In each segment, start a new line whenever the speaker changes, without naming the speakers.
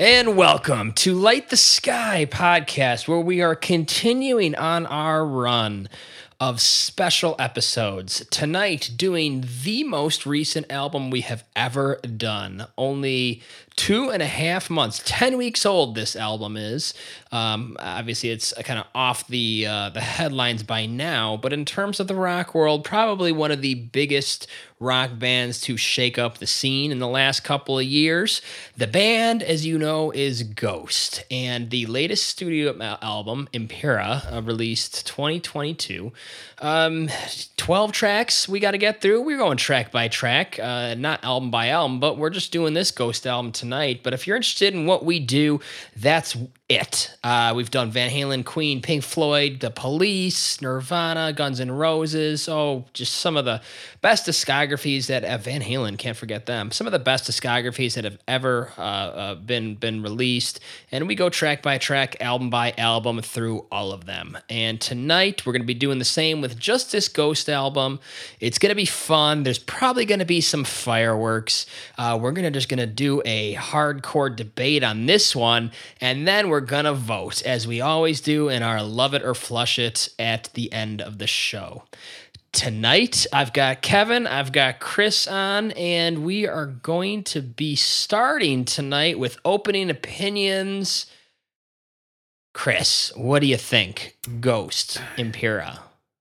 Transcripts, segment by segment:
And welcome to Light the Sky podcast, where we are continuing on our run of special episodes. Tonight, doing the most recent album we have ever done. Only two and a half months, 10 weeks old, this album is. Um, obviously, it's kind of off the, uh, the headlines by now, but in terms of the rock world, probably one of the biggest rock bands to shake up the scene in the last couple of years. The band, as you know, is Ghost, and the latest studio album, Impera, uh, released 2022. Um, 12 tracks we got to get through. We're going track by track, uh, not album by album, but we're just doing this Ghost album tonight. But if you're interested in what we do, that's it. Uh, we've done Van Halen, Queen, Pink Floyd, The Police, Nirvana, Guns N' Roses. Oh, just some of the best discographies that uh, Van Halen can't forget them. Some of the best discographies that have ever uh, uh, been been released, and we go track by track, album by album through all of them. And tonight we're going to be doing the same with just this Ghost album. It's going to be fun. There's probably going to be some fireworks. Uh, we're gonna just going to do a hardcore debate on this one, and then we're we're going to vote, as we always do in our Love It or Flush It at the end of the show. Tonight, I've got Kevin, I've got Chris on, and we are going to be starting tonight with opening opinions. Chris, what do you think? Ghost, Impera.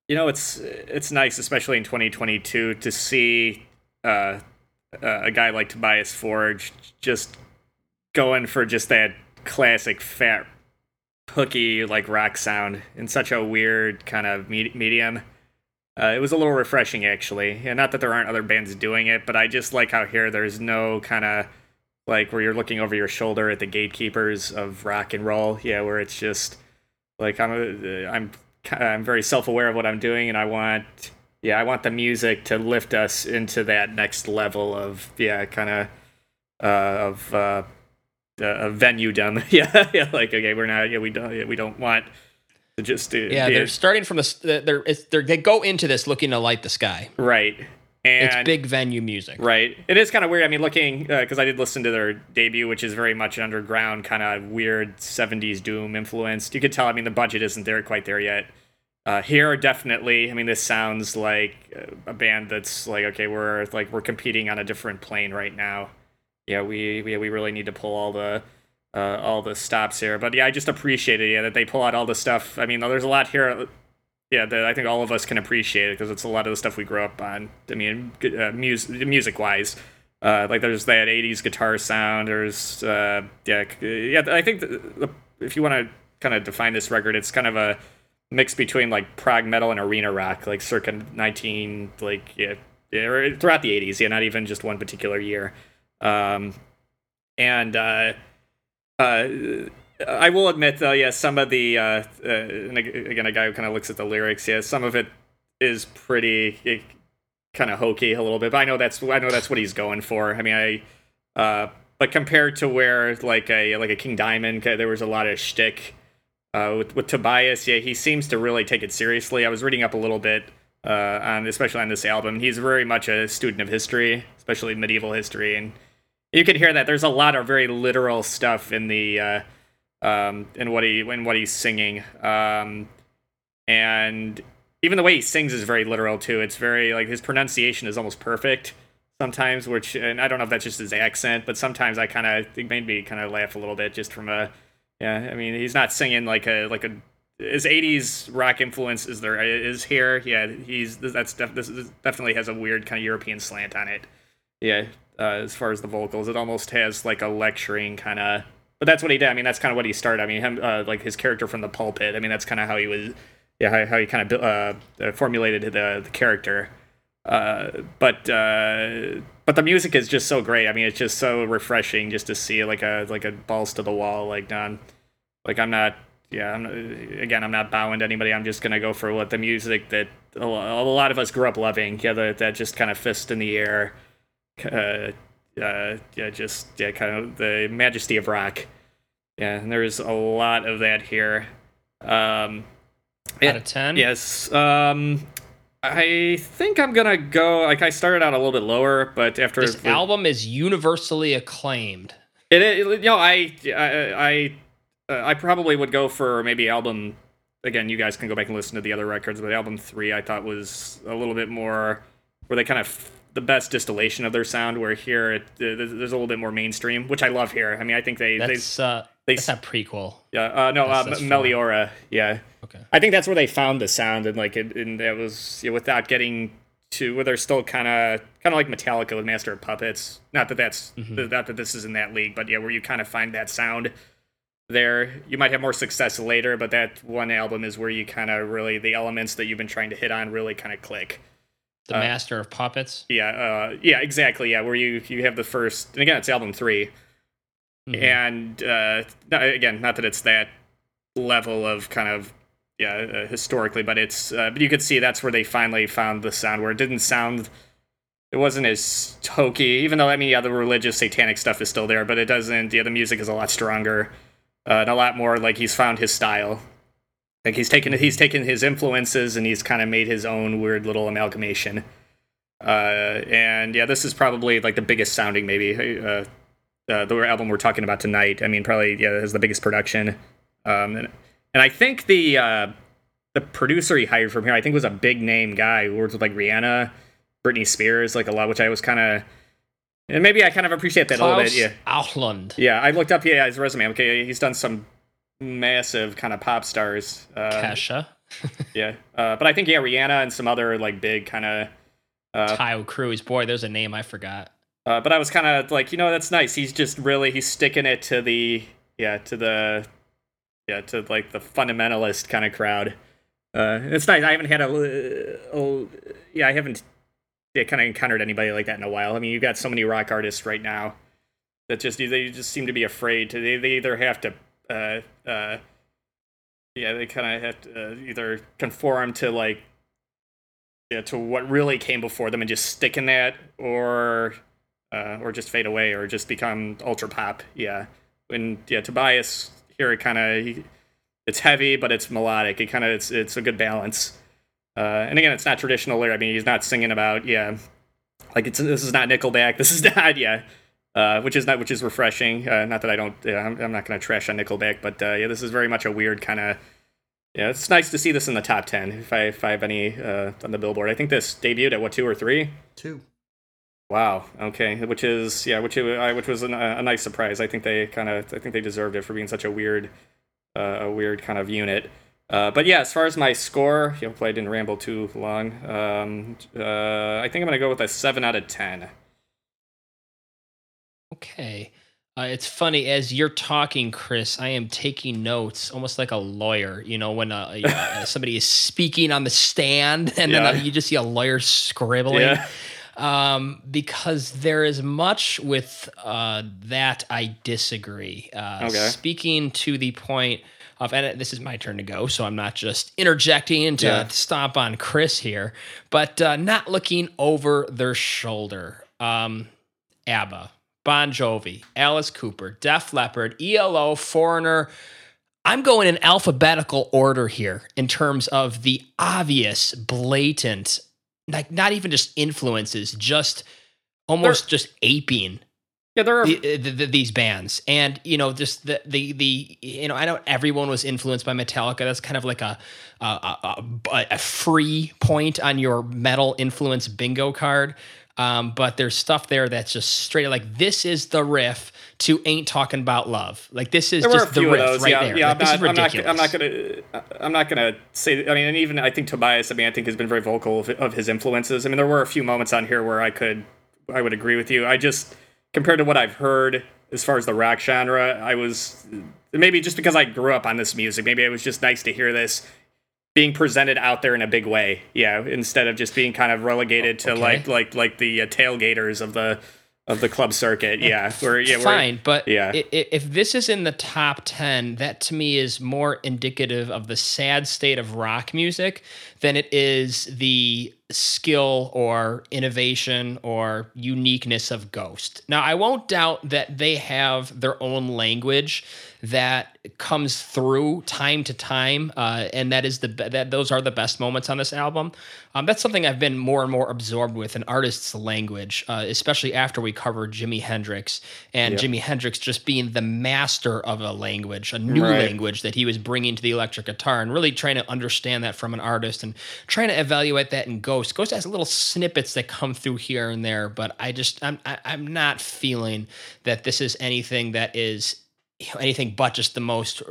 You know, it's it's nice, especially in 2022, to see uh, a guy like Tobias Forge just going for just that classic fat hooky like rock sound in such a weird kind of me- medium. Uh, it was a little refreshing actually. Yeah, not that there aren't other bands doing it, but I just like how here there's no kind of like where you're looking over your shoulder at the gatekeepers of rock and roll. Yeah, where it's just like I'm a, I'm I'm very self-aware of what I'm doing, and I want yeah I want the music to lift us into that next level of yeah kind of uh, of uh, a venue down there. yeah, yeah, like okay, we're not. Yeah, we don't. Yeah, we don't want to just. Uh,
yeah, they're starting from the. They're, they're they go into this looking to light the sky.
Right. And,
it's big venue music.
Right. It is kind of weird. I mean, looking because uh, I did listen to their debut, which is very much an underground, kind of weird '70s doom influenced. You could tell. I mean, the budget isn't there quite there yet. Uh, here, definitely. I mean, this sounds like a band that's like, okay, we're like we're competing on a different plane right now yeah, we we, we really need to pull all the uh, all the stops here. But yeah, I just appreciate it. Yeah, that they pull out all the stuff. I mean, there's a lot here. Yeah, that I think all of us can appreciate it because it's a lot of the stuff we grew up on. I mean, uh, music music wise. Uh, like there's that 80s guitar sound there's uh, yeah yeah i think the, the, if you want to kind of define this record it's kind of a mix between like prog metal and arena rock like circa 19 like yeah, yeah throughout the 80s yeah not even just one particular year um, and uh, uh, I will admit, though, yeah, some of the uh, uh, again, a guy who kind of looks at the lyrics, yeah, some of it is pretty kind of hokey a little bit. But I know that's I know that's what he's going for. I mean, I uh, but compared to where like a like a King Diamond, there was a lot of shtick. Uh, with, with Tobias, yeah, he seems to really take it seriously. I was reading up a little bit uh, on, especially on this album. He's very much a student of history, especially medieval history, and you can hear that there's a lot of very literal stuff in the uh, um, in what he in what he's singing, um, and even the way he sings is very literal too. It's very like his pronunciation is almost perfect sometimes, which and I don't know if that's just his accent, but sometimes I kind of it made me kind of laugh a little bit just from a yeah. I mean, he's not singing like a like a his 80s rock influence is there is here yeah he's that's def, this definitely has a weird kind of european slant on it yeah uh, as far as the vocals. It almost has like a lecturing kind of. But that's what he did. I mean, that's kind of what he started. I mean, him uh, like his character from the pulpit. I mean, that's kind of how he was. Yeah, how, how he kind of uh, uh, formulated the the character. Uh, but uh, but the music is just so great. I mean, it's just so refreshing just to see like a like a balls to the wall like done. Like I'm not yeah, I'm, again, I'm not bowing to anybody. I'm just gonna go for what the music that a lot of us grew up loving. Yeah, that just kind of fist in the air, uh, uh, yeah, just yeah, kind of the majesty of rock. Yeah, and there's a lot of that here. Um,
out of ten,
yes. Um, I think I'm gonna go. Like I started out a little bit lower, but after
this album is universally acclaimed.
It, it you know I I I, uh, I probably would go for maybe album. Again, you guys can go back and listen to the other records, but album three I thought was a little bit more where they kind of the best distillation of their sound. Where here it, there's a little bit more mainstream, which I love here. I mean, I think they
that's
they,
uh,
they
that's not Prequelle.
yeah uh, no
That's-
uh,
that's.
Meliora yeah
Okay.
I think that's where they found the sound and like it and that was you know, without getting to where they're still kind of kind of like Metallica with Master of Puppets. Not that that's
Mm-hmm.
not that this is in that league, but yeah, where you kind of find that sound there. You might have more success later, but that one album is where you kind of really the elements that you've been trying to hit on really kind of click.
The
Uh,
Master of Puppets.
Yeah, uh, yeah, exactly. Yeah, where you you have the first and again it's album 3
Mhm.
and uh, no- again, not that it's that level of kind of yeah uh, historically, but it's uh, but you could see that's where they finally found the sound where it didn't sound. It wasn't as hokey, even though I mean, yeah, the religious satanic stuff is still there, but it doesn't. Yeah, the music is a lot stronger uh, and a lot more like he's found his style. Like he's taken he's taken his influences and he's kind of made his own weird little amalgamation. Uh, and yeah, this is probably like the biggest sounding maybe. Uh, uh, the album we're talking about tonight. I mean, probably yeah, has the biggest production. Um, and, and I think the uh, the producer he hired from here, I think was a big name guy who worked with like Rihanna, Britney Spears, like a lot, which I was kind of, and maybe I kind of appreciate that a little bit. Yeah,
Åhlund.
yeah. I looked up yeah his resume. Okay, he's done some massive kind of pop stars. Uh,
Kesha.
yeah, uh, but I think yeah, Rihanna and some other like big kind of. Uh,
Taio Cruz. Boy, there's a name I forgot.
Uh, but I was kind of like, you know, that's nice. He's just really he's sticking it to the yeah to the yeah to like the fundamentalist kind of crowd. Uh, it's nice. I haven't had a, oh yeah I haven't yeah, kind of encountered anybody like that in a while. I mean, you've got so many rock artists right now that just they just seem to be afraid to they, they either have to uh uh yeah they kind of have to uh, either conform to like yeah to what really came before them and just stick in that or uh, or just fade away or just become ultra pop. Yeah, and yeah, Tobias here it kind of it's heavy but it's melodic. It kind of it's it's a good balance. Uh, and again, it's not traditional lyric. I mean, he's not singing about yeah, like it's this is not Nickelback. This is not yeah, uh, which is not which is refreshing. Uh, not that I don't. Yeah, I'm, I'm not gonna trash on Nickelback, but uh, yeah, this is very much a weird kind of. Yeah, it's nice to see this in the top ten. If I if I have any uh, on the Billboard, I think this debuted at what two or three.
Two.
Wow. Okay. Which is yeah, which I which was an, a nice surprise. I think they kind of I think they deserved it for being such a weird, uh, a weird kind of unit. Uh, but yeah, as far as my score, you know, hopefully I didn't ramble too long. Um, uh, I think I'm gonna go with a seven out of ten.
Okay. Uh, it's funny as you're talking, Chris. I am taking notes, almost like a lawyer. You know, when uh, uh, somebody is speaking on the stand, and then
Yeah.
uh, you just see a lawyer scribbling.
Yeah.
Um, because there is much with uh, that I disagree. Uh,
Okay.
Speaking to the point of, and this is my turn to go, so I'm not just interjecting to
Yeah.
stomp on Chris here, but uh, not looking over their shoulder. Um, ABBA, Bon Jovi, Alice Cooper, Def Leppard, ELO, Foreigner. I'm going in alphabetical order here in terms of the obvious, blatant, like not even just influences, just almost just aping
Yeah, there are.
the, uh, the, the- these bands and you know just the the the you know i know everyone was influenced by metallica that's kind of like a, a, a- a free point on your metal influence bingo card um, but there's stuff there that's just straight like this is the riff to ain't talking about love like this is
there were a
just the riff
those.
right
yeah,
there
yeah.
Like, this is
I'm, not, I'm not.
ridiculous
I'm not gonna. I'm not gonna say. I mean, and even I think Tobias. I mean, I think has been very vocal of, of his influences. I mean, there were a few moments on here where I could, I would agree with you. I just compared to what I've heard as far as the rock genre, I was maybe just because I grew up on this music. Maybe it was just nice to hear this being presented out there in a big way. Yeah, instead of just being kind of relegated to
Okay.
like like like the uh, tailgaters of the of the club circuit. Yeah, where yeah, where,
fine but
yeah.
if this is in the top 10 that to me is more indicative of the sad state of rock music than it is the skill or innovation or uniqueness of Ghost. Now, I won't doubt that they have their own language that comes through time to time, uh, and that is the that those are the best moments on this album. Um, that's something I've been more and more absorbed with an artist's language, uh, especially after we covered Jimi Hendrix and
Yep.
Jimi Hendrix just being the master of a language, a new
Right.
language that he was bringing to the electric guitar, and really trying to understand that from an artist and trying to evaluate that in Ghost. Ghost has little snippets that come through here and there, but I just I'm I, I'm not feeling that this is anything that is anything but just the most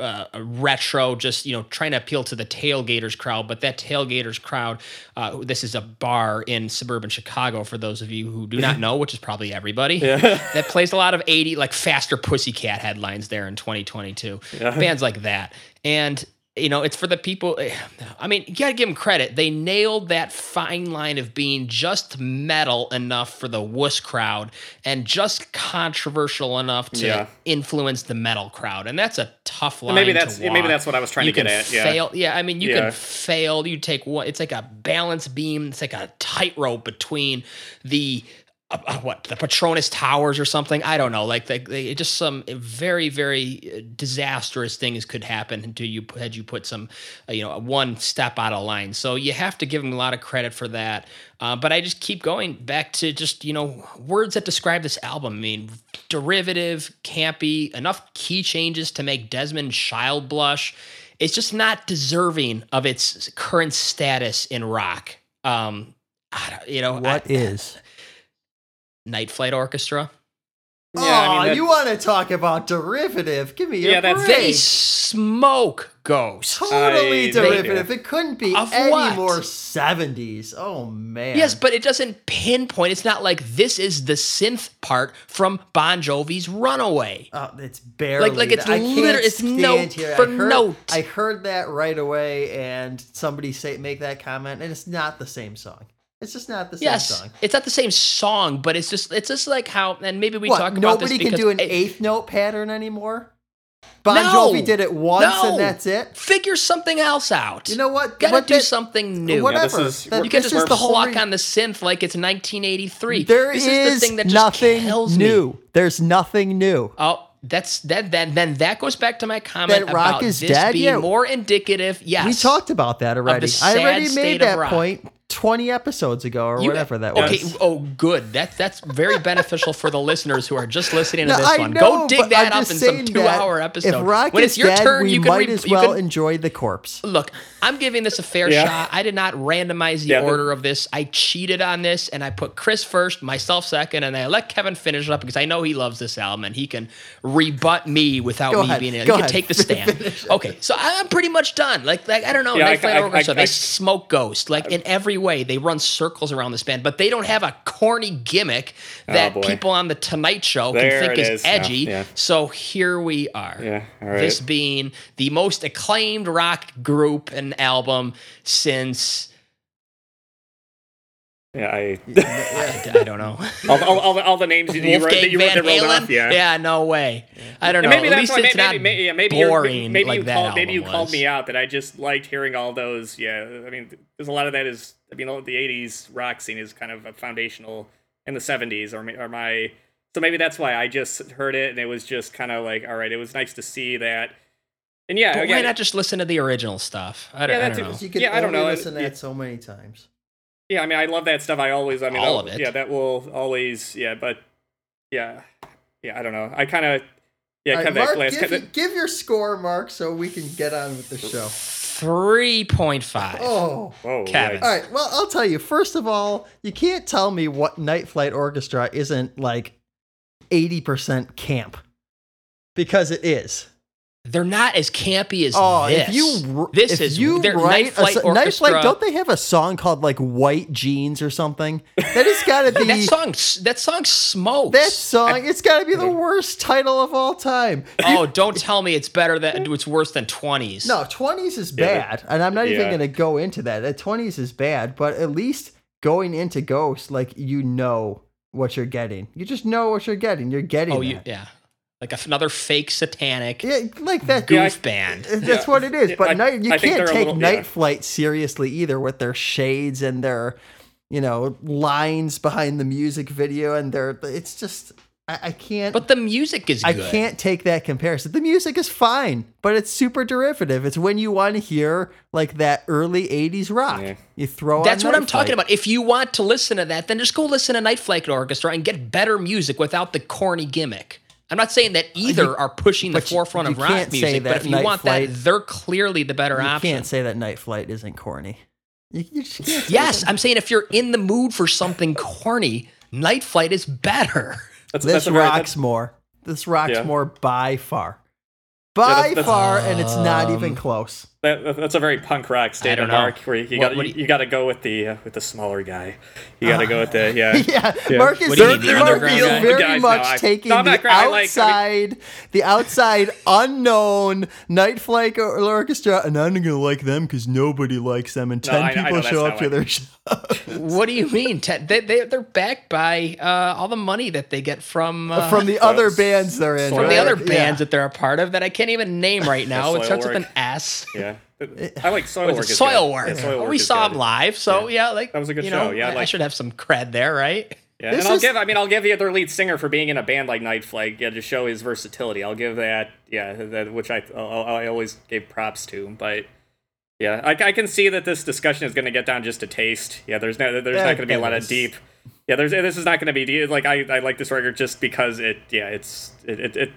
uh, retro, just you know, trying to appeal to the tailgaters crowd. But that tailgaters crowd, uh, this is a bar in suburban Chicago. For those of you who do not know, which is probably everybody, that plays a lot of eighty like faster Pussycat headlines there in 2022. Bands like that, and you know, it's for the people. Eh, I mean, you gotta give them credit. They nailed that fine line of being just metal enough for the wuss crowd and just controversial enough to
Yeah.
influence the metal crowd. And that's a tough line.
maybe
to
that's- maybe that's what I was trying
you
to get at, yeah.
Fail. Yeah, I mean, you
Yeah.
can fail. You take one. It's like a balance beam. It's like a tightrope between the uh, what the Petronas Towers or something. I don't know. Like they, they just some very very uh, disastrous things could happen until you had you put some uh, you know one step out of line. So you have to give them a lot of credit for that. Uh, but I just keep going back to just you know words that describe this album. I mean, derivative, campy, enough key changes to make Desmond Child blush. It's just not deserving of its current status in rock. Um, you know,
What
I-
is?
Night Flight Orchestra.
Yeah, I mean,
oh, you want to talk about derivative? Give me a
Yeah, that's-
break.
They smoke Ghost.
totally
I-
derivative. It couldn't be
Of
any
what?
more seventies. Oh man.
Yes, but it doesn't pinpoint. It's not like this is the synth part from Bon Jovi's Runaway.
Oh, it's barely.
like like it's
I can't
liter- it's note
here.
for
I heard,
note.
I heard that right away, and somebody say make that comment, and it's not the same song. It's just not the same
Yes,
song.
it's not the same song, but it's just it's just like how and maybe we
what?
talk about
Nobody
this
can do an
it-
eighth note pattern anymore. Bon
No!
Jovi did it once,
No!
and that's it.
Figure something else out.
You know what?
Gotta
What
do
that-
something new.
Whatever.
Yeah, this is-
That-
You can't just
is the whole
pluck
re-
on the synth like it's 1983.
There
this
is
is the thing that just
nothing
kills me.
new. There's nothing new.
Oh, that's that. Then then that goes back to my comment
That rock
about
is
this
dead?
being
Yeah.
more indicative. Yes,
We talked about that already. I
sad
already made
of
that
rock.
point 20 episodes ago or
You-
whatever that
okay,
was.
Okay, oh, good. That's that's very beneficial for the listeners who are just listening to
No,
this
I
one.
know,
Go dig that
I'm
up in some two-hour episode.
If Rock
when
is
it's your
dead,
turn,
we
you can
might
re-
as well
can-
enjoy the corpse.
Look, I'm giving this a fair
Yeah.
shot. I did not randomize the
Yeah, but-
order of this. I cheated on this and I put Chris first, myself second, and I let Kevin finish it up because I know he loves this album and he can rebut me without
Go
me
ahead.
being able
Go
He can take the stand. okay, so I'm pretty much done. Like, like I don't know.
Yeah,
Night
I-
Flight
I-
Orchestra,
I-
they smoke Ghost. Like in every way, they run circles around this band, but they don't have a corny gimmick oh, that
Oh,
people on the Tonight Show
There
can think is
is.
Edgy.
yeah.
So here we are.
Yeah, right.
This being the most acclaimed rock group and album since
Yeah, I,
I, I don't know.
all, all, all, the, all the names you, you wrote, that
Wolfgang
you wrote
Van
that rolled off. Yeah.
no way. I don't know.
Maybe
At
that's
least
why
it's
maybe,
not
maybe, yeah, maybe
boring
maybe
like
you
that
called maybe you
album
called me out that I just liked hearing all those. Yeah, I mean, there's a lot of that is. I mean, the '80s rock scene is kind of a foundational in the '70s, or, my- or my. So maybe that's why I just heard it, and it was just kind of like, all right, it was nice to see that. And yeah,
But why not just listen to the original stuff? I don't,
Yeah,
I
that's
don't know.
You can
Yeah, I don't
only
know.
listen to
It-
that so many times.
Yeah, I mean, I love that stuff. I always, I mean,
All
I'll-
of it.
Yeah, that will always, yeah, but yeah, yeah, I don't know. I kind of, yeah,
All right,
kind of
Mark,
glance.
give,
kinda-
give your score, Mark, so we can get on with the show.
Three point five.
Oh.
Whoa,
Kevin.
right.
All right. Well, I'll tell you. First of all, you can't tell me what Night Flight Orchestra isn't like 80% camp. Because it is.
They're not as campy as
Oh,
this.
if you
this
if
is
you
their
write
Night Flight
a, so- Night Flight, don't they have a song called like White Jeans or something? That has got to be
that song, that song smokes.
that song. It's got to be the worst title of all time.
oh, don't tell me it's better than it's worse than twenties.
No, 20s is
Yeah,
bad. And I'm not even
yeah.
going to go into that. 20s is bad, but at least going into Ghost, like you know what you're getting. You just know what you're getting. You're getting
Oh, you yeah. Like another fake satanic
Yeah, like that.
goof
Yeah, I-
band.
That's
Yeah.
what it is. But
I-
night, you
I
can't take
little-
Night
yeah.
Flight seriously either with their shades and their, you know, lines behind the music video and their. It's just I, I can't.
But the music is
I
good.
can't take that comparison. The music is fine, but it's super derivative. It's when you want to hear like that early '80s rock.
Yeah.
You throw.
That's
on
what I'm
Night
talking about. If you want to listen to that, then just go listen to Night Flight Orchestra and get better music without the corny gimmick. I'm not saying that either are pushing the
but you-
forefront
you
of rock music, but if you want
Flight-
that, they're clearly the better option.
You can't say that Night Flight isn't corny. You, you just can't.
Yes,
that.
I'm saying if you're in the mood for something corny, Night Flight is better.
That's,
This
that's
rocks
that's-
more. This rocks
Yeah.
more by far. By
that's- that's-
far, and it's not even
Um,
close.
That, that's a very punk rock statement,
know.
Mark. Where you, you got you,
you-
got to go with the uh, with the smaller guy. You got to go with the yeah.
yeah,
Yeah.
Mark is,
What do you mean, the
Mark is
guy?
very
Guys, no,
much
I-
taking
no,
the
cra- I like- I
outside, the outside unknown Night Flight or- Orchestra, and I'm not gonna like them because nobody likes them, and ten
I- I
people show up to
what-
their show
What do you mean? Ted? They, they, they're backed by uh, all the money that they get from uh,
from the other bands they're in.
from
from the other bands
Yeah.
that they're a part of that I can't even name right now. It starts with an S.
Yeah, I like soil
Was
work.
soil
good.
work?
Yeah, soil
Well,
work
we saw
good.
him live, so yeah, like
That was a good
you know,
show. Yeah,
I, I should have some cred there, right?
Yeah,
This
and I'll
is-
give. I mean, I'll give the other lead singer for being in a band like Night Flight. Yeah, to show his versatility. I'll give that. Yeah, that which I I, I always gave props to. But yeah, I, I can see that this discussion is going to get down just to taste. Yeah, there's no there's
Yeah,
not going to be a lot of deep. Yeah, there's this is not going to be deep. Like I, I like this record just because it. Yeah, it's it it. it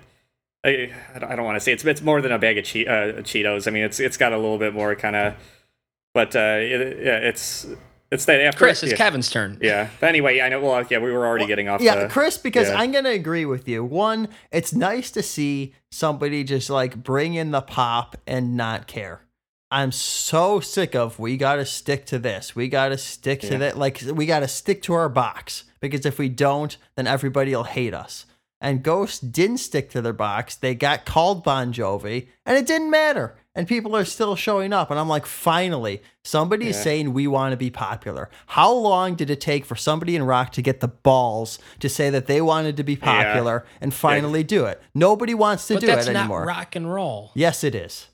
I, I don't, want to say it's it's more than a bag of che- uh, Cheetos. I mean, it's it's got a little bit more kind of, but uh, it, yeah, it's it's that after
Chris, it's
yeah.
Kevin's turn.
Yeah. But anyway, I know. Well, yeah, we were already getting off.
Yeah,
the,
Chris, because
yeah.
I'm gonna agree with you. One, it's nice to see somebody just like bring in the pop and not care. I'm so sick of we got to stick to this. We got to stick to
Yeah.
that. Like we got to stick to our box because if we don't, then everybody will hate us. And Ghost didn't stick to their box. They got called Bon Jovi, and it didn't matter. And people are still showing up. And I'm like, finally, somebody is
Yeah.
saying we want to be popular. How long did it take for somebody in rock to get the balls to say that they wanted to be popular and finally do it? Nobody wants to
but
do
that's
it
not
anymore.
rock and roll.
Yes, it is.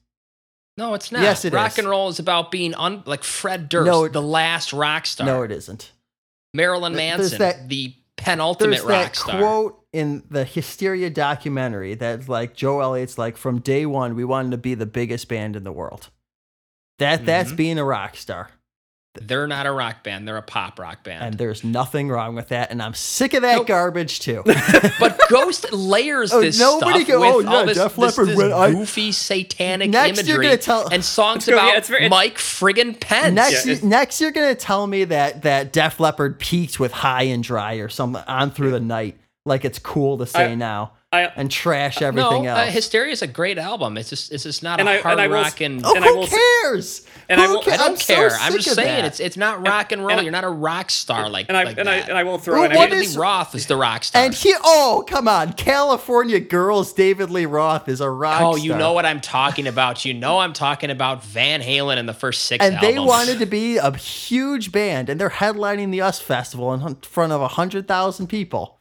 No, it's not.
Yes, it
rock
is.
and roll is about being un- like Fred Durst,
No, it-
the last rock star.
No, it isn't.
Marilyn Manson,
that-
the penultimate
There's
rock
that
star.
quote in the Hysteria documentary that's like Joe Elliott's like from day one we wanted to be the biggest band in the world. That that's
Mhm.
being a rock star,
They're not a rock band; they're a pop rock band.
and there's nothing wrong with that. And I'm sick of that
Nope.
garbage too.
but Ghost layers
Oh,
this
nobody
stuff
go,
with
"Oh,
all
yeah,
this,
Def
this,
Leppard
this
went- I-
goofy satanic
Next, you're
imagery
gonna tell-
and songs
It's gonna be-
about
it's it's-
Mike friggin' Pence.
next,
Yeah,
next you're gonna tell me that that Def Leppard peaked with High and Dry or something on through the night, like it's cool to say
I-
now,
I,
and trash everything
no,
else.
uh, Hysteria is a great album. It's just it's just not
And
a
I- and
hard
I will-
rock and.
oh,
and I
who
will
cares?
and I
Who
will-
ca-
I don't
I'm so
care. I'm just saying
that.
it's it's not rock and roll.
and I-
You're not a rock star like
and I
like
and I and I will throw
Well,
in. I
what
mean,
David
is-
Lee Roth is the rock star.
And he, oh, come on. California Girls, David Lee Roth is a rock star.
oh, you know what I'm talking about. You know I'm talking about Van Halen in the first six
And they wanted to be a huge band, and they're headlining the US Festival in front of 100,000 people.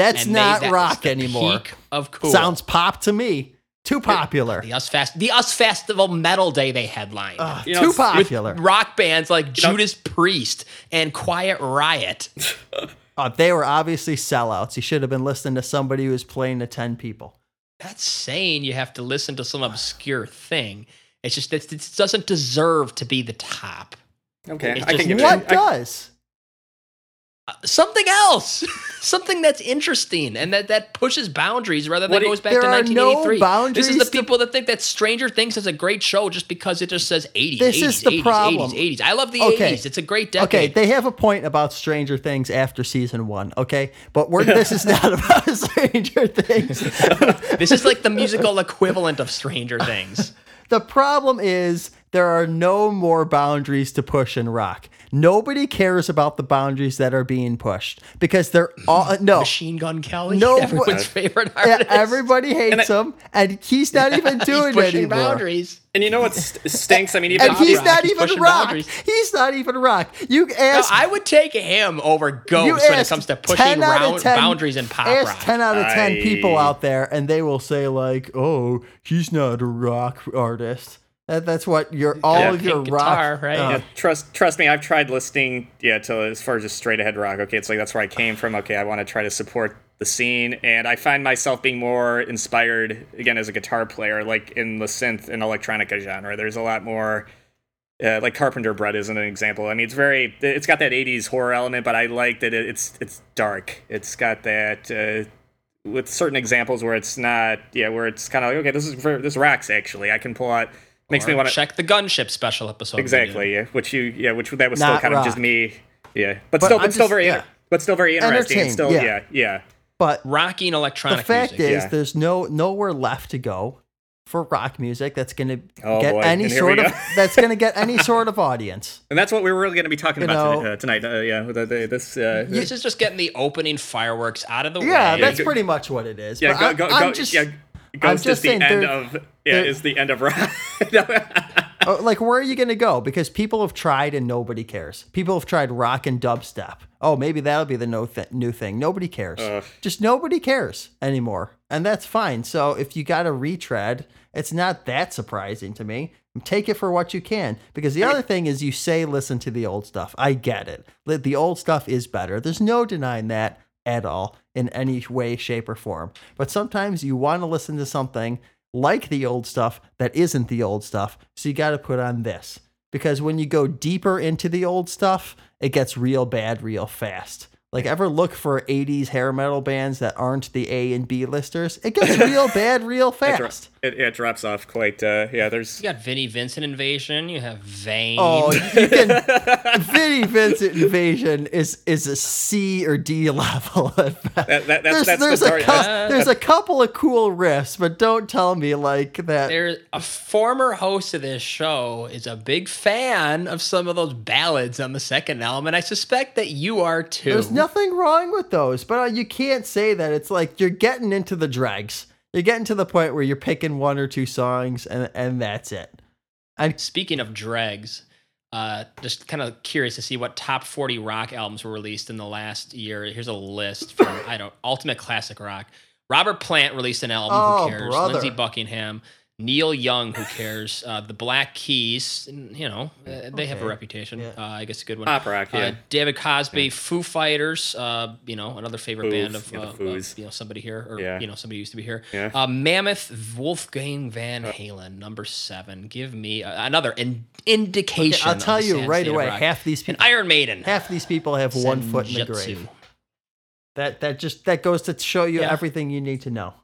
That's
And they-
not
that
rock
the
anymore.
peak of cool.
Sounds pop to me. Too popular.
the Us Fest, the Us Festival Metal Day they headlined.
Ugh,
You know,
too
with- with
popular.
rock bands like
know-
Judas Priest and Quiet Riot.
Uh, they were obviously sellouts. You should have been listening to somebody who was playing to 10 people.
That's saying you have to listen to some obscure thing. It's just it, it doesn't deserve to be the top.
okay,
it's
I can
just-
get
What
that. I-
does?
Something else, something that's interesting and that that pushes boundaries rather than
What
goes back to
are no
1983. this is the people that think that Stranger Things is a great show just because it just says 80s.
This
80s,
is the
80s,
problem.
80s, 80s. I love the
Okay.
80s. It's a great decade.
Okay, they have a point about Stranger Things after season one, okay? But we're, this is not about Stranger Things.
this is like the musical equivalent of Stranger Things.
The problem is there are no more boundaries to push in rock. Nobody cares about the boundaries that are being pushed because they're all uh, no.
Machine Gun Kelly,
No,
everyone's
but-
favorite
Yeah,
artist.
everybody hates him, and he's not even doing it
pushing
anymore.
boundaries.
And you know what stinks? I mean, even
And he's
rock,
not
he's
even
pushing
rock.
boundaries.
He's not even rock. You
No,
ask.
I would take him over
you
Ghost when it comes to pushing round,
10
boundaries in pop
ask
rock.
10 out of 10
I-
people out there, and they will say, like, oh, he's not a rock artist. That, that's what your all
Yeah,
of your
pink
rock.
right?
uh,
Yeah, trust trust me, I've tried listening yeah to as far as just straight ahead rock. Okay, it's like that's where I came from. Okay, I want to try to support the scene, and I find myself being more inspired again as a guitar player, like in the synth and electronica genre. There's a lot more. Uh, like Carpenter Brut isn't an example. I mean, it's very, it's got that '80s horror element, but I like that it, it's it's dark. It's got that uh, with certain examples where it's not, yeah, where it's kind of like, okay, this is for, this rocks actually. I can pull out, makes me want to
check the gunship special episode.
Exactly. Yeah. Which you. Yeah. Which that was still
Not
kind of just me. Yeah. But,
But
still,
I'm
but still
just-
very.
yeah.
But still very interesting. and Still.
yeah.
Yeah. Yeah.
but
Rocky and electronic
the fact
music.
is,
Yeah.
there's no nowhere left to go for rock music that's going to
Oh,
get
boy.
any
And here we
sort of that's going to get any sort of audience.
And that's what we were really going to be talking
You
about
know-
today, uh, tonight. Uh, yeah. The, the, this. Uh,
this is just getting the opening fireworks out of the
Yeah,
way.
Yeah, that's
go-
pretty much what it is.
yeah.
But
Go,
I-
go,
I'm
go,
just,
yeah. Ghost
just
is the
saying
end of. Yeah. Is the end of rock.
Oh, like where are you going to go? Because people have tried and nobody cares. People have tried rock and dubstep. Oh maybe that'll be the no th- new thing. Nobody cares.
Ugh.
just nobody cares anymore and that's fine. So if you got a retread it's not that surprising to me. Take it for what you can. Because the other thing is you say listen to the old stuff. I get it. The old stuff is better. There's no denying that at all in any way shape or form. But sometimes you want to listen to something like the old stuff that isn't the old stuff. So you got to put on this because when you go deeper into the old stuff, it gets real bad real fast. Like ever look for 80s hair metal bands that aren't the A and B listers? It gets real bad real fast.
It, it drops off quite. Uh, yeah. There's.
You got Vinnie Vincent Invasion. You have Vain.
Oh, you can Vinnie Vincent Invasion is is a C or D level at best.
That, that, that's
There's,
that's
there's,
the
a
dark,
cou- there's a couple of cool riffs, but don't tell me like that.
There's a former host of this show is a big fan of some of those ballads on the second album, and I suspect that you are too.
There's nothing wrong with those, but uh, you can't say that. It's like you're getting into the dregs. You're getting to the point where you're picking one or two songs and and that's it.
I Speaking of dregs, uh, just kind of curious to see what top 40 rock albums were released in the last year. Here's a list from, I don't, Ultimate Classic Rock. Robert Plant released an album.
Oh,
who cares?
brother.
Lindsey Buckingham. Neil Young, who cares? Uh, the Black Keys, you know, uh, they have a reputation.
Yeah.
Uh, I guess a good one.
Pop rock, yeah.
Uh, David Crosby, Foo Fighters, uh, you know, another favorite
Foo,
band of,
yeah,
uh, of, you know somebody here, or
Yeah.
you know somebody used to be here.
Yeah.
Uh, Mammoth, Wolfgang Van Halen, number seven. Give me uh, another in- indication.
I'll tell you right away.
rock.
Half these
And
people,
Iron Maiden.
half these people have one foot in the grave. That that just that goes to show you
Yeah.
everything you need to know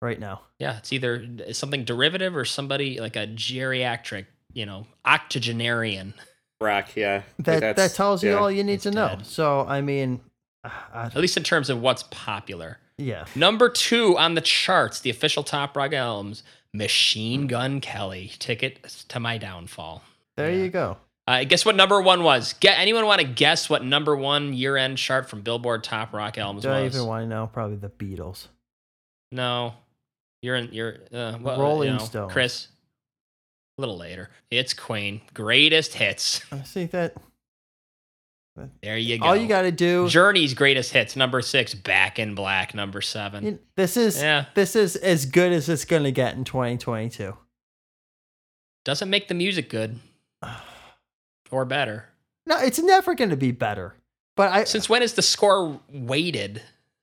right now.
Yeah, it's either something derivative or somebody like a geriatric, you know, octogenarian.
rock. Yeah.
That
That's-
that tells you
yeah.
all you need to
It's
know. So I mean, uh,
At least in terms of what's popular.
yeah.
Number two on the charts, the official top rock albums, Machine Gun Kelly. Ticket to my downfall.
There
Yeah.
you go.
Uh, guess what number one was? Get anyone want to guess what number one year end chart from Billboard Top Rock albums
Do I
was?
even want to know? Probably the Beatles.
No, you're in. You're uh, well,
Rolling
you know. Chris. A little later, it's Queen. Greatest hits.
I see that.
There you go.
All you got to do.
Journey's greatest hits. Number six, Back in Black. Number seven.
This is
Yeah.
this is as good as it's gonna get in 2022.
Doesn't make the music good or better.
No, it's never gonna be better. But I
Since when is the score weighted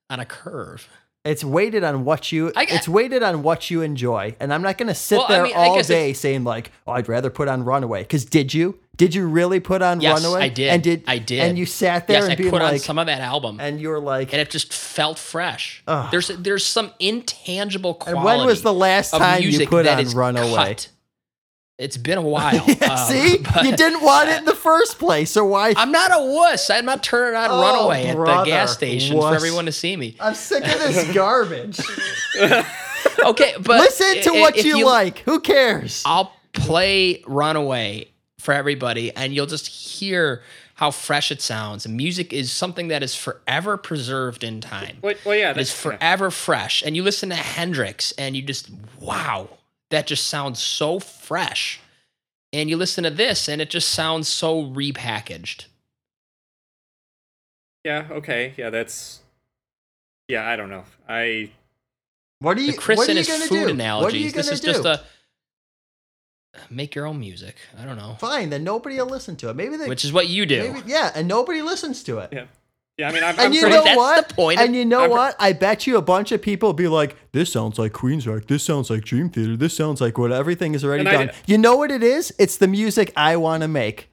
on a curve?
It's weighted on what you
I-
it's weighted on what you enjoy. And I'm not gonna sit
Well, I
there
mean,
all day saying like, oh, I'd rather put on Runaway. Cause did you? Did you really put on
Yes,
Runaway?
I did.
And did
I did.
And you sat there
Yes,
and
I put on
like
some of that album, and,
you were like and
it just felt fresh.
Ugh.
There's there's some intangible quality.
and when was the last time you put on Runaway?
cut. It's been a while.
Yeah,
um,
See?
but-
you didn't want it in the first place, so why
I'm not a wuss. I'm not turning on
Oh,
Runaway at the gas station for
wuss.
everyone to see me.
I'm sick of this garbage.
Okay, but
Listen to
i-
what
if
you, like. Who cares?
I'll play Runaway for everybody, and you'll just hear how fresh it sounds. And music is something that is forever preserved in time.
Well, well yeah,
It is
that's yeah.
forever fresh. And you listen to Hendrix, and you just wow, that just sounds so fresh. And you listen to this, and it just sounds so repackaged.
Yeah, okay. Yeah, that's Yeah, I don't know. I
What are you?
The Chris
what are
and
you
his
gonna
food
do? What are you
analogies. This
gonna
is
do?
just a make your own music. I don't know,
Fine, then nobody will listen to it. Maybe they.
which is what you do.
Maybe, yeah, and nobody listens to it.
yeah. Yeah, I mean I'm,
And
I'm
you
pretty,
know
that's
what?
the point.
And you know
I'm
what? I bet you a bunch of people will be like, "This sounds like Queensryche. This sounds like Dream Theater. This sounds like what everything is already
And I
done." you know what it is? It's the music I want to make,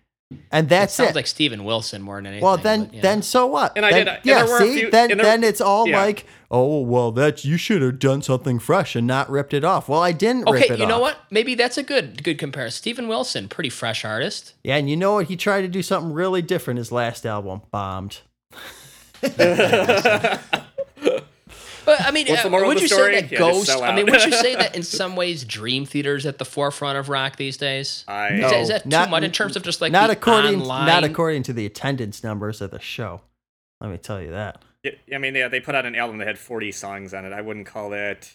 and
It
that's
sounds
it.
like Steven Wilson more than anything.
well, then,
but, you know.
then so what?
And I
Then-
did- and
yeah,
there
see,
few-
then
there-
then it's all
yeah.
like, "Oh, well, that you should have done something fresh and not ripped it off." Well, I didn't
okay,
rip it
you know
off.
what? Maybe that's a good good comparison. Steven Wilson, pretty fresh artist.
Yeah, and you know what? He tried to do something really different. His last album bombed.
But I mean,
What's the
uh,
moral
would
of the
you
story?
say that
Yeah,
Ghost? I mean, would you say that in some ways Dream Theater's at the forefront of rock these days?
I
Is that, is that
not-
too much in terms of just like
not
the
according
online?
not according to the attendance numbers of the show. Let me tell you that.
Yeah, I mean, yeah, they put out an album that had 40 songs on it. I wouldn't call that.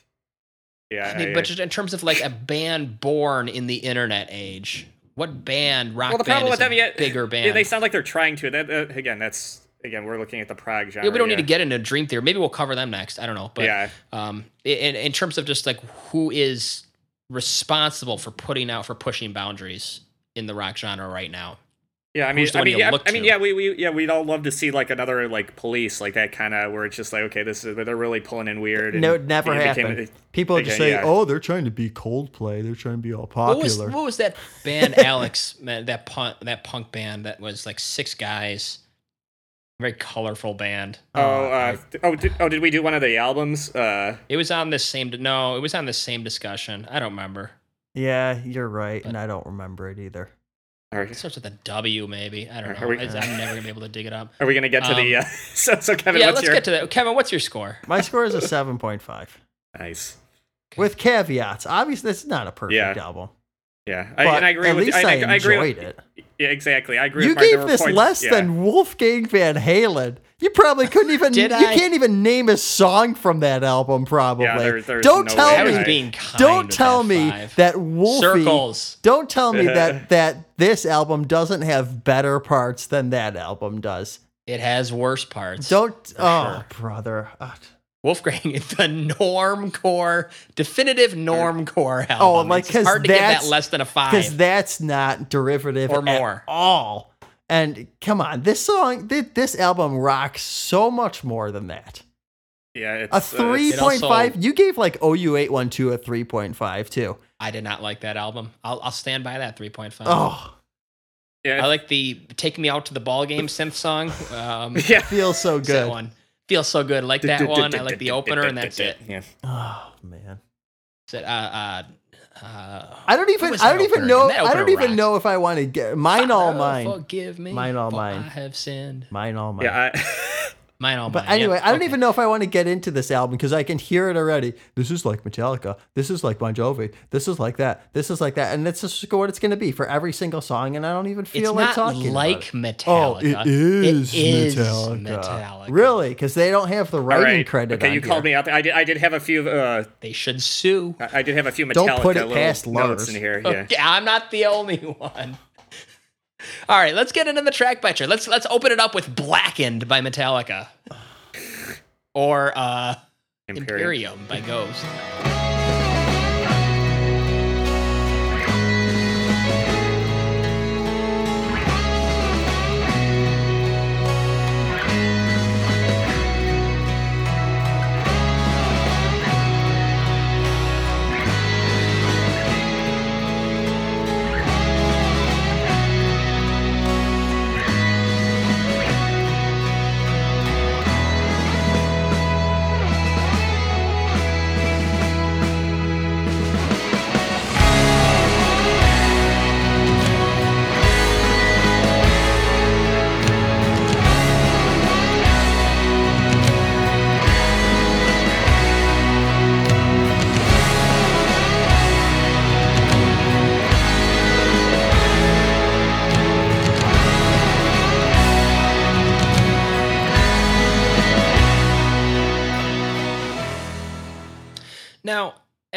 Yeah,
I mean, but just in terms of like a band born in the internet age, what band rock
well, the
band
problem
is
with them,
a
yeah,
bigger band?
Yeah, they sound like they're trying to. That, that again, that's again, we're looking at the prog genre.
Yeah, we don't need
yeah.
to get into Dream Theater. Maybe we'll cover them next. I don't know, but
Yeah.
um, in in terms of just like who is responsible for putting out for pushing boundaries in the rock genre right now.
Yeah, I mean, I mean, yeah, I mean, yeah, we, we, yeah, we'd all love to see like another like police, like that kind of where it's just like, okay, this is they're really pulling in weird. And
No, it never
it became-
happened. People just
okay,
say,
yeah.
"Oh, they're trying to be Coldplay. They're trying to be all
What was
popular."
what was that band, Alex? man, that punk that punk band that was like six guys, very colorful band.
Oh,
Oh,
uh, oh, did, oh, did we do one of the albums? Uh,
It was on this same. No, it was on the same discussion. I don't remember.
yeah, you're right, and I don't remember it either.
are,
It starts with a W, maybe. I don't know.
we-
I, am never gonna be able to dig it up.
are we gonna get to the?
Um,
Uh, so, so Kevin,
yeah,
what's
let's
your?
get to that. Kevin, what's your score?
My score is a seven point five,
Nice.
with caveats. Obviously, it's not a perfect
Yeah.
album,
Yeah, I,
but
and I agree
at
with.
least
I,
I,
I, I agree.
enjoyed
with,
it.
Yeah, exactly. I agree.
You
with Mark. There
gave this
points-
less
yeah.
than Wolfgang Van Halen. You probably couldn't even.
Did
you
I?
can't even name a song from that album. Probably.
there- there's
don't
no
tell
way
me.
being kind.
Don't tell
that
me
five.
that Wolfie.
circles.
Don't tell me that that this album doesn't have better parts than that album does.
It has worse parts.
Don't. Oh,
sure.
brother. Uh,
Wolfgang is the normcore, definitive normcore album.
Oh, like,
it's
'cause
hard to give that less than a five because
that's not derivative
Or
at
more.
all. And come on, this song, thi- this album rocks so much more than that.
Yeah, it's,
A
uh,
three
it's-
point five.
also-
You gave like OU eight one two a three point five too.
I did not like that album. I'll, I'll stand by that 3.5.
Oh,
yeah,
I like the "Take Me Out to the Ball Game" synth song. Um,
yeah.
feels so
that
good.
one feels so good. I like that one. I like the opener, and that's it.
Yeah.
Oh man.
Is it, uh, uh, uh,
I don't even. I don't even know. I don't even
rocked.
know if I want to get mine all
Father,
mine.
Forgive me.
Mine all mine.
I have sinned.
Mine all mine.
Yeah, I,
Mine all
But
mine.
anyway,
yeah.
I don't
Okay.
even know if I want to get into this album because I can hear it already. This is like Metallica. This is like Bon Jovi. This is like that. This is like that. And it's just what it's going to be for every single song. And I don't even feel
It's
like
not
talking
like
about it.
Metallica.
Oh, it is,
It is
Metallica.
Metallica.
Really? Because they don't have the writing
right.
credit.
Okay,
on
you called me out. I did. I did have a few. Uh,
They should sue.
I I did have a few Metallica
Don't put it past
notes
Lars.
in here. Yeah.
Okay, I'm not the only one. All right, let's get into the track biter. Let's let's open it up with "Blackened" by Metallica, or uh,
Imperium.
"Imperium" by Ghost.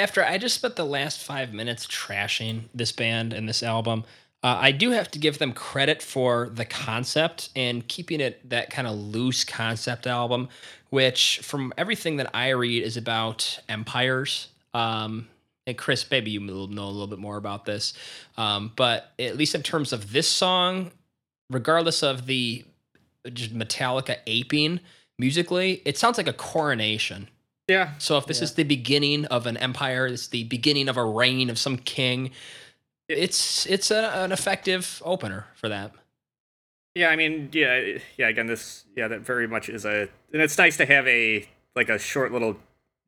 After I just spent the last five minutes trashing this band and this album, uh, I do have to give them credit for the concept and keeping it that kind of loose concept album, which, from everything that I read, is about empires. Um, and Chris, maybe you will know a little bit more about this, um, but at least in terms of this song, regardless of the just Metallica aping musically, it sounds like a coronation.
Yeah.
So if this is the beginning of an empire, it's the beginning of a reign of some king. It's it's a, an effective opener for that.
Yeah, I mean, yeah, yeah. Again, this, yeah, that very much is a, and it's nice to have a like a short little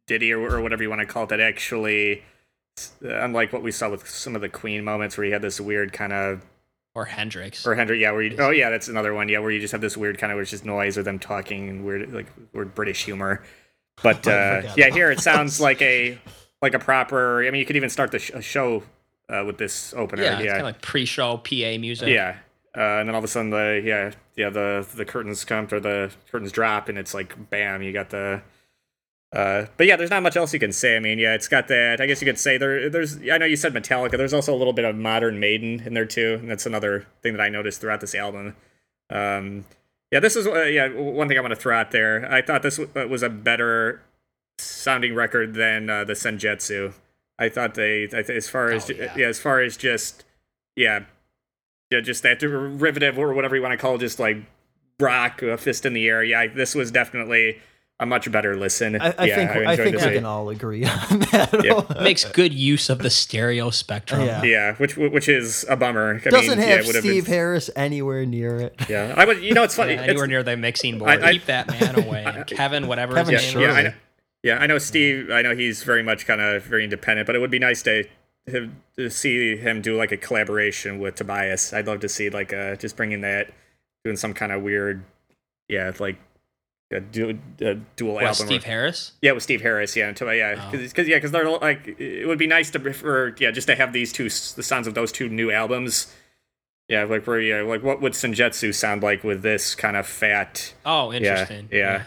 ditty or, or whatever you want to call it that actually, uh, unlike what we saw with some of the Queen moments where you had this weird kind of
Or Hendrix.
or Hendrix. yeah, where you, oh yeah, that's another one, yeah, where you just have this weird kind of where it's just noise or them talking and weird like weird British humor. But uh, yeah, here it sounds like a like a proper. I mean, you could even start the sh- show uh, with this opener.
yeah, it's
yeah,
kind of like pre-show PA music.
yeah. Uh, and then all of a sudden the yeah yeah the the curtains come or the curtains drop and it's like bam you got the uh but yeah there's not much else you can say I mean yeah it's got that I guess you could say there there's I know you said Metallica there's also a little bit of modern Maiden in there too and that's another thing that I noticed throughout this album um yeah this is uh, yeah one thing I want to throw out there I thought this w- uh, was a better sounding record than uh, the Senjutsu I thought they I th- as far as
Oh, yeah.
yeah as far as just yeah yeah, just that derivative or whatever you want to call it, just like rock, a fist in the air. Yeah, this was definitely a much better listen.
I, I
yeah,
think I,
enjoyed
think
this.
we can all agree on that.
Yeah.
Makes good use of the stereo spectrum.
Yeah.
Yeah, which which is a bummer. I
Doesn't
mean, yeah,
have
it
Steve
been,
Harris anywhere near it.
Yeah, I would. You know, it's funny.
Yeah,
it's-
anywhere near the mixing board.
I- I-
Keep that man away.
I-
Kevin, whatever
Kevin
his
yeah,
name
yeah, I know, yeah, I know Steve. I know he's very much kind of very independent, but it would be nice to him, to see him do like a collaboration with Tobias. I'd love to see like uh just bringing that, doing some kind of weird, yeah, like a, du- a dual
What,
album.
Steve
or-
Harris?
Yeah, with Steve Harris. Yeah, until yeah,
Oh.
because yeah, because they're like it would be nice to for yeah just to have these two the sounds of those two new albums. Yeah, like where yeah, like what would Senjutsu sound like with this kind of fat?
Oh,
Yeah,
interesting.
yeah.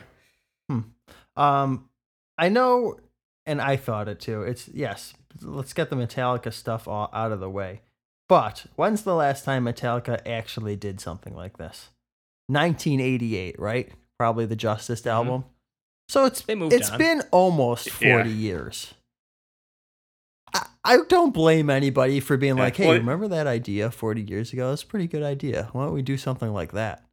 Um, I know, and I thought it too. It's yes. Let's get the Metallica stuff all out of the way. But when's the last time Metallica actually did something like this? 1988, right? Probably the Justice mm-hmm. album. So it's
They moved
it's
on.
been almost 40
Yeah.
years. I, I don't blame anybody for being
Yeah,
like, hey,
well-
remember that idea 40 years ago? That's a pretty good idea. Why don't we do something like that?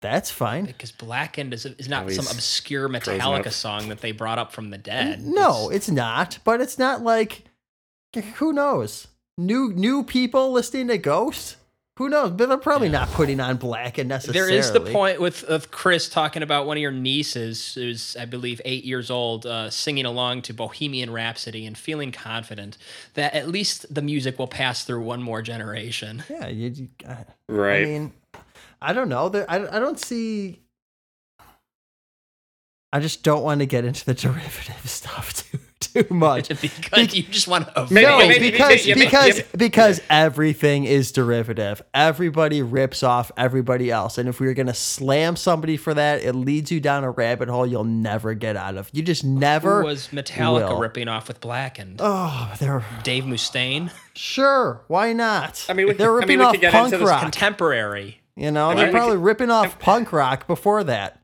That's fine.
Because Blackened is, is not some obscure Metallica song that they brought up from the dead.
No, it's not. But it's not like who knows? New new people listening to Ghost? Who knows? But they're probably not putting on Blackened necessarily.
There is the point with of Chris talking about one of your nieces, who's I believe eight years old, uh, singing along to Bohemian Rhapsody and feeling confident that at least the music will pass through one more generation.
Yeah, you, you- I,
Right.
I mean, I don't know. There, I I don't see. I just don't want to get into the derivative stuff too too much.
because you just want to
Maybe-
no,
maybe-
because because because everything is derivative. Everybody rips off everybody else, and if we were gonna slam somebody for that, it leads you down a rabbit hole you'll never get out of. You just never.
Who was Metallica
will.
ripping off with Blackened?
oh, they're
Dave Mustaine,
sure. Why not?
I mean, we-
they're
I mean,
ripping
we
off
could get
punk
into this
rock.
contemporary.
you know,
I
they're probably
could-
ripping off punk rock before that.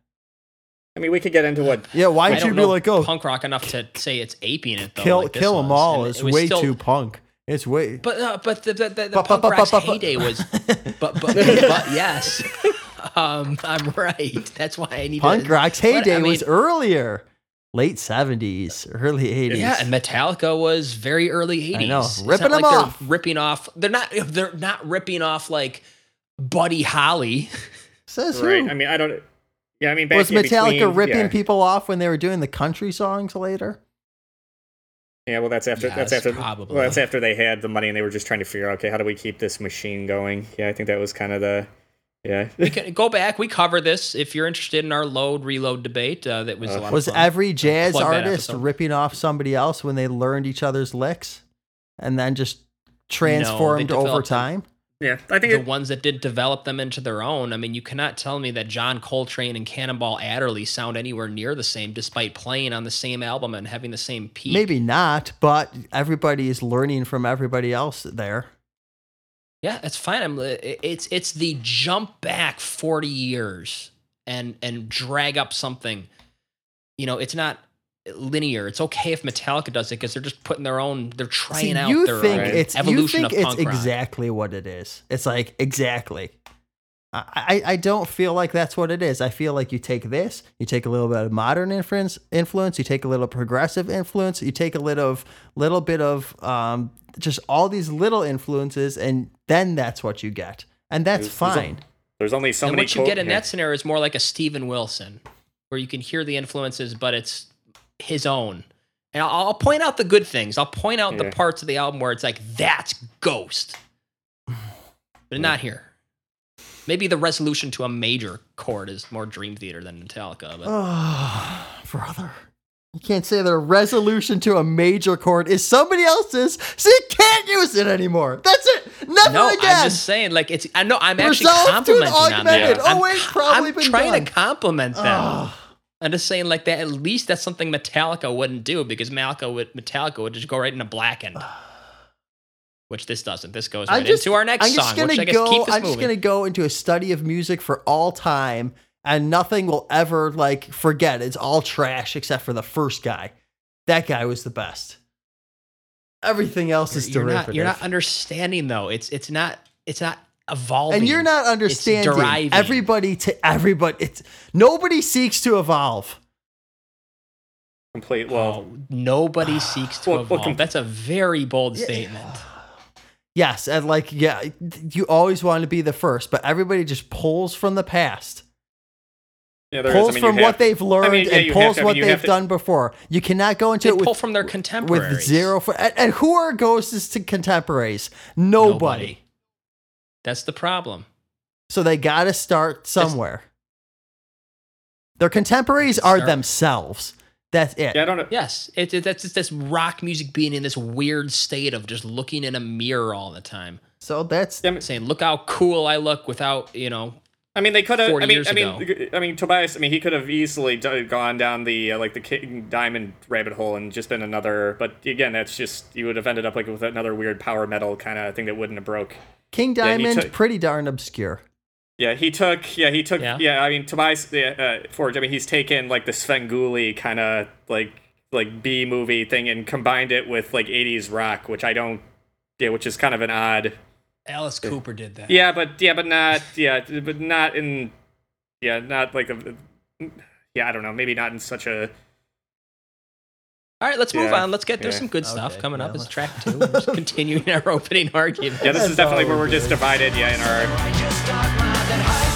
I mean, we could get into what.
Yeah, why
I
don't you be
know
like, oh,
punk rock enough to say it's aping it though.
kill
like this
kill them
was.
all
And
is
it was
way
still-
too punk. It's way.
But uh, but the the, the, the
But-
punk
but-
rock's
but- but-
heyday was. But but, but yes, um, I'm right. That's why I need
Punk
to,
rock's
But, I
heyday
mean,
was earlier, late seventies, early eighties.
Yeah, and Metallica was very early 80s.
I know,
It's
ripping
not
them
like they're
off.
ripping off. They're not. They're not ripping off like Buddy Holly.
says
Right.
who?
I mean, I don't. Yeah, I mean,
was Metallica
between-
ripping
yeah.
people off when they were doing the country songs later?
Yeah, well, that's after. that's
Yes,
after.
probably.
Well, that's after they had the money and they were just trying to figure out, okay, how do we keep this machine going? Yeah, I think that was kind of the. Yeah.
We can go back. We cover this if you're interested in our load reload debate. Uh, that was a lot
Was
of fun.
every jazz artist ripping off somebody else when they learned each other's licks and then just transformed over
developed a-
time?
Yeah, I think
the
it,
ones that did develop them into their own. I mean, you cannot tell me that John Coltrane and Cannonball Adderley sound anywhere near the same, despite playing on the same album and having the same peak.
Maybe not, but everybody is learning from everybody else there.
Yeah, it's fine. I'm. Uh, it's it's the jump back forty years and and drag up something. You know, it's not linear. It's okay if Metallica does it because they're just putting their own. They're trying
See,
out
you
their
think
own
it's
evolution
you think
of
it's
rock.
exactly what it is. It's like exactly. I, I I don't feel like that's what it is. I feel like you take this, you take a little bit of modern influence, influence, you take a little progressive influence, you take a little of little bit of um just all these little influences, and then that's what you get, and that's
There's- there's a-
fine.
there's only so
and
many.
what you get in
yeah.
that scenario is more like a Steven Wilson, where you can hear the influences, but it's his own. And I'll, I'll point out the good things. I'll point out the parts of the album where it's like that's Ghost, but not here. Maybe the resolution to a major chord is more Dream Theater than Metallica, but
Oh, brother. You can't say the resolution to a major chord is somebody else's, so you can't use it anymore. That's it. Never
no,
again.
I'm just saying. Like it's. I know. I'm actually
Resolve to an
complimenting on
augmented.
that.
Oh,
I'm,
wait, probably
I'm
been
trying
done.
to compliment them.
Ugh.
I'm just saying, like that. At least that's something Metallica wouldn't do because Metallica would Metallica would just go right into blackened, which this doesn't. This goes right
just,
into our next
I'm just
song,
gonna
which I guess
go.
keep this
I'm just gonna go into a study of music for all time, and nothing will ever like forget. It's all trash except for the first guy. That guy was the best. Everything else is
you're
derivative.
not. You're not understanding though. It's. It's not. It's not evolving.
and you're not understanding
deriving.
everybody to everybody. It's nobody seeks to evolve.
complete. Well,
Oh, nobody seeks to
Well, well,
evolve.
com-
That's a very bold statement.
Yes, and like yeah, you always want to be the first, but everybody just pulls from the past.
yeah,
pulls
I mean,
from what
have-
they've learned
mean, yeah,
and pulls
to- I mean,
what they've
to-
done before. You cannot go into
They
it with,
pull from their contemporaries.
with zero for and, and who are ghosts to contemporaries? Nobody.
That's the problem.
So they got to start somewhere. Their contemporaries are
Start-
themselves. That's it.
Yeah, I don't know.
Yes, it, it, that's just this rock music being in this weird state of just looking in a mirror all the time,
So that's
Yeah, I mean-
saying, "Look how cool I look," without you know.
I mean, they could have. I mean, I mean, I mean, Tobias. I mean, he could have easily d- gone down the uh, like the King Diamond rabbit hole and just been another. But again, that's just you would have ended up like with another weird power metal kind of thing that wouldn't have broke.
King
Yeah, he
Diamond,
took-
pretty darn obscure.
Yeah, he took. Yeah, he took.
Yeah.
Yeah, I mean, Tobias uh, Forge. I mean, he's taken like the Svengoolie kind of like like B movie thing and combined it with like '80s rock, which I don't. Yeah, which is kind of an odd.
Alice Cooper did that.
Yeah, but yeah, but not. Yeah, but not in. Yeah, not like a. Yeah, I don't know. Maybe not in such a.
All right, let's move
Yeah,
on. Let's get there's
yeah.
some good stuff
Okay,
coming
yeah,
up. It's
let's-
track two. We're just continuing our opening argument.
Yeah, this is definitely where
we
we're just divided. Yeah, in our.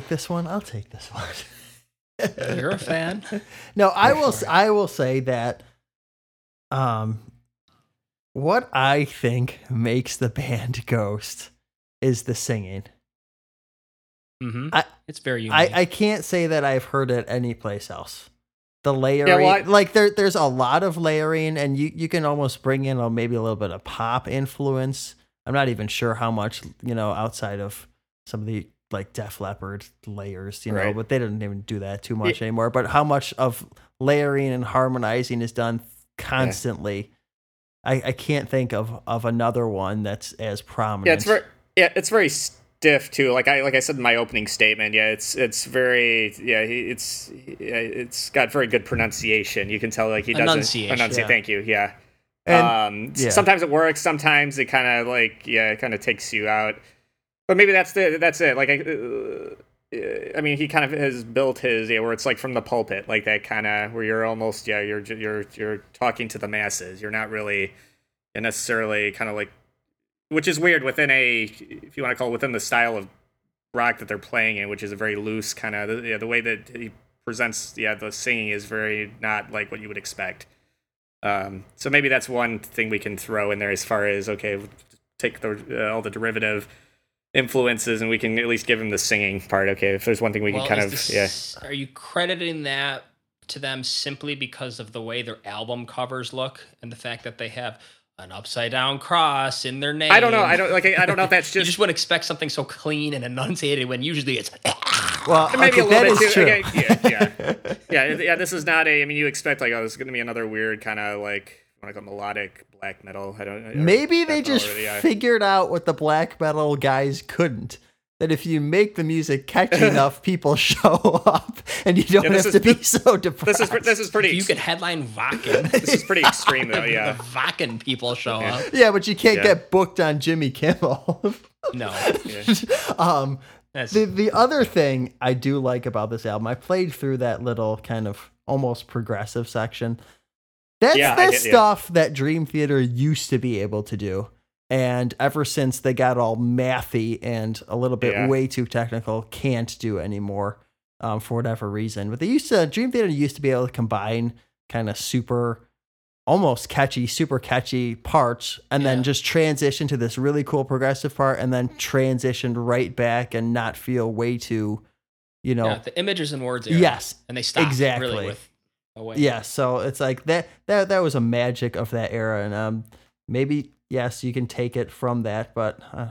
Take this one. I'll take this one.
You're a fan.
No, I will. s- I will say that. Um, what I think makes the band Ghost is the singing.
Mm-hmm.
I-
it's very unique.
I, I can't say that I've heard it anyplace else. The layering,
well, I-
like there, there's a lot of layering, and you, you can almost bring in a, maybe a little bit of pop influence. I'm not even sure how much, you know, outside of some of the like Def Leppard layers, you know,
Right.
but they didn't even do that too much anymore. But how much of layering and harmonizing is done constantly? I, I can't think of of another one that's as prominent.
Yeah, it's very yeah, it's very stiff too. Like I like I said in my opening statement. Yeah, it's it's very yeah. It's yeah, it's got very good pronunciation. You can tell like he doesn't
Enunciation,
enunciate.
yeah.
Thank you. Yeah.
And-
um,
yeah.
sometimes it works. Sometimes it kind of like yeah, it kind of takes you out. But maybe that's the that's it. Like I. Uh, I mean, he kind of has built his yeah, where it's like from the pulpit, like that kind of where you're almost yeah, you're you're you're talking to the masses. You're not really necessarily kind of like which is weird within a if you want to call it within the style of rock that they're playing in which is a very loose kind of yeah, the way that he presents yeah the singing is very not like what you would expect um so maybe that's one thing we can throw in there as far as okay take the uh, all the derivative influences and we can at least give him the singing part okay if there's one thing we
Well,
can kind
is
of yeah
Are you crediting that to them simply because of the way their album covers look and the fact that they have an upside down cross in their name?
i don't know i don't like i don't know if that's
You
just
just wouldn't expect something so clean and enunciated when usually it's.
well,
maybe
okay,
a little bit too.
true.
Okay, yeah, yeah, yeah, yeah. This is not a. I mean, you expect like, oh, this is gonna be another weird kind of like like a melodic black metal. I don't. or
Maybe they just
or-
figured out what the black metal guys couldn't. That if you make the music catchy enough, people show up, and you don't
Yeah,
have
is-
to be so depressed.
This is this is pretty.
you could headline Wacken.
this is pretty extreme though.
Yeah, the
Yeah.
Wacken people show up.
yeah, but you can't
Yeah.
get booked on Jimmy Kimmel.
No,
um,
that's
the the other thing I do like about this album, I played through that little kind of almost progressive section. That's
Yeah,
the
I did, yeah.
stuff that Dream Theater used to be able to do. And ever since they got all mathy and a little bit
Yeah.
way too technical, can't do anymore um, for whatever reason. But they used to, Dream Theater used to be able to combine kind of super, almost catchy, super catchy parts and then just transition to this really cool progressive part and then transition right back and not feel way too, you know,
yeah, the images and words. Era,
yes,
and they stopped
exactly.
really with away.
yeah, so it's like that that that was a magic of that era, and um, maybe yes, you can take it from that, but uh,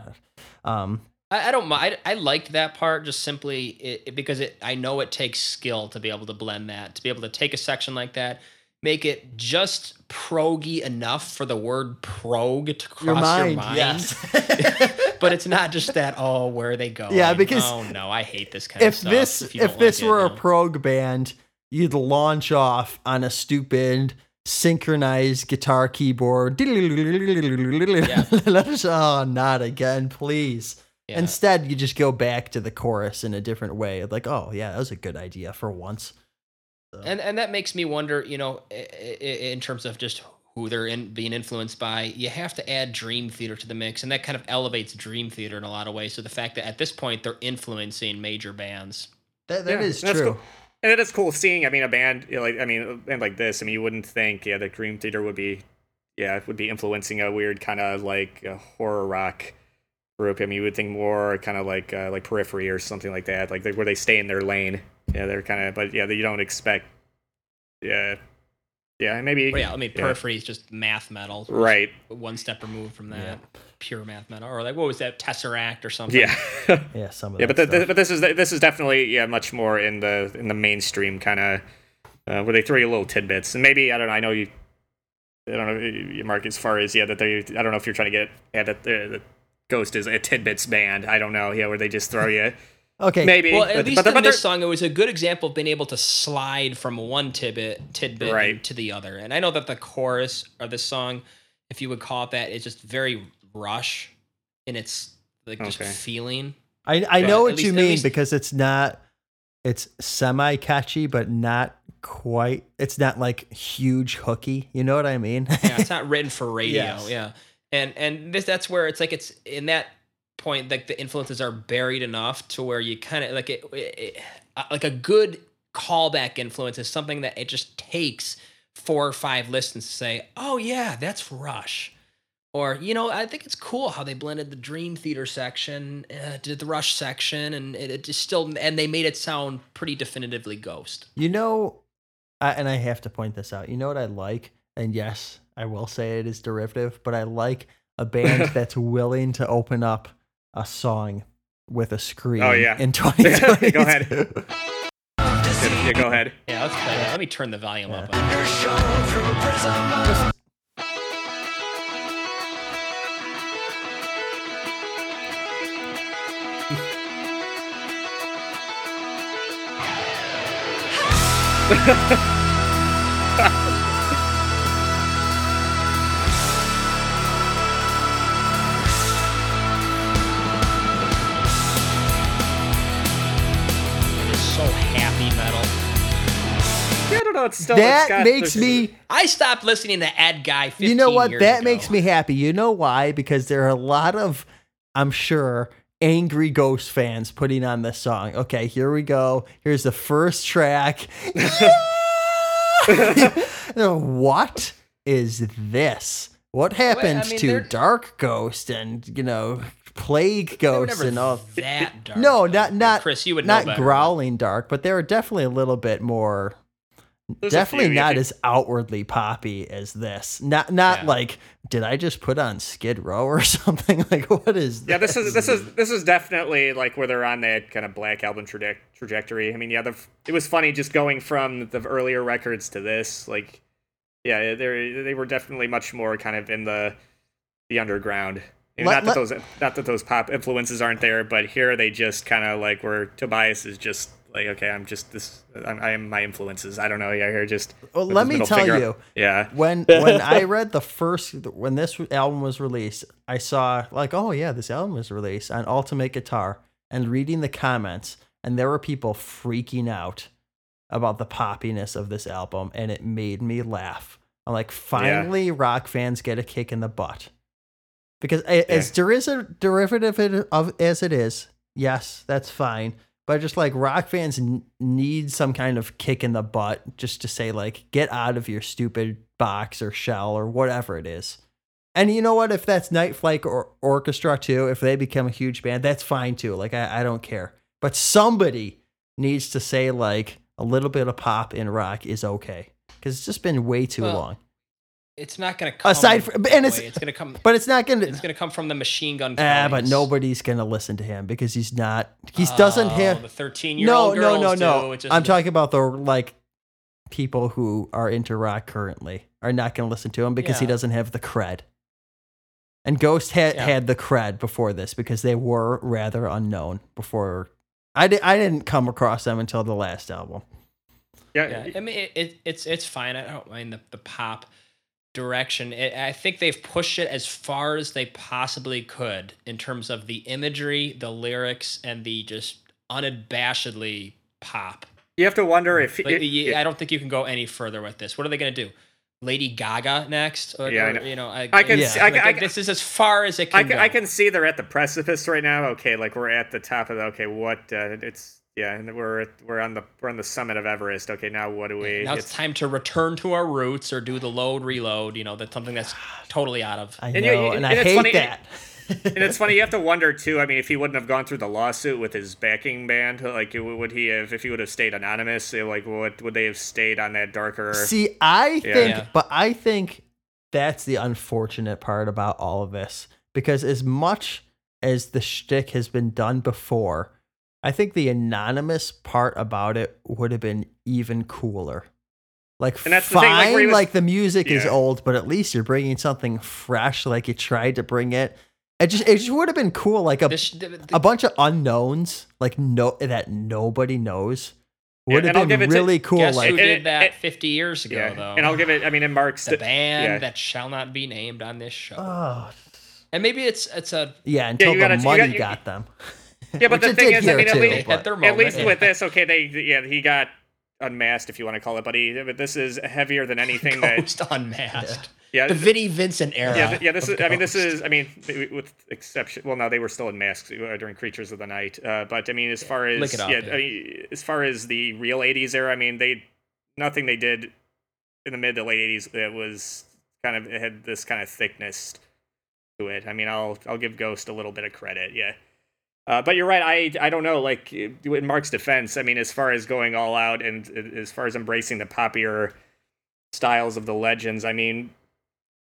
um,
I, I don't mind. I, I liked that part just simply it, it- because it. I know it takes skill to be able to blend that, to be able to take a section like that, make it just progy enough for the word prog to cross
your mind,
your mind.
yes.
but it's not just that. Oh, where are they go?
Yeah, because
oh no, I hate this kind of
if
stuff.
this if, this
like it,
were a
no.
prog band, you'd launch off on a stupid synchronized guitar keyboard. oh, not again, please.
Yeah.
Instead, you just go back to the chorus in a different way. Like, oh yeah, that was a good idea for once.
and and that makes me wonder you know i- i- in terms of just who they're in being influenced by you have to add dream theater to the mix and that kind of elevates dream theater in a lot of ways so the fact that at this point they're influencing major bands
That that
Yeah,
is
that's
true.
cool. And it is cool seeing. I mean, a band you know, like I mean, and like this. I mean, you wouldn't think yeah, that Dream Theater would be yeah would be influencing a weird kind of like a horror rock group. I mean, you would think more kind of like uh, like Periphery or something like that, like they, where they stay in their lane. Yeah, they're kind of, but yeah, you don't expect. Yeah, yeah, maybe.
but yeah i mean
yeah.
periphery is just math metal
Right.
one step removed from that pure math metal or like what was that tesseract or something?
Yeah.
Yeah, some of
yeah, but the, the, but this is this is definitely yeah much more in the in the mainstream kind of uh, where they throw you little tidbits. And maybe I don't know I know you I don't know you Mark as far as yeah that they I don't know if you're trying to get yeah that the, the Ghost is a tidbits band. I don't know yeah where they just throw you
okay,
maybe
well at
but,
least
but, they're-
in
but
this song it was a good example of being able to slide from one tidbit tidbit
Right.
to the other. And i know that the chorus of this song if you would call it that is just very rush in its like just
Okay.
feeling
I I
But
know what you
least-
mean
least-
because it's not it's semi catchy, but not quite. It's not like huge hooky. You know what I mean?
yeah, it's not written for radio.
Yes.
Yeah, and and this that's where it's like it's in that point like the influences are buried enough to where you kind of like it, it- uh, like a good callback influence is something that it just takes four or five listens to say, oh yeah, that's Rush. Or you know, I think it's cool how they blended the Dream Theater section, uh, did the Rush section, and it, it just still and they made it sound pretty definitively Ghost.
you know, I, and I have to point this out. You know what I like? And yes, I will say it is derivative, but I like a band that's willing to open up a song with a scream.
Oh, yeah.
in 2020.
Go ahead. Yeah, go ahead.
Yeah, let's play that. Let me turn the volume up. So happy metal.
Yeah, I don't know. It's still
That
it's got-
makes me.
I stopped listening to Ed Guy. 15
You know what?
years
That
ago.
makes me happy. You know why? Because there are a lot of, I'm sure, angry Ghost fans putting on this song. Okay, here we go. Here's the first track. what is this? What happened
mean,
to Dark Ghost and you know Plague Ghost and all?
that dark.
No, not not
Chris. You would
not growling dark, but they were definitely a little bit more.
There's
definitely not as outwardly poppy as this. Not not
Yeah.
like did I just put on Skid Row or something? Like what is?
Yeah, this is this is this is definitely like where they're on that kind of black album traje- trajectory. I mean, yeah, the, it was funny just going from the earlier records to this. Like, yeah, they they were definitely much more kind of in the the underground. You know,
Let-
not that
let-
those not that those pop influences aren't there, but here they just kind of like where Tobias is just like, okay, I'm just this. I'm, I am my influences. I don't know. Yeah, here just.
Well, let me tell
finger
you.
Yeah.
when when I read the first when this album was released, I saw like, oh yeah, this album was released on Ultimate Guitar, and reading the comments, and there were people freaking out about the poppiness of this album, and it made me laugh. I'm like, finally, rock fans get a kick in the butt, because a- as there is a derivative of as it is, yes, that's fine. But just like rock fans n- need some kind of kick in the butt just to say like get out of your stupid box or shell or whatever it is. And you know what? If that's Night Flight or Orchestra too, if they become a huge band, that's fine too. Like I, I don't care. But somebody needs to say like a little bit of pop in rock is okay because it's just been way too
Well,
long.
It's not going to come.
Aside from- and it's-
it's going to come.
But it's not gonna.
It's going to come from the machine gun.
Ah, but nobody's gonna listen to him because he's not. He doesn't
Oh,
have.
the thirteen-year-old.
no,
girls
no,
do.
no. I'm talking about the like people who are into rock currently are not going to listen to him because he doesn't have the cred. And Ghost had
Yeah.
had the cred before this because they were rather unknown before. I did. I didn't come across them until the last album.
Yeah.
Yeah, I mean, it, it, it's it's fine. I don't mind the, the pop direction. It, I think they've pushed it as far as they possibly could in terms of the imagery, the lyrics, and the just unabashedly pop.
You have to wonder if.
Like,
it-
you- I don't think you can go any further with this. What are they going to do? Lady Gaga next? Or,
Yeah, I
or,
know.
you know, I,
I can
Yeah.
see, I,
like,
I, can-
this is as far as it can
I can,
go.
I can see they're at the precipice right now. Okay, like we're at the top of the. Okay, what? Uh, it's yeah, and we're we're on the we're on the summit of Everest. Okay, now what do we?
now it's, time to return to our roots or do the load reload. You know, that's something that's totally out of.
I
And
know,
you- you-
and I
and it's
hate
funny-
that.
and it's funny. You have to wonder too. I mean, if he wouldn't have gone through the lawsuit with his backing band, like would he have? If he would have stayed anonymous, like what would they have stayed on that darker?
See, I
Yeah.
think,
Yeah.
but I think that's the unfortunate part about all of this because as much as the shtick has been done before, I think the anonymous part about it would have been even cooler. Like,
And that's the
fine,
thing, like, where he
like, the music is old, but at least you're bringing something fresh. Like you tried to bring it. It just, it just would have been cool. Like a,
This, the, the-
a bunch of unknowns, like no, that nobody knows, would
and
have been
it to-
really cool.
guess
Like,
who did that
it-
50 years ago,
yeah,
though?
and I'll give it. I mean, it Mark's
the band
yeah.
that shall not be named on this show.
oh,
and maybe it's it's a
Yeah, until
you gotta-
the
you
money
got- you-
got them.
Yeah, but the thing is, I
here
mean, at least,
at their
at
moment.
least with this, okay, they yeah he got unmasked if you want to call it, but he but this is heavier than anything that
Ghost Unmasked.
yeah
The Vinnie Vincent era.
yeah yeah this
of
is I mean this is I mean with exception well no they were still in masks uh, during Creatures of the Night uh, but I mean as far as
Look up,
yeah
yeah.
I mean, as far as the real '80s era I mean they nothing they did in the mid to late '80s that was kind of it had this kind of thickness to it. I mean I'll I'll give Ghost a little bit of credit yeah. Uh, but you're right. I I don't know. Like in Mark's defense, I mean, as far as going all out and as far as embracing the poppier styles of the legends, I mean,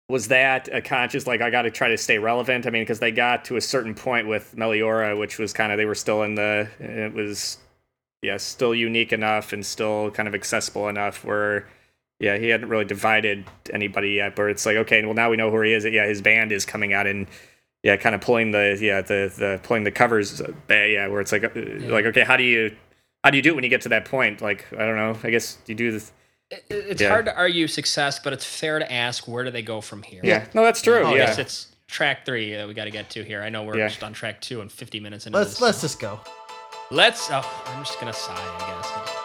was that a conscious like I got to try to stay relevant? I mean, because they got to a certain point with Meliora, which was kind of they were still in the it was yeah still unique enough and still kind of accessible enough where yeah he hadn't really divided anybody yet. But it's like okay, well now we know who he is. Yeah, his band is coming out and yeah, kind of pulling the yeah the the pulling the covers uh, yeah where it's like uh, like okay how do you how do you do it when you get to that point? Like I don't know. I guess you do this.
It- It's
Yeah.
hard to argue success, but it's fair to ask where do they go from here?
Yeah, no, that's true.
Oh,
yeah,
yes, it's track three that we got to get to here. I know we're
Yeah.
just on track two and 50 minutes into
Let's
this.
let's just go.
Let's. Oh, I'm just gonna sigh. I guess.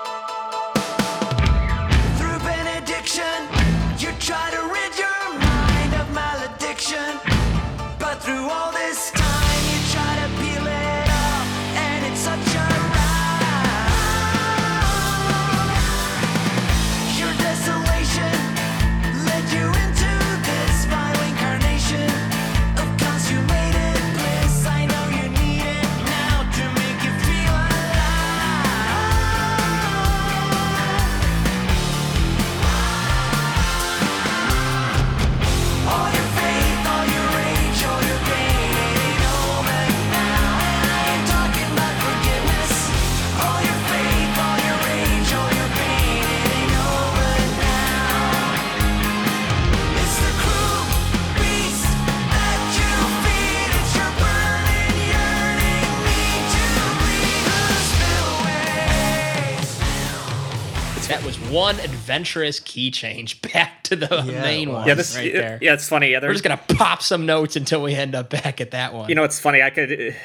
One adventurous key change back to the
Yeah,
main one.
yeah, this
right there.
yeah, it's funny. Yeah,
We're just gonna pop some notes until we end up back at that one.
you know it's funny i could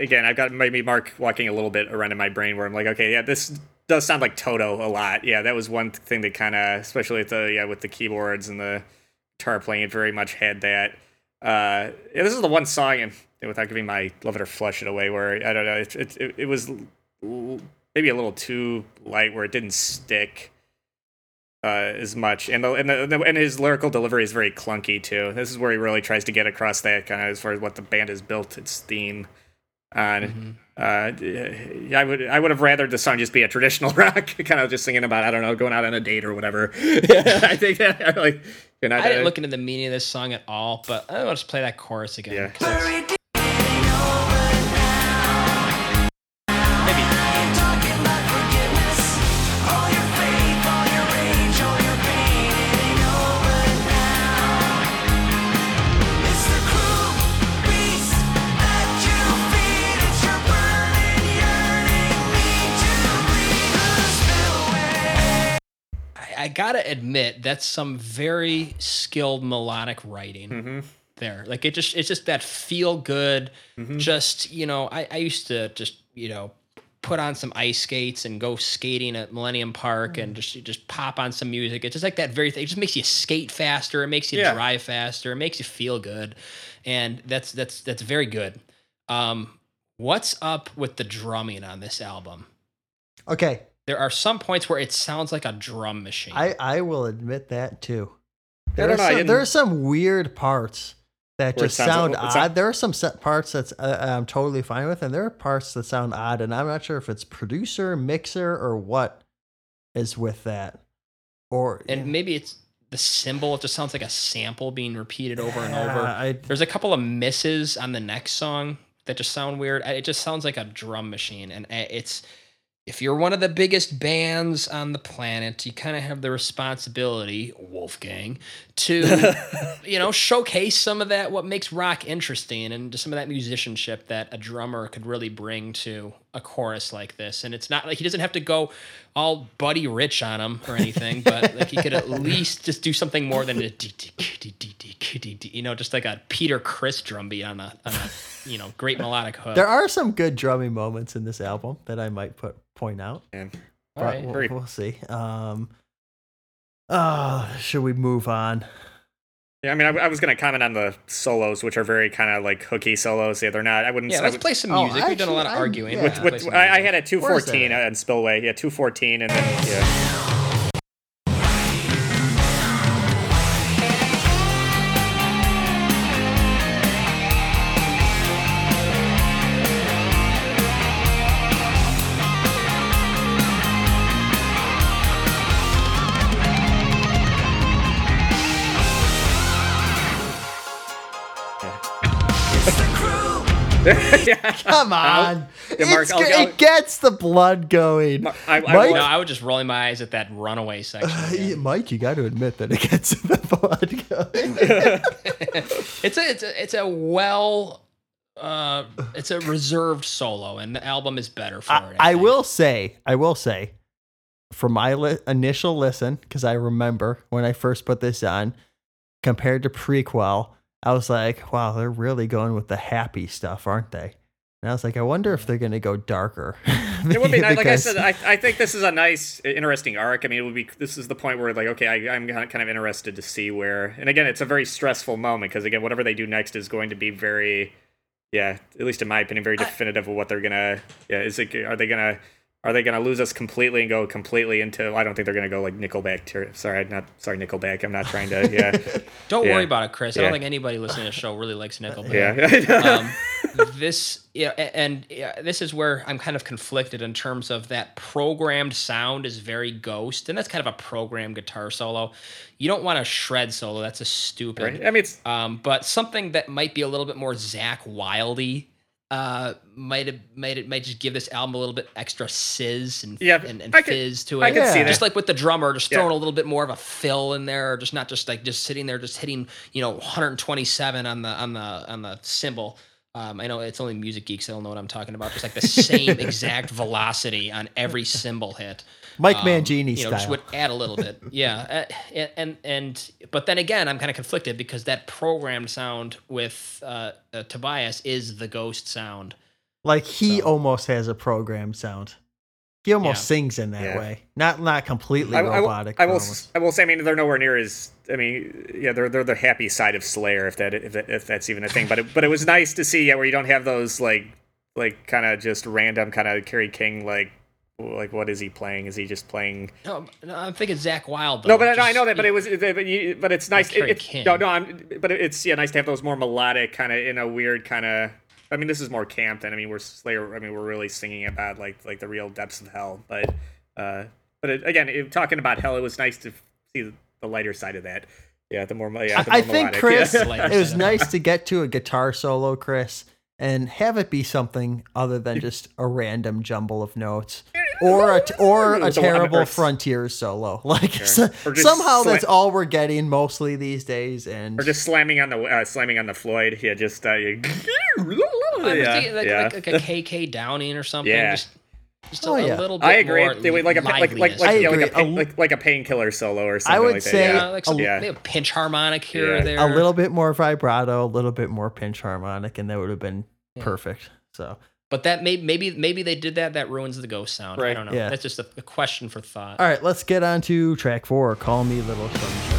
again i've got maybe mark walking a little bit around in my brain where i'm like okay yeah this does sound like toto a lot yeah that was one thing that kind of especially with the yeah with the keyboards and the guitar playing it very much had that uh yeah this is the one song and without giving my love it or flush it away where i don't know it, it, it, it was l- maybe a little too light where it didn't stick uh, as much, and the, and the and his lyrical delivery is very clunky too. This is where he really tries to get across that kind of as far as what the band has built its theme on. Uh, I would I would have rather the song just be a traditional rock, kind of just singing about I don't know going out on a date or whatever. I think that, like
I didn't look into the meaning of this song at all, but I'll just play that chorus again.
Yeah.
I, I gotta admit that's some very skilled melodic writing
Mm-hmm.
there. Like it just it's just that feel good.
Mm-hmm.
Just you know, I, I used to just you know put on some ice skates and go skating at Millennium Park and just just pop on some music. It's just like that very thing. It just makes you skate faster. It makes you
Yeah.
drive faster. It makes you feel good, and that's that's that's very good. Um, what's up with the drumming on this album?
Okay,
There are some points where it sounds like a drum machine.
I I will admit that too. There are
know,
some, there are some weird parts that
Where
just sound
like-
odd.
not-
there are some set parts that's uh, I'm totally fine with, and there are parts that sound odd, and I'm not sure if it's producer, mixer, or what is with that. Or
and maybe it's the cymbal. It just sounds like a sample being repeated over and over.
I,
There's a couple of misses on the next song that just sound weird. It just sounds like a drum machine, and it's if you're one of the biggest bands on the planet, you kind of have the responsibility, Wolfgang, to you know showcase some of that what makes rock interesting and just some of that musicianship that a drummer could really bring to a chorus like this. And it's not like he doesn't have to go all Buddy Rich on him or anything, but like he could at least just do something more than a dee- dee- dee- dee- dee- dee- dee- dee, you know, just like a Peter Criss drum beat on a, on a you know great melodic hook.
there are some good drumming moments in this album that I might put point out.
And
but
right.
we'll, we'll see. Um, uh, should we move on?
Yeah, I mean, I, I was gonna comment on the solos, which are very kind of like hooky solos. Yeah, they're not. I wouldn't.
Yeah,
I
let's
would-
play some
Oh,
music. We've done a lot of
actually, I-
arguing.
yeah.
Let's
With, I, I had a two fourteen
Where's that
fourteen
at?
on Spillway. Yeah, two fourteen, and then yeah.
Come on.
Yeah, Mark,
It's
I'll-
g-
I'll-
it gets the blood going.
I, I,
Mike?
No, I was just rolling my eyes at that runaway section.
Uh,
again.
Mike, you got to admit that it gets the blood going.
It's a it's a it's a well uh it's a reserved solo and the album is better for
I,
it.
I
think.
will say, I will say, for my li- initial listen, because I remember when I first put this on, compared to Prequelle, I was like, wow, they're really going with the happy stuff, aren't they? And I was like, I wonder if they're going to go darker.
It would be nice. Like I said, I, I think this is a nice, interesting arc. I mean, it would be. This is the point where, like, okay, I, I'm kind of interested to see where. And again, it's a very stressful moment because again, whatever they do next is going to be very, yeah, at least in my opinion, very definitive of what they're gonna. Yeah, is it? Are they gonna? Are they gonna lose us completely and go completely into? I don't think they're gonna go like Nickelback. Ter- sorry, not sorry, Nickelback. I'm not trying to. Yeah,
Don't
yeah.
worry about it, Chris. I don't think anybody listening to the show really likes Nickelback.
yeah.
um, this yeah, and yeah, this is where I'm kind of conflicted in terms of that programmed sound is very ghost, and that's kind of a programmed guitar solo. You don't want a shred solo; that's a stupid.
right. I mean, it's
Um, but something that might be a little bit more Zach Wildy uh might have made it might just give this album a little bit extra sizz and
Yeah,
and, and
I could-
fizz to it.
I
could see
that.
Just like with the drummer, just
Yeah.
throwing a little bit more of a fill in there, or just not just like just sitting there, just hitting you know 127 on the on the on the cymbal. Um, I know it's only music geeks. that don't know what I'm talking about. Just like the same exact velocity on every cymbal hit.
Mike
Um,
Mangini
you know,
style.
just would add a little bit. Yeah, uh, and and but then again, I'm kind of conflicted because that programmed sound with uh, uh, Tobias is the ghost sound.
like he
so-
almost has a programmed sound. He almost
Yeah.
sings in that
Yeah.
way. Not not completely
I, I will-
robotic.
I
but
will.
almost.
s- I will say. I mean, they're nowhere near as. I mean, yeah, they're they're the happy side of Slayer, if that if, that, if that's even a thing. But it, but it was nice to see, yeah, where you don't have those like like kind of just random kind of Kerry King like like what is he playing? Is he just playing?
No, no I'm thinking Zakk Wylde. Though,
No, but I, I know that. But it was. But, you, but it's nice. It,
Kerry
it's
King.
no, no. I'm. But it's yeah, nice to have those more melodic kind of in a weird kind of. I mean, this is more camp than I mean, we're Slayer. I mean, we're really singing about like like the real depths of hell. But uh, but it, again, it, talking about hell, it was nice to see the lighter side of that. Yeah, the more yeah. The
I, I
more
think
melodic.
Chris,
Yeah.
It was nice to get to a guitar solo, Chris, and have it be something other than just a random jumble of notes, or a or a terrible
one-
frontier solo. Like
Sure.
so- somehow
sla-
that's all we're getting mostly these days, and
or just slamming on the uh, slamming on the Floyd. Yeah, just uh, you- yeah,
like,
yeah.
like, like a KK Downing or something.
Yeah.
Just, just
Oh,
a,
yeah.
a little bit
I agree.
more
They would like a like like like like, yeah, like, a, pain, like like a painkiller solo or something.
I would
like
say-
that.
Yeah, like some
Yeah.
maybe a pinch harmonic here
Yeah.
or there.
a little bit more vibrato, a little bit more pinch harmonic, and that would have been
Yeah.
perfect. So
But that may, maybe maybe they did that. That ruins the ghost sound. I don't know.
Yeah.
That's just a, a question for thought.
all right, let's get on to track four. Call me little sunshine.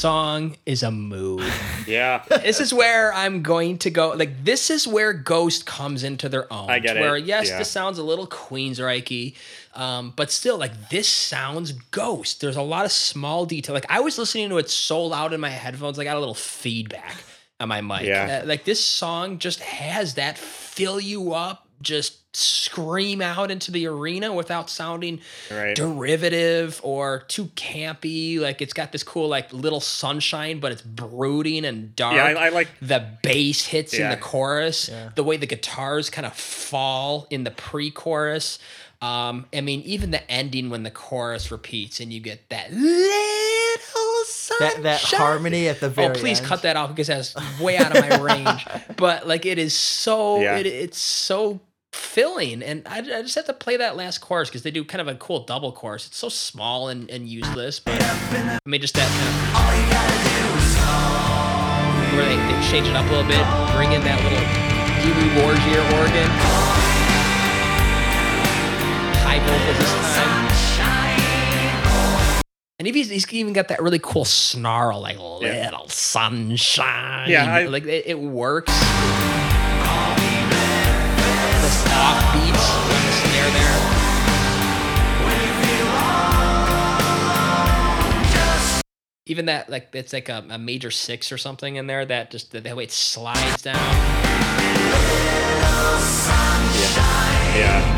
Song is a mood.
Yeah.
this is where I'm going to go. Like this is where Ghost comes into their own.
I get
Where
it.
yes,
Yeah.
this sounds a little Queensryche, um, but still, like this sounds Ghost. There's a lot of small detail. Like I was listening to it so loud in my headphones, I got a little feedback on my mic.
Yeah.
Uh, like this song just has that fill you up, just scream out into the arena without sounding
Right.
derivative or too campy. Like it's got this cool like little sunshine, but it's brooding and dark.
Yeah, I, I like.
the bass hits in the chorus,
Yeah.
the way the guitars kind of fall in the pre-chorus. Um, I mean, even the ending when the chorus repeats and you get that little sunshine.
That that harmony at the very
Oh, please
end.
cut that off because that's way out of my range. But like, it is so
Yeah.
it, it's so filling, and I, I just have to play that last chorus because they do kind of a cool double chorus. It's so small and, and useless, but I mean, just that kind of where they, they change it up a little bit, bring in that little Dewey Wargier organ, high vocals this time. And he's, he's even got that really cool snarl, like little sunshine.
Yeah, I-
like it, it works. The on the snare there. Even that, like it's like a, a major six or something in there. That just the, the way it slides down.
Yeah.
Is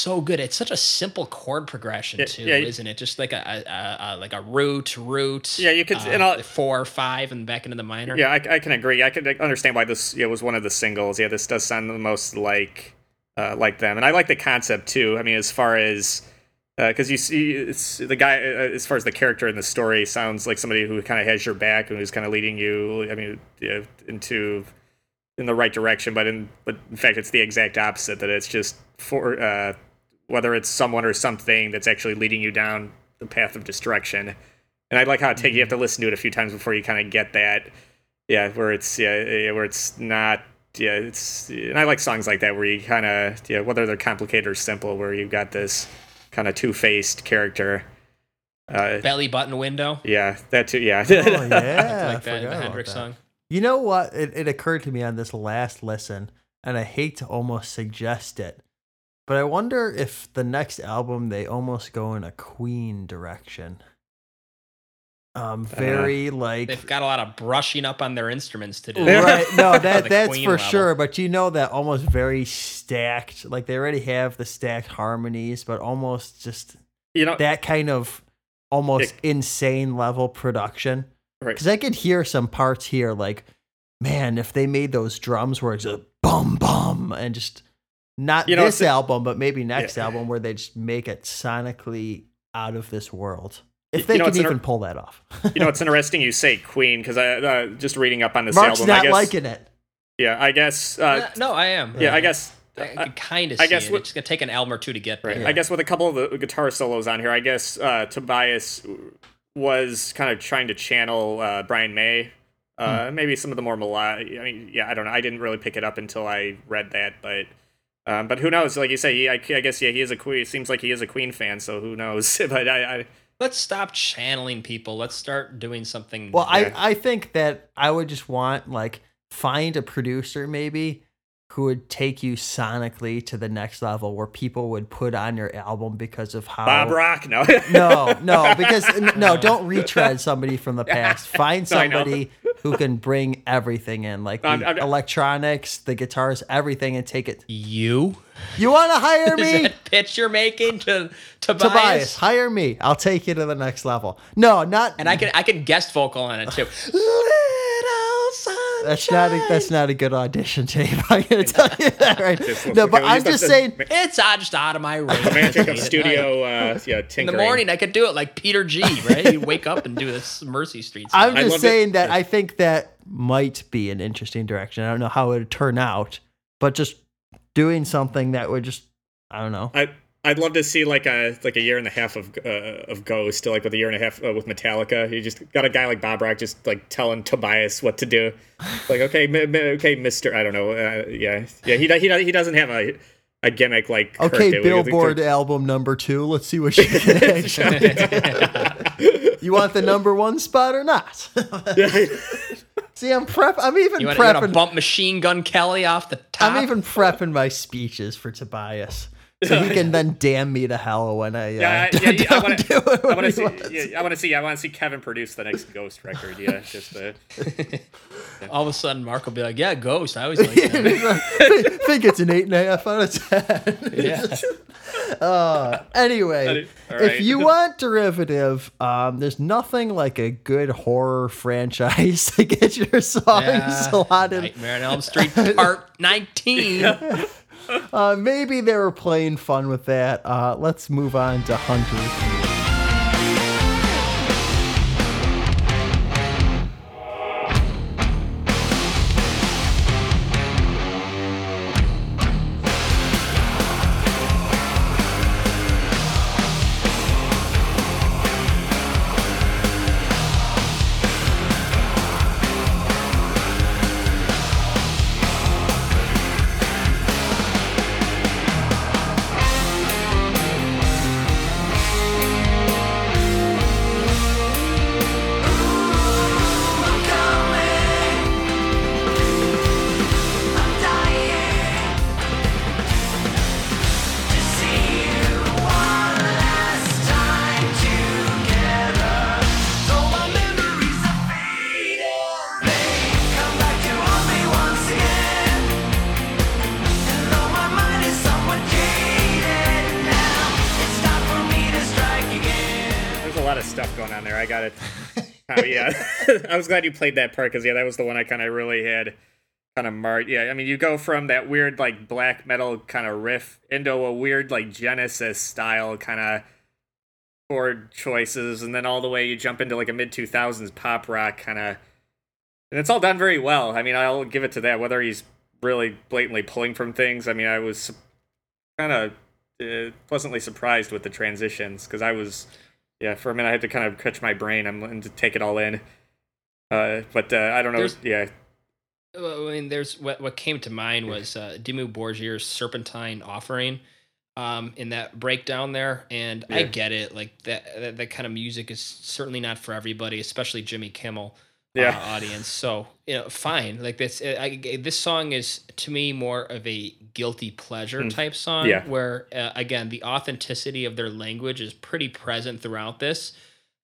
so good. It's such a simple chord progression
Yeah,
too,
yeah.
isn't it? Just like a, a, a, like a root, root.
Yeah, you could-
uh,
and I'll-
four, five, and back into the minor.
Yeah, I, I can agree. I can understand why this yeah, was one of the singles. Yeah, this does sound the most like uh, like them, and I like the concept too. I mean, as far as because you see, it's the guy uh, as far as the character in the story sounds like somebody who kind of has your back and who's kind of leading you. I mean, into in the right direction, but in but in fact, it's the exact opposite. That it's just for uh, whether it's someone or something that's actually leading you down the path of destruction. And I like how it takes you have to listen to it a few times before you kind of get that. Yeah, where it's yeah, yeah, where it's not. Yeah, it's and I like songs like that where you kind of yeah, whether they're complicated or simple, where you've got this kind of two faced character. Uh,
Belly button window.
yeah, that too. Yeah.
Oh, yeah,
like that in the Hendrix
that.
song.
You know what? It, it occurred to me on this last listen, and I hate to almost suggest it, but I wonder if the next album they almost go in a Queen direction. Um, very like
They've got a lot of brushing up on their instruments to do.
right. No, that that's
Queen
for
level.
sure. But you know that almost very stacked. Like they already have the stacked harmonies, but almost just
you know,
that kind of almost
It-
insane level production.
Right.
Because I could hear some parts here, like, man, if they made those drums where it's a bum bum and just not
You know,
this album, but maybe next
Yeah.
album where they just make it sonically out of this world. If
You
they
know,
can
it's inter-
even pull that off.
you know, it's interesting you say Queen because I uh, just reading up on this
Mark's
album. I
not
guess,
liking it.
Yeah, I guess. Uh,
no, I am.
yeah, I guess.
I,
uh,
can kind of
I guess
it.
what-
it's gonna take an album or two to get there.
Right. I guess with a couple of the guitar solos on here, I guess uh, Tobias was kind of trying to channel uh, Brian May. Uh,
Hmm.
Maybe some of the more melodic. I mean, yeah, I don't know. I didn't really pick it up until I read that, but um, but who knows? Like you say, he, I, I guess yeah, he is a Queen. Seems like he is a Queen fan, so who knows? but I, I
Let's stop channeling people. Let's start doing something.
Well,
Yeah.
I, I think that I would just want like find a producer maybe who would take you sonically to the next level where people would put on your album because of how
Bob Rock, no,
No, no, because no, don't retread somebody from the past. Find
No,
somebody who can bring everything in, like the
I'm- I'm-
electronics, the guitars, everything, and take it.
you
You want to hire
is
me?
that pitch you're making to Tobias?
Tobias, hire me. I'll take you to the next level. No, not.
And I can I can guest vocal on it too. Little sunshine.
That's not. A, that's not a good audition tape. I'm gonna tell you that right.
Just-
No, but I'm
just
just
the-
saying.
It's uh, just out of my range.
magic of
at
studio, uh, yeah,
night. In the morning, I could do it like Peter G. Right? You wake up and do this Mercy Street. song.
I'm
I
just
loved it.
saying that I think that might be an interesting direction. I don't know how it would turn out, but just doing something that would just. I don't know.
I I'd love to see like a like a year and a half of uh, of Ghost, like with a year and a half uh, with Metallica. You just got a guy like Bob Rock just like telling Tobias what to do. Like okay, m- m- okay, Mister. I don't know. Uh, yeah, yeah. He he he doesn't have a a gimmick like Kurt
Okay,
did.
Billboard album number two. Let's see what you can actually do. You want the number one spot or not? see, I'm prep. I'm even
You want, you want to
prepping.
bump Machine Gun Kelly off the top?
I'm even prepping my speeches for Tobias, so he can then damn me to hell when I. Uh,
Yeah, I- yeah, yeah, I
don't
wanna-
do it
I want to see. Yeah, I want to see. I want to see Kevin produce the next Ghost record. Yeah, just uh,
All of a sudden, Mark will be like, "Yeah, Ghost. I always like that."
I think it's an eight and a half out of ten.
yeah.
Uh, anyway,
All
if you want derivative, um, there's nothing like a good horror franchise to get your songs
Yeah.
slotted.
Nightmare on Elm Street Part 19.
Uh, maybe they were playing fun with that. Uh, let's move on to Hunter.
I was glad you played that part because, yeah, that was the one I kind of really had kind of marked. Yeah, I mean, you go from that weird, like, black metal kind of riff into a weird, like, Genesis style kind of chord choices, and then all the way you jump into, like, a mid 2000s pop rock kind of. And it's all done very well. I mean, I'll give it to that. Whether he's really blatantly pulling from things, I mean, I was kind of uh, pleasantly surprised with the transitions because I was yeah, for a minute I had to kind of catch my brain. I'm and to take it all in. Uh, but uh, I don't know.
There's-
yeah,
I mean, there's what what came to mind was uh, Dimmu Borgir's Serpentine offering um, in that breakdown there, and I get it. Like that, that that kind of music is certainly not for everybody, especially Jimmy Kimmel
Yeah.
uh, audience. So you know, fine. Like this, I, I- this song is to me more of a guilty pleasure type song,
Mm. Yeah.
where uh, again the authenticity of their language is pretty present throughout this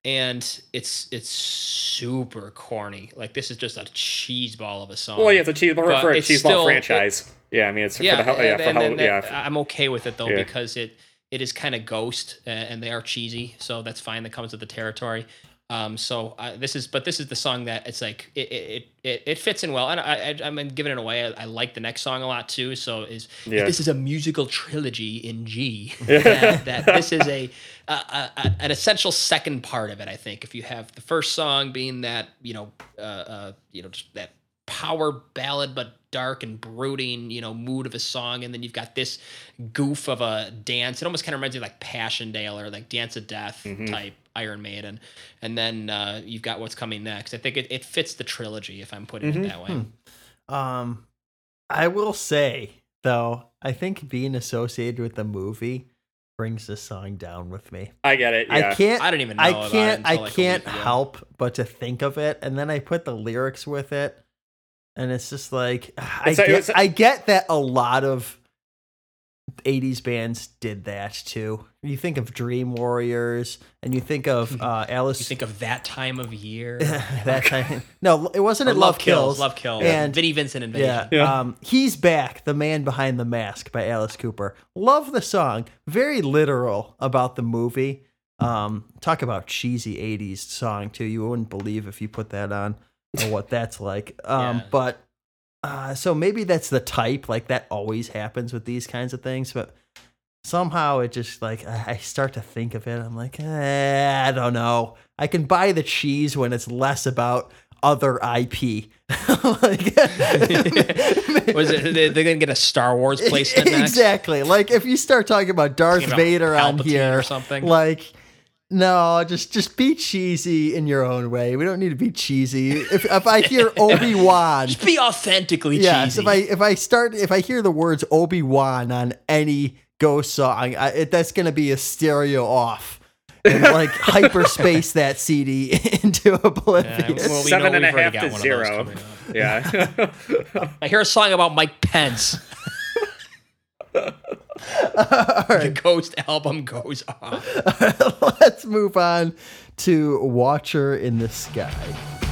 and it's it's super corny. Like this is just a cheese ball of a song.
well, yeah, it's a cheese for,
But
for a
it's
cheese ball
still-
franchise. yeah, I mean, it's
yeah,
for the hell, yeah, for
then
yeah.
that- I'm okay with it though
Yeah.
because it it is kind of ghost uh, and they are cheesy, so that's fine. That comes with the territory. Um, so uh, this is, but this is the song that it's like it it, it, it fits in well, and I, I I'm giving it away. I, I like the next song a lot too. So is
Yeah.
this is a musical trilogy in G. that, that this is a, a, a a- an essential second part of it. I think if you have the first song being that you know uh, uh you know just that power ballad but dark and brooding you know mood of a song and then you've got this goof of a dance it almost kind of reminds me of like passchendaele or like dance of death type iron maiden and then uh, you've got what's coming next i think it, it fits the trilogy if i'm putting it that way
Um, I will say though, I think being associated with the movie brings this song down with me.
I get it. Yeah.
I can't.
I don't even know
I
about it
can't.
until
I
like
can't help but to think of it, and then I put the lyrics with it, and it's just like I
It's
get.
it's a-
I get that a lot of '80s bands did that too. You think of Dream Warriors, and you think of uh, Alice.
you think of that time of year
that time. No, it wasn't
Or
at Love, Kills.
love kills
And
vinnie vincent invasion
yeah,
Yeah.
Um, he's back, the man behind the mask by Alice Cooper. Love the song. Very literal about the movie. Um, talk about cheesy '80s song too. You wouldn't believe if you put that on or what that's like. Um,
Yeah.
but uh, so maybe that's the type. Like that always happens with these kinds of things, but. Somehow it just like I start to think of it. I'm like, eh, I don't know. I can buy the cheese when it's less about other IP. like,
was it they- they're gonna get a star wars placement next
exactly. Like if you start talking about Darth Vader on here
or something.
like no, just just be cheesy in your own way. We don't need to be cheesy. If if I hear Obi Wan,
just be authentically
yes.
cheesy
If I if I start if I hear the words Obi Wan on any Ghost song, I, it, that's gonna be a stereo off. And like hyperspace that CD into
Yeah,
oblivion.
well, we
Seven
know
and a
we've already
half
got
to
one of those
zero. Yeah.
I hear a song about Mike Pence. The Ghost album goes off.
Let's move on to Watcher in the Sky.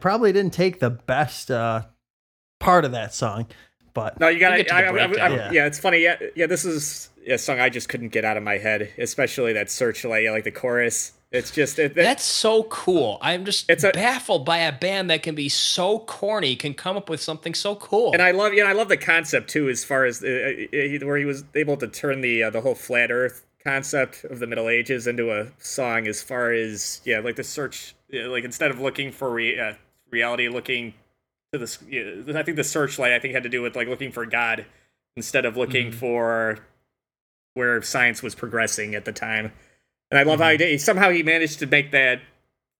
Probably didn't take the best uh, part of that song, but
No, you got
We'll
to.
get
I, I, I, yeah.
Yeah.
it's funny. Yeah, yeah. This is a song I just couldn't get out of my head, especially that searchlight. Like the chorus. It's just it, that-
That's so cool. I'm just
It's a-
baffled by a band that can be so corny, can come up with something so cool.
And I love, you know, I love the concept too, as far as uh, uh, where he was able to turn the uh, the whole flat Earth concept of the Middle Ages into a song. As far as yeah, like the search, yeah, like instead of looking for re- uh, reality, looking to the, s- yeah, I think the searchlight, I think had to do with like looking for God instead of looking mm-hmm. for where science was progressing at the time. And I love how he mm-hmm. did. Somehow he managed to make that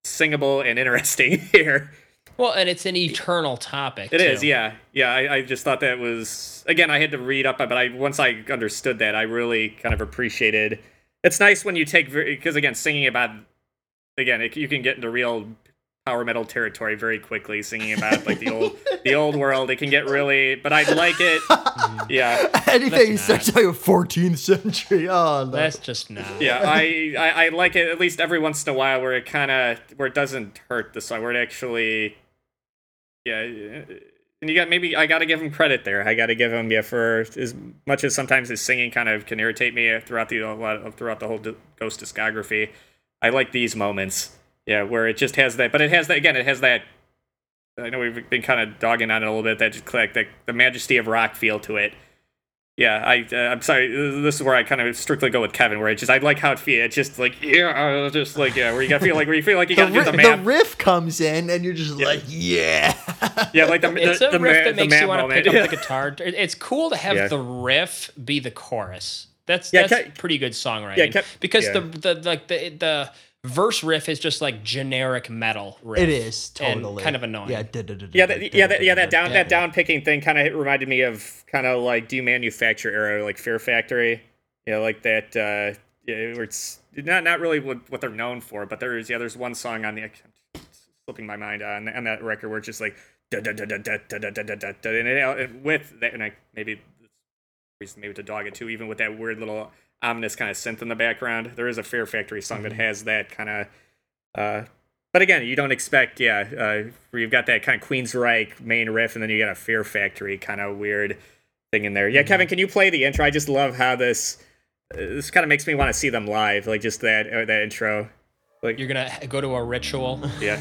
singable and interesting here.
well, and it's an eternal topic.
It is,
too.
yeah, yeah. I, I just thought that was again. I had to read up, but I once I understood that, I really kind of appreciated. It's nice when you take because again, singing about again, it, you can get into real power metal territory very quickly. Singing about like the old the old world, it can get really. But I like it. Yeah,
anything
Let's
starts like a 14th century. Oh no.
That's just not.
yeah. I, I I like it at least every once in a while where it kind of where it doesn't hurt the song, where it actually, yeah. Uh, and you got maybe I got to give him credit there. I got to give him yeah for as much as sometimes his singing kind of can irritate me throughout the a lot of- throughout the whole Ghost discography. I like these moments, yeah, where it just has that, but it has that again. It has that. I know we've been kind of dogging on it a little bit. That just like the, the majesty of rock feel to it. Yeah, I uh, I'm sorry. This is where I kind of strictly go with Kevin, where it just I like how it feels. It's just like yeah, just like yeah, where you got feel like where you feel like you got to do the
ri-
man.
the riff comes in, and you're just like, yeah.
yeah, like the
It's
the,
a
the
riff
man,
that
the
makes you want to pick up
Yeah.
the guitar. It's cool to have
Yeah.
the riff be the chorus. That's
Yeah,
that's
Ke-
pretty good songwriting.
Yeah, Ke-
because
yeah.
the the like the the verse riff is just like generic metal riff.
It is
and
totally
kind of annoying.
Yeah,
Yeah, that, yeah, that, yeah. That down, that down picking thing kind of reminded me of kind of like Demanufacture era, like Fear Factory. You know, like that. Uh, yeah, it's not not really what, what they're known for, but there's yeah, there's one song on the I'm slipping my mind on on that record where it's just like da da da da da da da da da da, da, and, it, and with that, and I maybe reason maybe to dog it too, even with that weird little ominous kind of synth in the background. There is a Fear Factory song that has that kind of. Uh, but again, you don't expect, yeah, uh, where you've got that kind of Queensryche main riff, and then you got a Fear Factory kind of weird thing in there. Yeah, Kevin, can you play the intro? I just love how this uh, this kind of makes me want to see them live, like just that uh, that intro. Like,
You're gonna go to a ritual.
yeah,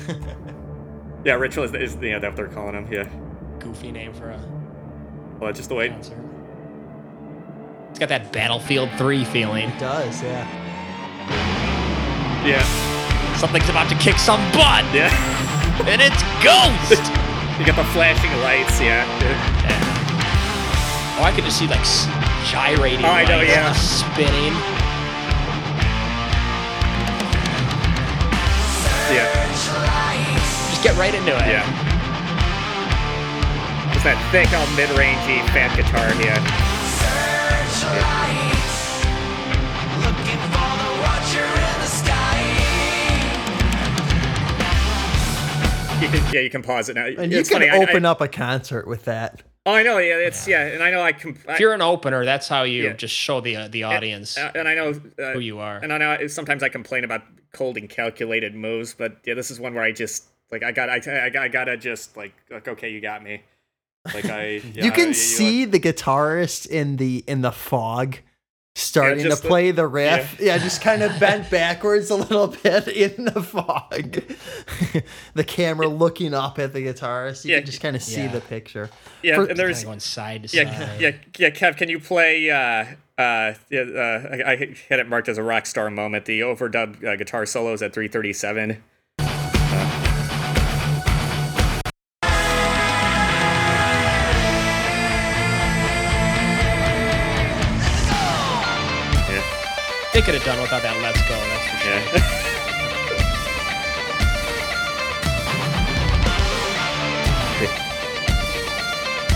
yeah, ritual is, is you know that what they're calling them. Yeah,
Goofy name for a
well, just the way.
concert. It's got that Battlefield 3 feeling.
It does, yeah.
Yeah,
Something's about to kick some butt,
yeah.
and it's Ghost.
you got the flashing lights. Yeah.
oh, I could just see like gyrating.
Oh, I know, yeah.
spinning.
Yeah.
Just get right into it.
Yeah. It's that thick, all mid-rangey, fat guitar. Yeah. You can, yeah, you can pause it now.
And you can
funny.
Open
I,
up a concert with that.
Oh, I know. Yeah, it's yeah, and I know I can.
If you're an opener, that's how you
Yeah.
just show the uh, the audience
uh, and I know uh,
who you are.
And I know sometimes I complain about cold and calculated moves, but yeah, this is one where I just like I got I, I, I gotta just like like okay, you got me. Like I yeah,
you can
I-
see the guitarist in the in the fog starting
just
to
the-
play the riff. Yeah, just kind of bent backwards a little bit in the fog. the camera looking up at the guitarist. You
Yeah.
can just kind of see
Yeah.
the picture.
yeah,
for-
and
Kinda
there's
going side to
yeah
side.
yeah yeah Kev, can you play uh uh yeah uh I, I had it marked as a rock star moment the overdub uh, guitar solos at 337.
They could have done without that "Let's Go." That's for sure.
Yeah.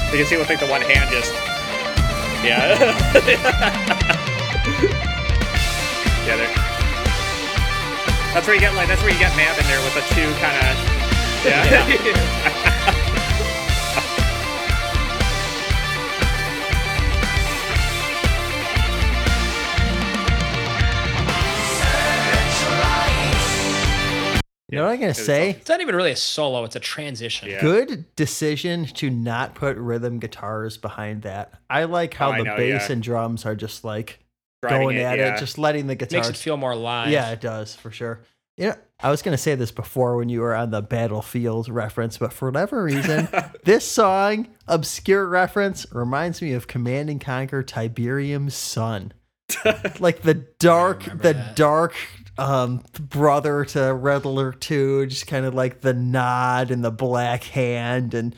You can see with like the one hand just yeah yeah there. That's where you get like that's where you get Mav in there with the two kind of yeah.
You know what I'm gonna say?
It's not even really a solo; it's a transition.
Yeah.
Good decision to not put rhythm guitars behind that. I like how
Oh, I
the
know,
bass
yeah.
and drums are just like
Driving
going
it,
at
yeah.
it, just letting the guitars.
Makes it feel more live.
yeah, it does for sure. You know, I was gonna say this before when you were on the battlefield reference, but for whatever reason, this song, obscure reference, reminds me of Command and Conquer Tiberium's Sun. like the dark, the
that.
dark um brother to Red Alert 2, just kind of like the nod and the black hand and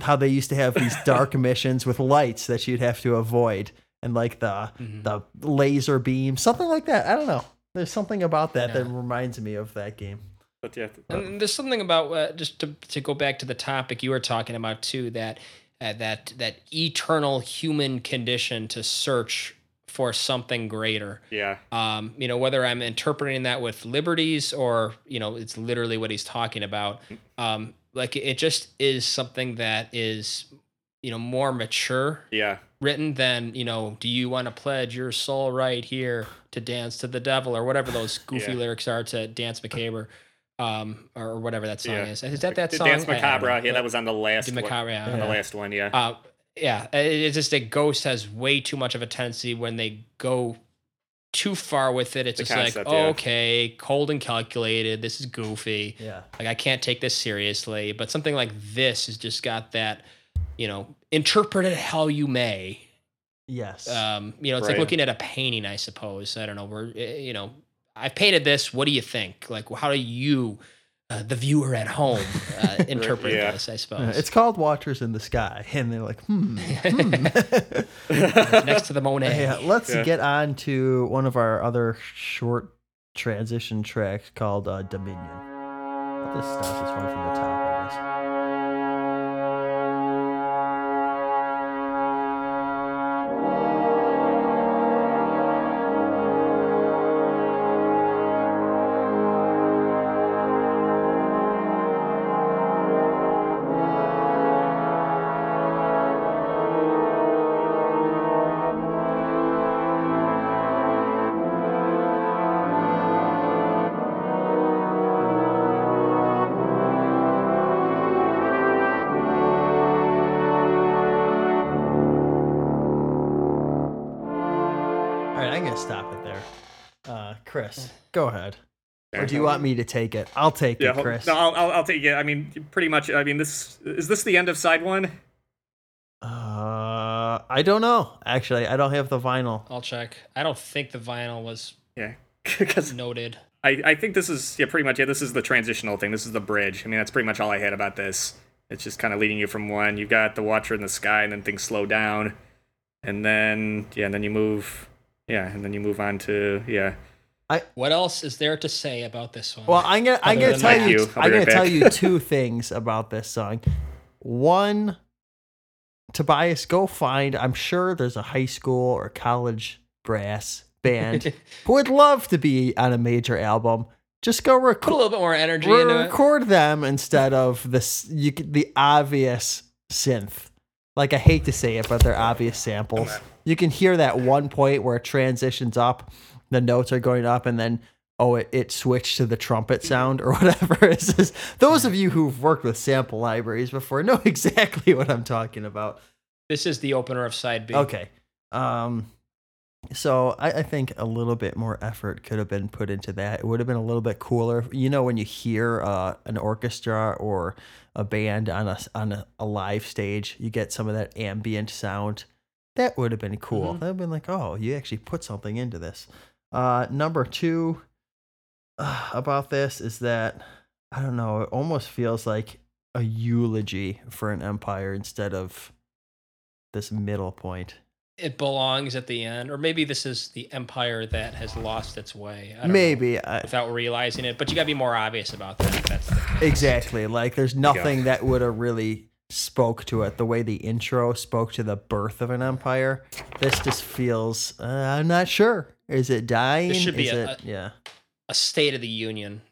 how they used to have these dark missions with lights that you'd have to avoid and like the
Mhm.
the laser beam, something like that. I don't know. There's something about that that reminds me of that game.
But yeah,
And there's something about uh, just to to go back to the topic you were talking about too that uh, that that eternal human condition to search for something greater.
yeah,
Um, you know, whether I'm interpreting that with liberties or you know, it's literally what he's talking about. Um, like it just is something that is you know more mature
yeah,
written than you know do you want to pledge your soul right here to dance to the devil or whatever those goofy
Yeah.
lyrics are to dance macabre um or whatever that song
Yeah.
is is that that
The
song
Dance
I- I don't
Macabre.
know,
Yeah, that was on the last
the
one.
macabre yeah.
On the last one, yeah.
Uh, yeah it's just that ghost has way too much of a tendency when they go too far with it it's
The
just like
concept,
oh,
yeah.
okay cold and calculated this is goofy
Yeah.
like I can't take this seriously. But something like this has just got that, you know, interpret it how you may.
Yes.
Um, you know, it's like looking at a painting, I suppose. I don't know. We're, eh, you know, I've painted this. What do you think? Like, how do you, uh, the viewer at home, uh, interpret
Yeah.
this? I suppose
it's called Watchers in the Sky, and they're like, hmm. hmm.
next to the Monet.
yeah, let's
Yeah.
get on to one of our other short transition tracks called uh, Dominion. I'll just start this one from the top, I guess. Go ahead. Or do you want me to take it? I'll take
Yeah,
it, Chris.
no, I'll, I'll, I'll take it. I mean, pretty much. I mean, this is this the end of side one?
Uh, I don't know. Actually, I don't have the vinyl.
I'll check. I don't think the vinyl was
Yeah, because
noted.
I, I think this is yeah pretty much yeah this is the transitional thing. This is the bridge. I mean, that's pretty much all I had about this. It's just kind of leading you from one. You've got the Watcher in the sky, and then things slow down, and then yeah, and then you move. Yeah, and then you move on to yeah.
What else is there to say about this one?
Well, I'm gonna I'm gonna tell you,
you. I'll
I'm gonna tell you two things about this song. One, Tobias, go find. I'm sure there's a high school or college brass band who would love to be on a major album. Just go
record a little bit more energy into it.
record them instead of this you the obvious synth. Like I hate to say it, but they're obvious samples. You can hear that one point where it transitions up, the notes are going up, and then oh, it, it switched to the trumpet sound or whatever. It's just, those of you who've worked with sample libraries before know exactly what I'm talking about.
This is the opener of side B.
Okay. Um so I, I think a little bit more effort could have been put into that. It would have been a little bit cooler. You know, when you hear uh, an orchestra or a band on a on a, a live stage, you get some of that ambient sound. That would have been cool.
Mhm.
That would have been like, oh, you actually put something into this. Uh, number two uh, about this is that I don't know. It almost feels like a eulogy for an empire instead of this middle point.
It belongs at the end, or maybe this is the empire that has lost its way. I don't know,
Maybe I,
without realizing it, but you got to be more obvious about that. That's the case.
exactly like there's nothing that would have really spoke to it the way the intro spoke to the birth of an empire. This just feels uh, I'm not sure. Is it dying?
should be
Is
a-
it, yeah.
A State of the Union,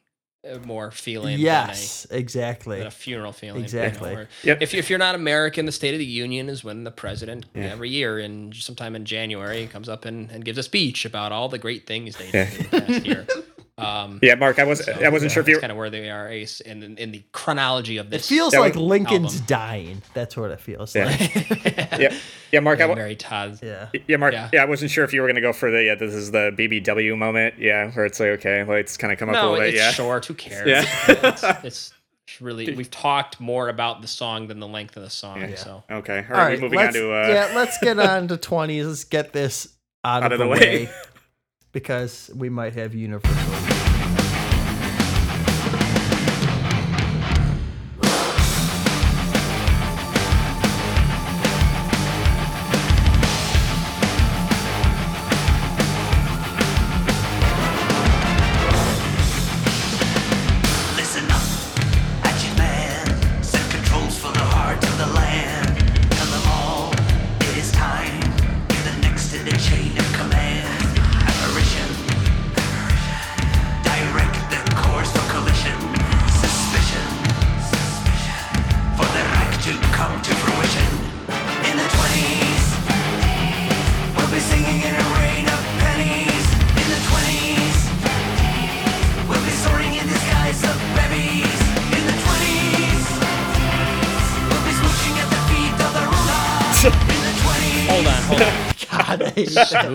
uh, more feeling.
Yes,
Than a,
exactly.
than a funeral feeling. you know,
Exactly.
Yep.
If, if you're not American, the State of the Union is when the president
Yeah.
every year and sometime in January comes up and, and gives a speech about all the great things they did
Yeah.
in the past year. Um,
Yeah, Mark, I was I wasn't sure if you.
That's kind of where they are, Ace, in in the chronology of this.
It
feels
like
was-
Lincoln's
album.
dying. That's what it feels
Yeah.
like.
Yeah, yeah, Mark. I,
yeah,
wa-
Mary Todd.
yeah.
yeah, Mark.
Yeah.
Yeah. I wasn't sure if you were gonna go for the yeah. This is the BBW moment. Yeah, where it's like okay, like it's kind of come up a little bit.
it's
Yeah.
short. Who cares?
Yeah.
it's, it's really we've talked more about the song than the length of the song.
Yeah.
So
Okay. All
All
right.
right,
moving on to uh,
yeah, let's get on to 20s. Let's get this out, of, the, way. Because we might have universal.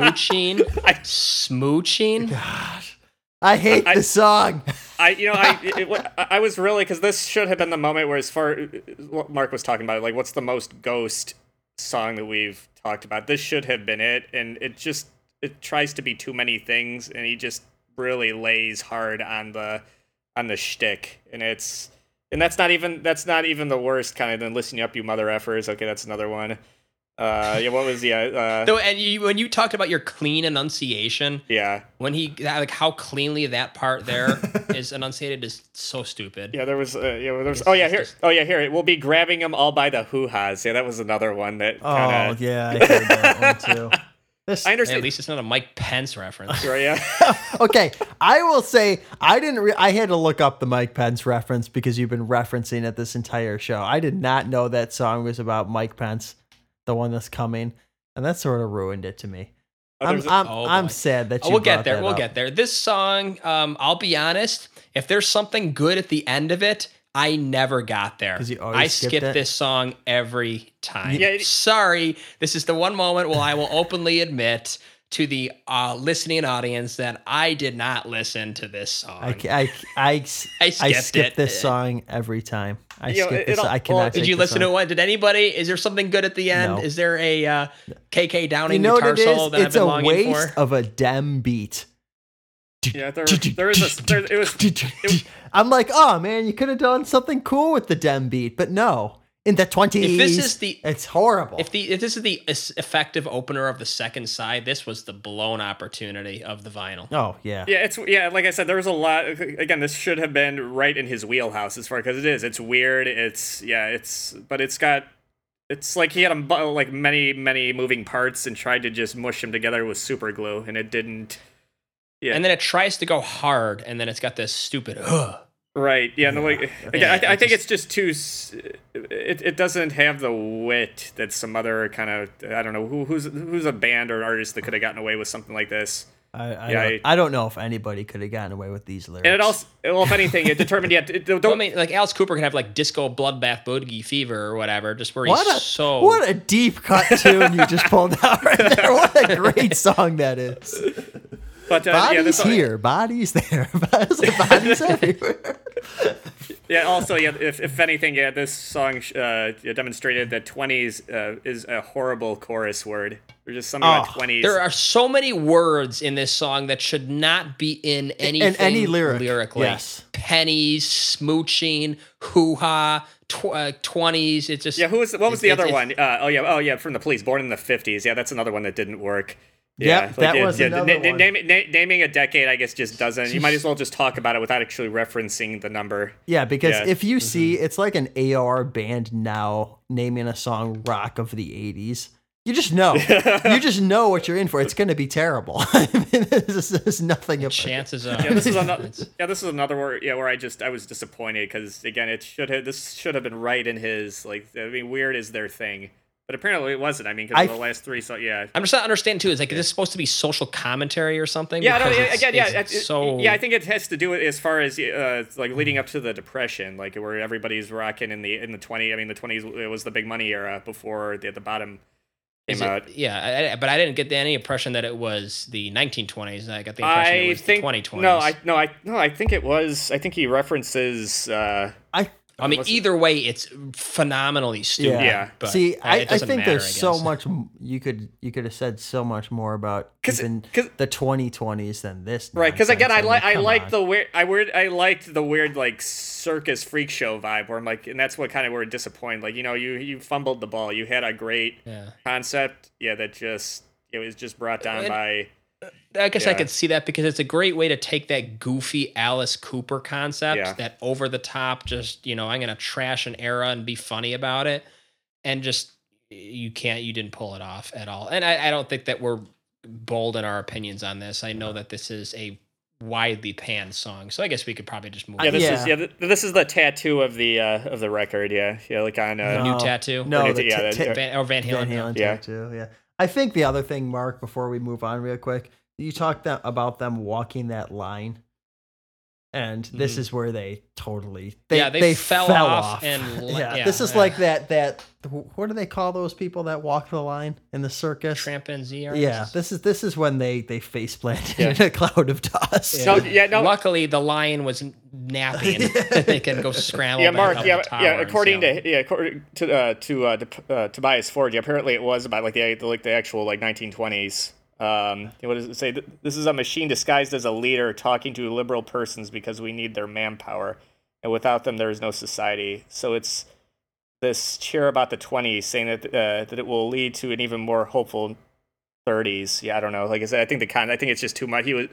I,
Smooching, smooching.
I hate
I-
the song.
I you know I it, what- I I was really because this should have been the moment where as far what Mark was talking about like what's the most ghost song that we've talked about? This should have been it and it just it tries to be too many things and he just really lays hard on the on the shtick and it's and that's not even that's not even the worst kind of than listening up you mother effers. Okay that's another one uh yeah what was the uh
Though, and you, when you talked about your clean enunciation,
yeah
when he that- like how cleanly that part there is enunciated is so stupid.
Yeah, there was. Uh, yeah, there was.
It's
Oh yeah, here.
just-
Oh yeah, here. We'll be grabbing them all by the hoo ha's. Yeah, that was another one that.
Oh,
Kinda,
yeah, I heard that one too. This,
I
Hey,
understand.
at least it's not a Mike Pence reference.
Right, yeah.
okay, I will say I didn't. Re- I had to look up the Mike Pence reference because you've been referencing it this entire show. I did not know that song was about Mike Pence, the one that's coming, and that sort of ruined it to me.
Oh,
I'm, I'm,
Oh,
I'm sad that you.
Oh, we'll get there. We'll
up.
get there. This song, um, I'll be honest. If there's something good at the end of it, I never got there. I skip this song every time.
Yeah, it-
Sorry, this is the one moment where I will openly admit to the uh, listening audience that I did not listen to this song.
I, ca- I, I,
I
I
skipped
skip
it.
this song every time. I
You
skip
it-
this. I cannot.
well,
Did you
this
listen to
song.
one? Did anybody? Is there something good at the end?
No.
Is there a uh, KK Downing
You know what
guitar
it is?
solo that I've
It's
been
a waste of a dem beat.
Yeah, there, there is a. There, it was. it-
I'm like, oh man, you could have done something cool with the dem beat, but no. In the twenties,
If this is the-
it's horrible.
If the if this is the effective opener of the second side, this was the blown opportunity of the vinyl.
oh yeah,
Yeah, it's yeah. Like I said, there was a lot. Again, this should have been right in his wheelhouse as far because it is. It's weird. It's yeah. It's but it's got. It's like he had a, like many many moving parts and tried to just mush them together with super glue, and it didn't. Yeah.
And then it tries to go hard, and then it's got this stupid. Ugh.
Right. Yeah. No, like, again,
Yeah,
I, th- I think
just-
it's just too. It, it doesn't have the wit that some other kind of I don't know who who's who's a band or artist that could have gotten away with something like this.
I, I,
Yeah,
don't, I don't know if anybody could have gotten away with these lyrics.
And it also, well, if anything, it determined yet. It, don't,
Well, I mean, like Alice Cooper can have like disco bloodbath boogie fever or whatever, just where he's
a
so.
what a deep cut tune you just pulled out right there. What a great song that is.
But uh,
Bodies
yeah, this,
here, bodies there, It's like bodies everywhere.
Yeah. Also, yeah. If, if anything, yeah, this song uh, demonstrated that twenties uh, is a horrible chorus word. There's just something about
Oh,
twenties.
There are so many words in this song that should not be in anything
any lyric,
lyrically.
yes.
Pennies, smooching, hoo ha, tw- uh, 20s. It's just.
Yeah, who was what was
it-
the
it-
other
it-
one? Uh, oh yeah, oh yeah, from the police, born in the fifties. Yeah, that's another one that didn't work.
Yep, that
yeah,
was
yeah,
another
na-
one.
name- na- naming a decade, I guess, just doesn't. You might as well just talk about it without actually referencing the number.
Yeah, because
Yeah.
if you mm-hmm. see, it's like an AR band now naming a song "Rock of the '80s." You just know. you just know what you're in for. It's going to be terrible. there's, there's nothing about
Chances are.
Yeah, this is another. Yeah, this is another where yeah where I just I was disappointed because again it should have this should have been right in his like I mean weird is their thing but apparently it wasn't. I mean, because the last three, so yeah.
I'm just not understanding too. Is like is this supposed to be social commentary or something?
Yeah, no,
Because
yeah,
it's-
again, yeah,
it's
it-
so
yeah. I think it has to do with as far as uh, like leading up to the depression, like where everybody's rocking in the in the twenty. I mean, the twenties it was the big money era before the, the bottom came
Is it-
out.
yeah, I, I- but I didn't get any impression that it was the 1920s. I got the impression it was
think
the 2020s.
no, I no, I no, I think it was. I think he references. Uh,
I
I mean,
What's it-
either way, it's phenomenally stupid.
Yeah.
But
see. I, I think
matter,
there's
I
so much you could you could have said so much more about
'Cause-
even
'cause-
the 2020s than this.
right, because again, I like I like the weird. I weird. I liked the weird like circus freak show vibe where I'm like, and that's what kind of were disappointed. Like you know, you you fumbled the ball. You had a great
Yeah.
concept. Yeah, that just it was just brought down
And-
by.
I guess I could see that because it's a great way to take that goofy Alice Cooper concept,
Yeah.
that over the top, just, you know, I'm going to trash an era and be funny about it. And just, you can't, you didn't pull it off at all. And I, I don't think that we're bold in our opinions on this. I know that this is a widely panned song. So I guess we could probably just move
Yeah,
on.
this
Yeah.
is yeah. This is the tattoo of the uh of the record. Yeah, yeah, like on uh,
New tattoo?
No,
Or
the
yeah,
t-
that-
t-
Van, or Van Halen.
Van Halen
Yeah.
tattoo. Yeah. I think the other thing, Mark, before we move on real quick, you talked that, about them walking that line. And this
Mhm.
is where they totally they,
Yeah, they fell off
off.
and le-
yeah,
yeah,
this is
yeah.
like that that what do they call those people that walk the line in the circus?
Chimpanzee
yeah, this is this is when they they face planted
Yeah.
in a cloud of dust.
No, yeah, no.
Luckily, the lion was napping. they can go scramble.
yeah, Mark. Yeah,
the
yeah. According
see
to yeah, according to uh, to uh, to, uh, Tobias Forge, yeah, apparently it was about like the the- like the actual like 1920s. Um, what does it say? This is a machine disguised as a leader talking to liberal persons because we need their manpower, and without them there is no society. So it's this cheer about the 20s, saying that uh, that it will lead to an even more hopeful 30s. Yeah, I don't know. Like I said, I think the kind. I think it's just too much. He was.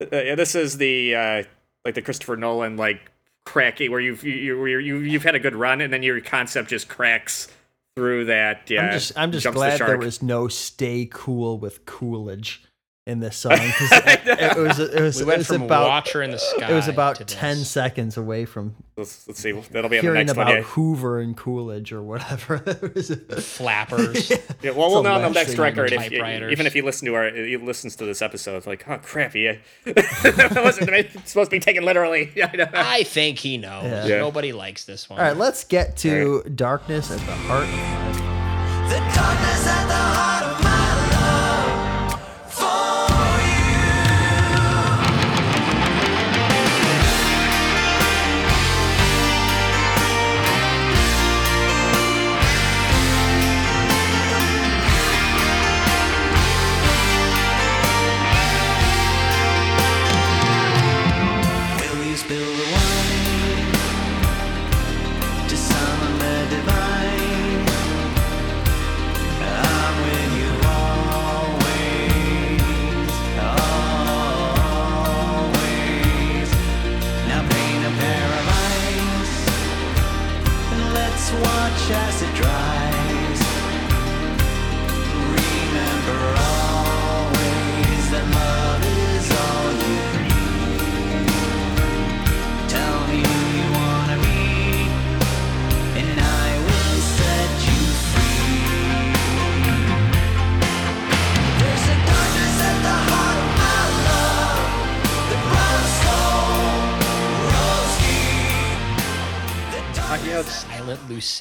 Uh, yeah, this is the uh, like the Christopher Nolan like cracky where you've you, you you you've had a good run and then your concept just cracks through that. Yeah,
I'm just I'm just
jumps the
glad there was no "Stay Cool" with Coolidge in this song because it, it was it was
We
it was
from
about
Watcher in the Sky.
it was
to
about
this.
ten seconds away from
Let's, let's see. That'll be on the
hearing
next
about
one. Yeah.
Hoover and Coolidge or whatever.
Flappers.
Yeah, well, we'll know on the next record. If,
typewriters.
even if he listens to our, he listens to this episode, it's like, oh crap, yeah, that wasn't supposed to be taken literally. I.
I think he knows.
Yeah.
Yeah.
Nobody likes this one.
All right, let's get to "Darkness at the Heart."
The darkness at the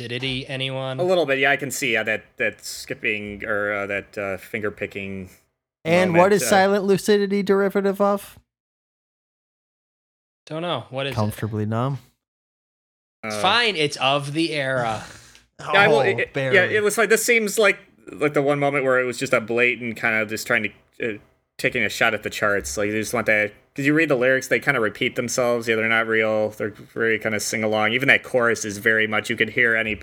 lucidity, anyone?
a little bit. Yeah, I can see yeah, that that skipping or uh, that uh, finger picking.
And
moment,
what is
uh,
silent lucidity derivative of?
Don't know. What is it?
Comfortably numb.
It's
uh,
fine. It's of the era.
Yeah, well,
Oh,
it, it- yeah, it was like this seems like like the one moment where it was just a blatant kind of just trying to uh, taking a shot at the charts. Like you just want that because you read the lyrics, they kind of repeat themselves. Yeah, they're not real. They're very kind of sing along. Even that chorus is very much you could hear any.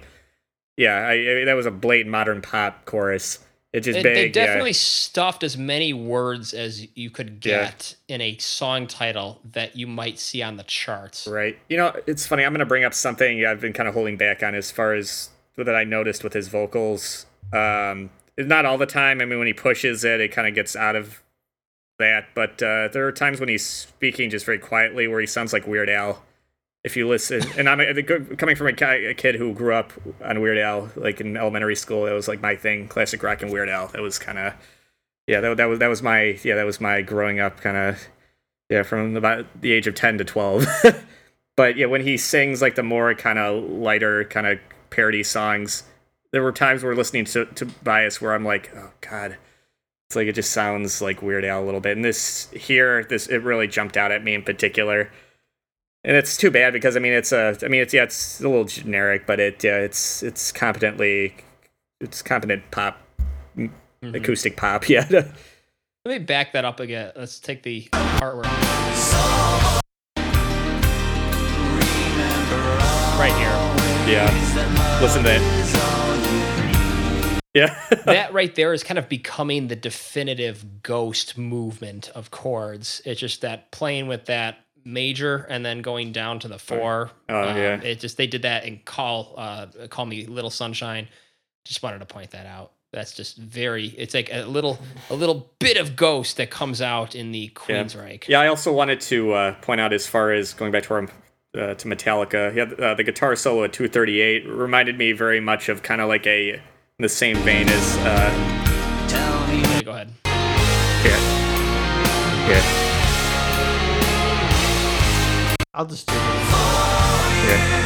Yeah, I, I, that was a blatant modern pop chorus. It's just
They,
big.
they
yeah.
definitely stuffed as many words as you could
Yeah.
get in a song title that you might see on the charts.
Right. You know, it's funny. I'm going to bring up something I've been kind of holding back on as far as that I noticed with his vocals. Um, not all the time. I mean, when he pushes it, it kind of gets out of that. But uh, there are times when he's speaking just very quietly where he sounds like Weird Al. if you listen, and I'm coming from a, a kid who grew up on Weird Al, like in elementary school, that was like my thing, classic rock and Weird Al. That was kind of, yeah, that, that was that was my yeah that was my growing up kind of, yeah, from about the age of ten to twelve. but yeah, when he sings like the more kind of lighter kind of parody songs, there were times where listening to Tobias where I'm like, oh god. It's like it just sounds like Weird Al a little bit, and this here, this it really jumped out at me in particular and it's too bad because I mean it's a I mean it's yeah it's a little generic, but it yeah it's it's competently it's competent pop
Mm-hmm.
acoustic pop yeah
Let me back that up again. Let's take the artwork right here.
yeah listen to it yeah
that right there is kind of becoming the definitive ghost movement of chords. It's just that playing with that major and then going down to the four.
Oh,
Um,
yeah.
It just they did that in call uh call me little sunshine. Just wanted to point that out. That's just very it's like a little a little bit of ghost that comes out in the Queensryche.
yeah I also wanted to uh, point out as far as going back to our uh, to Metallica yeah uh, the guitar solo at 238 reminded me very much of kind of like a in the same vein as uh
Tell me
Yeah, go ahead.
yeah yeah
I'll just do it.
yeah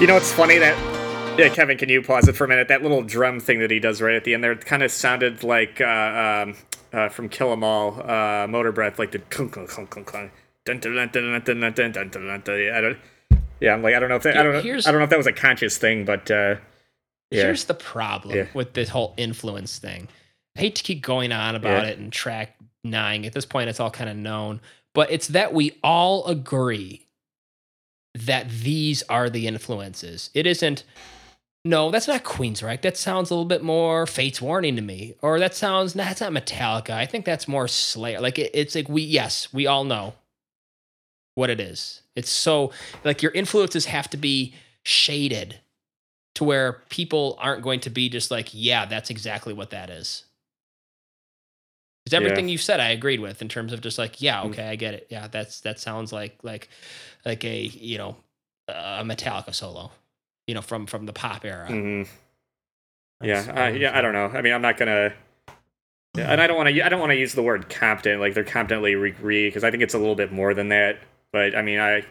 You know, it's funny that. Yeah, Kevin, can you pause it for a minute? That little drum thing that he does right at the end there kind of sounded like uh, um, uh, from Kill 'Em All, uh, Motorbreath, like the clunk clunk clunk clunk clunk. Yeah, I'm like I don't know if that, I don't know, I don't know if that was a conscious thing, but uh, yeah.
here's the problem
yeah.
with this whole influence thing. I hate to keep going on about
yeah.
it and track nine. At this point, it's all kind of known, but it's that we all agree that these are the influences. It isn't. No, that's not Queensryche. That sounds a little bit more Fates Warning to me, or that sounds. Nah, that's not Metallica. I think that's more Slayer. Like it, it's like we. Yes, we all know what it is. It's so like your influences have to be shaded to where people aren't going to be just like, yeah, that's exactly what that is. Because everything
Yeah.
you've said, I agreed with in terms of just like, yeah,
Mm.
okay, I get it. Yeah, that's that sounds like like like a you know a Metallica solo, you know, from from the pop era.
mhm. Yeah, uh, yeah. I don't know. I mean, I'm not gonna. Yeah, and I don't want to. I don't want to use the word competent. Like they're competently re because I think it's a little bit more than that. But I mean, I.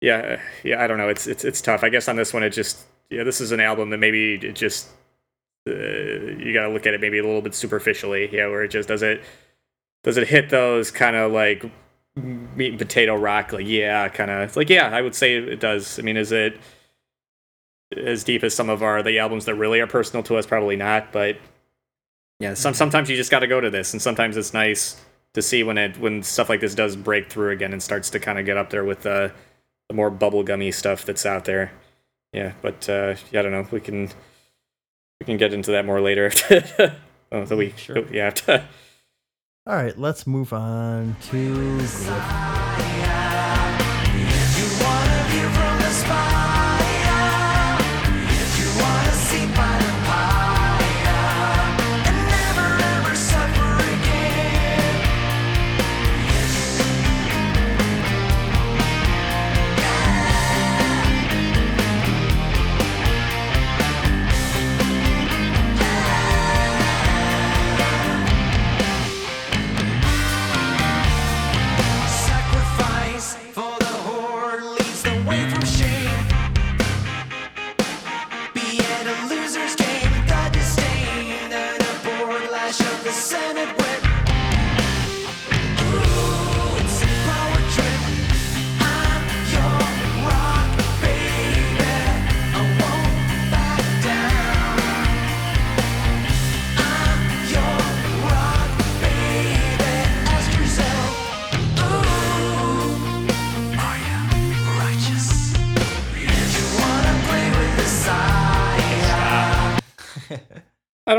Yeah, yeah. I don't know. It's it's it's tough. I guess on this one, it just yeah. This is an album that maybe it just uh, you got to look at it maybe a little bit superficially. Yeah, where it just does it does it hit those kind of like meat and potato rock? Like yeah, kind of. It's like yeah, I would say it does. I mean, is it? as deep as some of our the albums that really are personal to us probably not but yeah some sometimes you just got to go to this and sometimes it's nice to see when it when stuff like this does break through again and starts to kind of get up there with the the more bubblegummy stuff that's out there yeah but uh yeah i don't know we can we can get into that more later oh the week
Sure.
Oh, yeah
All right, let's move on to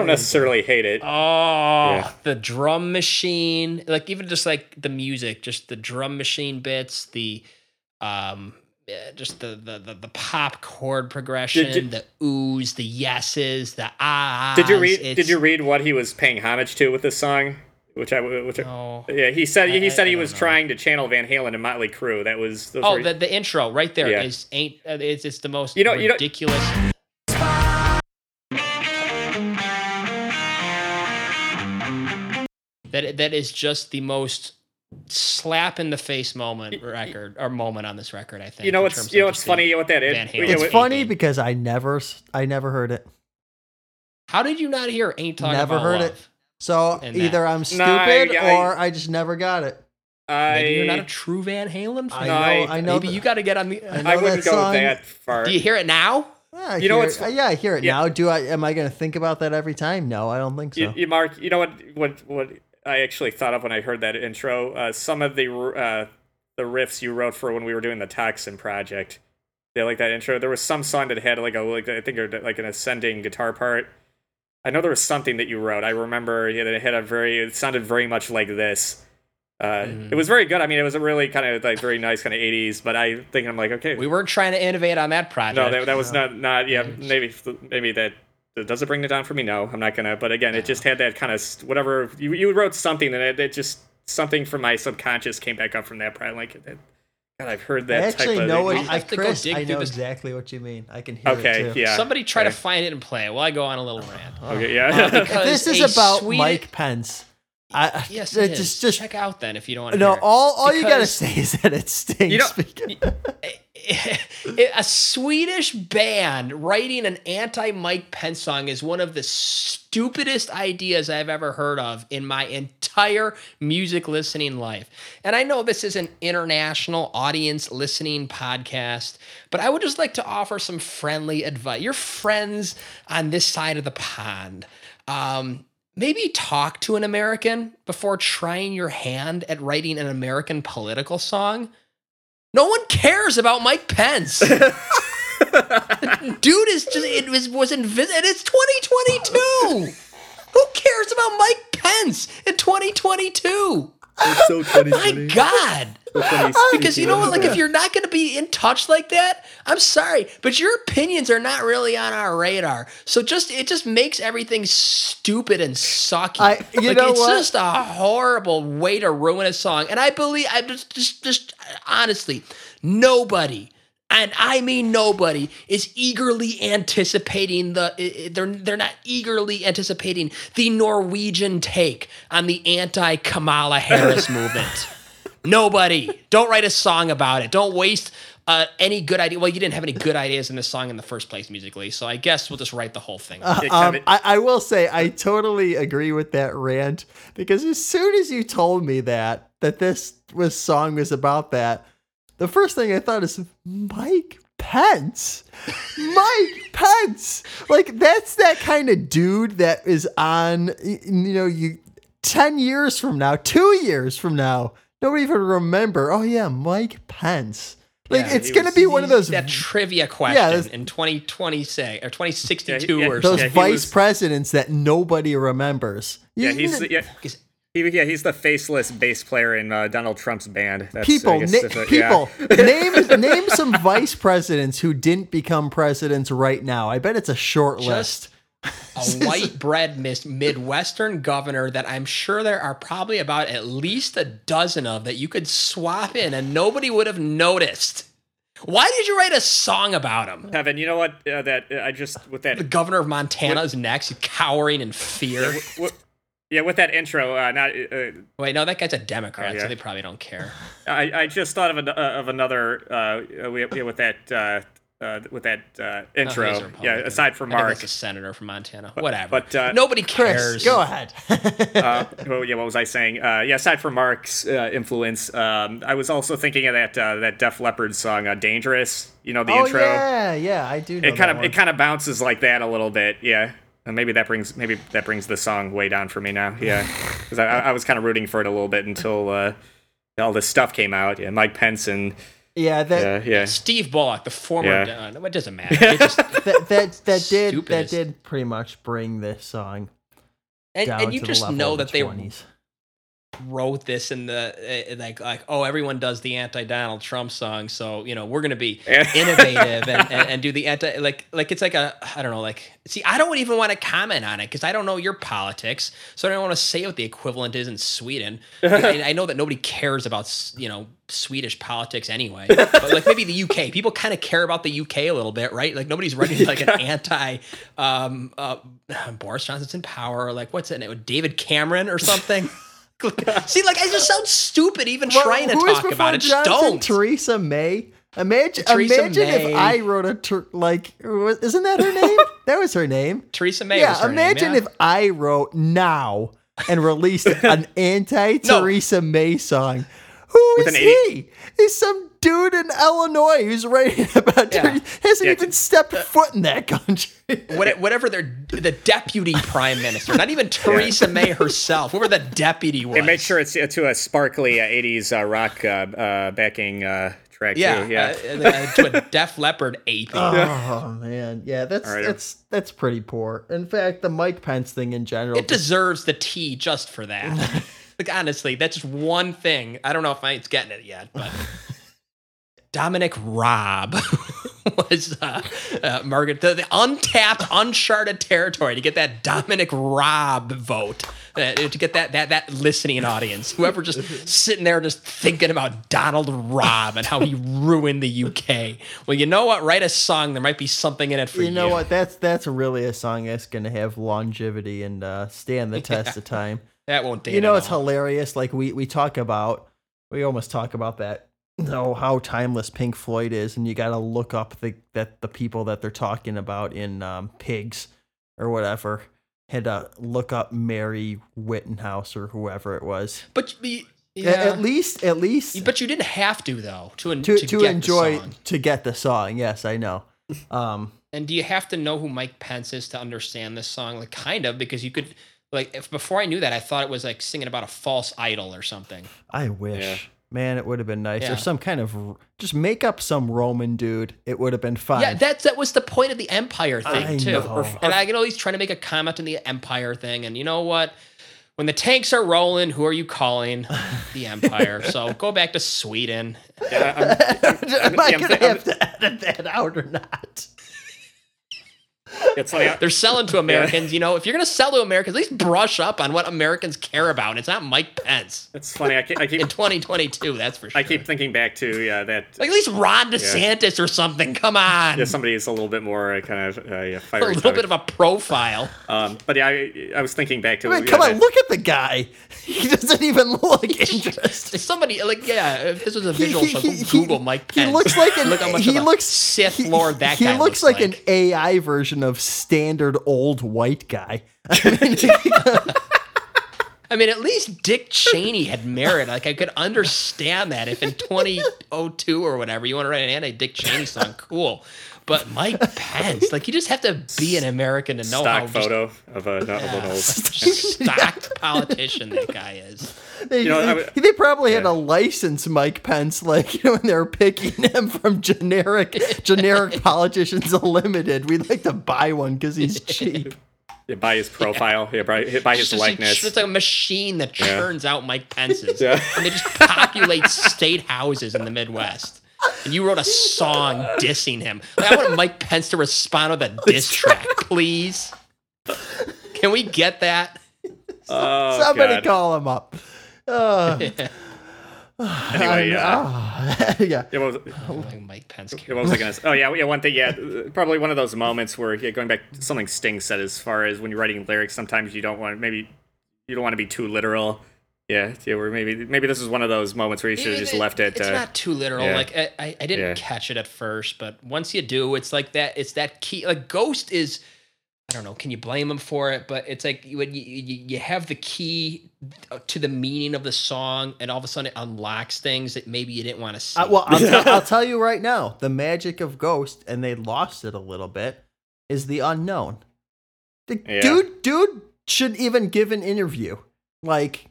necessarily hate it.
Oh, the drum machine, like even just like the music, just the drum machine bits, the um just the the the, the pop chord progression,
Did
the oohs, the yeses, the ah.
Did you read? Did you read what he was paying homage to with this song? Which I which I, yeah he said he
I-
said
I
he was
know.
trying to channel Van Halen and Motley Crue. That was
Oh,
were-
the, the intro right there is
Yeah.
ain't uh, it's it's the most
You know- you know-
That that is just the most slap in the face moment record or moment on this record. I think.
you know what's you know what's funny what that?
Van
It,
Halen.
yeah,
It's
what-
funny because I never s- I never heard it.
How did you not hear "Ain't Talking
Never
About
heard
Love"?
it. So
And that.
either I'm
No, I-
stupid
I-
or I just never got it.
Maybe you're not a true Van Halen fan.
I
No,
know.
I-
I know.
Maybe
that-
you got to get on the.
I
I wouldn't
that
go
song.
that far.
Do you hear it now?
Yeah, I
You know
hear
what's-
it. Yeah, I hear it
Yeah.
now. Do I? Am I going to think about that every time? No, I don't think so.
You, you Mark, you know what what what I actually thought of when I heard that intro? Uh, some of the uh, the riffs you wrote for when we were doing the Toxin project. They like that intro. There was some song that had like a like I think like an ascending guitar part. I know there was something that you wrote. I remember yeah, that it had a very it sounded very much like this. Uh,
Mhm.
It was very good. I mean, it was a really kind of like very nice kind of '80s. But I think I'm like, okay,
We weren't trying to innovate on that project.
no, that, that was not not yeah. Maybe maybe that does it bring it down for me. No, I'm not gonna. But again, it just had that kind of whatever you you wrote something and it, it just something from my subconscious came back up from that. Probably like that. God, I've heard that.
I actually
type
know
of,
what
I'll
I,
have to
Chris. I know
this-
exactly what you mean. I can hear
Okay,
it too.
yeah.
Somebody try to find it and play it while I go on a little oh, rant.
Okay, oh. yeah.
because
This is about
Swede-
Mike Pence. I,
Yes,
it
it
just
is.
just
check out then if you don't want to.
no.
hear it.
All all you gotta say is that it stinks.
You know-
because- eh,
a Swedish band writing an anti Mike Pence song is one of the stupidest ideas I've ever heard of in my entire music listening life. And I know this is an international audience listening podcast, but I would just like to offer some friendly advice. Your friends on this side of the pond. Um, maybe talk to an American before trying your hand at writing an American political song. No one cares about Mike Pence. Dude is just it was was invisible. It's 2022. Who cares about Mike Pence in 2022?
so
My God. Because oh, you know what? Like, if you're not going to be in touch like that, I'm sorry, but your opinions are not really on our radar. So just it just makes everything stupid and sucky.
I- you
like,
know
it's
what?
just a horrible way to ruin a song. And I believe I just just just honestly, nobody. And I mean nobody is eagerly anticipating the they're they're not eagerly anticipating the Norwegian take on the anti Kamala Harris movement. Nobody. Don't write a song about it. Don't waste uh, any good idea. Well, you didn't have any good ideas in this song in the first place musically, so I guess we'll just write the whole thing.
um, I, I will say I totally agree with that rant because as soon as you told me that that this was song was about that, the first thing I thought is Mike Pence. Mike Pence. Like that's that kind of dude that is on you know you 10 years from now, 2 years from now, nobody even remember. Oh yeah, Mike Pence. Like
Yeah,
it's
he
going to
was-
be one of those
that trivia
Yeah,
question
that's-
in 2026 or 2062
Yeah, yeah,
or
those.
Yeah,
vice
was-
presidents that nobody remembers.
Yeah,
You-
he's yeah, he, yeah he's the faceless bass player in uh, Donald Trump's band. That's, I
people,
guess
na-
that's what- yeah.
people, name name some vice presidents who didn't become presidents right now. I bet it's a short list.
A white bread Midwestern governor that I'm sure there are probably about at least a dozen of that you could swap in and nobody would have noticed. Why did you write a song about him?
Kevin, you know what? Uh, that uh, I just with that
The governor of Montana is next, cowering in fear.
w- yeah, with that intro, uh, not uh,
Wait, no, that guy's a Democrat,
Oh, yeah.
so they probably don't care.
I, I just thought of an, uh, of another uh, uh, yeah, with that uh, with that uh,
Oh,
intro.
a
yeah, aside from
I think
Mark,
that's a senator from Montana. Whatever.
but, uh,
nobody
Chris,
cares.
go ahead.
uh, well, yeah, what was I saying? Uh, yeah, aside from Mark's uh, influence, um, I was also thinking of that uh, that Def Leppard song, uh, "Dangerous." You know the
oh
intro.
yeah, yeah, I do. Know
it kind
that
of it kind of bounces like that a little bit. Yeah. And maybe that brings maybe that brings the song way down for me now. Yeah, because I, I was kind of rooting for it a little bit until uh, all this stuff came out. Yeah, Mike Pence and
Yeah, that
Yeah, yeah.
Steve Bullock, the former.
Yeah.
Uh, it doesn't matter. It just-
that that, that did that did pretty much bring this song
and,
down
and you
to
just
the level
know
of the
that they
20s.
Wrote this in the uh, like like oh everyone does the anti Donald Trump song so you know we're gonna be innovative and, and, and do the anti like like it's like a I don't know like see I don't even want to comment on it because I don't know your politics so I don't want to say what the equivalent is in Sweden. I, I know that nobody cares about you know Swedish politics anyway but like maybe the UK people kind of care about the UK a little bit right? Like nobody's writing like an anti um uh, Boris Johnson's in power or like what's it David Cameron or something. See, like I just sound stupid even
Well,
trying to talk about it. Just
Johnson?
don't.
Theresa May. Imagine,
Theresa
imagine
May.
if I wrote a ter- like, isn't that her name? that was her name.
Teresa May.
yeah, imagine
name, yeah.
if I wrote now and released an anti Theresa May song. Who
With
is he? He's some dude in Illinois who's writing about
Yeah.
Theresa. Hasn't
Yeah,
even stepped foot in that country.
What- whatever their the deputy prime minister, not even Theresa May herself, whoever the deputy was.
And make sure it's uh, to a sparkly uh, 80s uh, rock uh, uh, backing uh, track,
yeah,
too. Yeah.
uh, uh, to a Def Leppard ape.
Oh man, yeah, that's
All right.
that's that's pretty poor. In fact, the Mike Pence thing in general.
It deserves the T just for that. like honestly, that's just one thing. I don't know if I, it's getting it yet, but Dominic Raab was uh, uh, Margaret the, the untapped, uncharted territory to get that Dominic Raab vote. Uh, to get that that that listening audience, whoever just sitting there just thinking about Donald Robb and how he ruined the UK. Well, you know what? Write a song. There might be something in it for you.
you know what? That's that's really a song that's gonna have longevity and uh, stand the test of time.
That won't date.
you know, it's
all.
hilarious. Like we we talk about, we almost talk about that. No, how timeless Pink Floyd is, and you got to look up the that the people that they're talking about in um, Pigs or whatever. Had to look up Mary Whitehouse or whoever it was.
But you- yeah.
At least, at least
But you didn't have to though to en-
to
to,
to
get
enjoy
The song.
to get the song. Yes, I know. Um,
And do you have to know who Mike Pence is to understand this song? Like kind of because you could like if before I knew that I thought it was like singing about a false idol or something.
I wish,
Yeah.
Man, it would have been nice.
Yeah.
Or some kind of just make up some Roman dude. It would have been fine.
Yeah, that's that was the point of the Empire thing
I
too.
know.
And I can always trying to make a comment on the Empire thing. And you know what? When the tanks are rolling, who are you calling? The Empire. so go back to Sweden.
Yeah, I'm-
Am I
yeah, I'm-
gonna have to edit that out or not?
It's funny.
They're selling to Americans. You know, if you're going to sell to Americans, at least brush up on what Americans care about. And it's not Mike Pence
It's funny. I keep, I keep,
in 2022. That's for sure.
I keep thinking back to yeah that
like at least Ron DeSantis or something. Come on,
yeah, somebody is a little bit more uh, kind of uh, yeah,
a little
topic.
bit of a profile.
Um, but yeah, I, I was thinking back to
I mean,
yeah,
come on,
that-
look at the guy. He doesn't even look interested.
If somebody like yeah, if this was a visual
he-
show,
he-
Google
he-
Mike
he
Pence.
looks like an-
look how much
he
of a
looks-
Sith
He-
Lord that
he
guy
looks like, an AI version of standard old white guy. I mean,
I mean, at least Dick Cheney had merit. Like I could understand that if in 2002 or whatever you want to write an anti-Dick Cheney song, cool. But Mike Pence, like you just have to be an American to know how
stock
just
photo of a of an old.
stocked politician that guy is.
they,
You know, I
they-
would-
they probably had
yeah.
a license Mike Pence, like you know, when they're picking him from generic generic politicians limited. We'd like to buy one because he's cheap.
Yeah, by his profile, yeah, by, by his
just-
likeness.
It's like a machine that churns out Mike Pence's.
Yeah.
And they just populate state houses in the Midwest. And you wrote a song dissing him. Like, I want Mike Pence to respond with a diss track, please. Can we get that?
oh,
Somebody
God.
call him up. Uh,
Anyway, yeah.
ah, yeah.
Yeah, what was,
Like Mike Pence.
yeah, what was I gonna say? Oh yeah, yeah. One thing, yeah, probably one of those moments where yeah, going back, to something Sting said as far as when you're writing lyrics, sometimes you don't want maybe you don't want to be too literal. Yeah, yeah. Where maybe maybe this is one of those moments where you should have just left it.
It's
uh,
not too literal.
yeah.
Like I, I, I didn't
Yeah.
catch it at first, but once you do, it's like that. It's that key. Like Ghost is. I don't know. Can you blame him for it? But it's like when you, you, you have the key to the meaning of the song, and all of a sudden it unlocks things that maybe you didn't want to see.
Uh, well, I'll, tell- I'll tell you right now, the magic of Ghost, and they lost it a little bit, is the unknown. The
Yeah.
dude, dude should even give an interview. Like,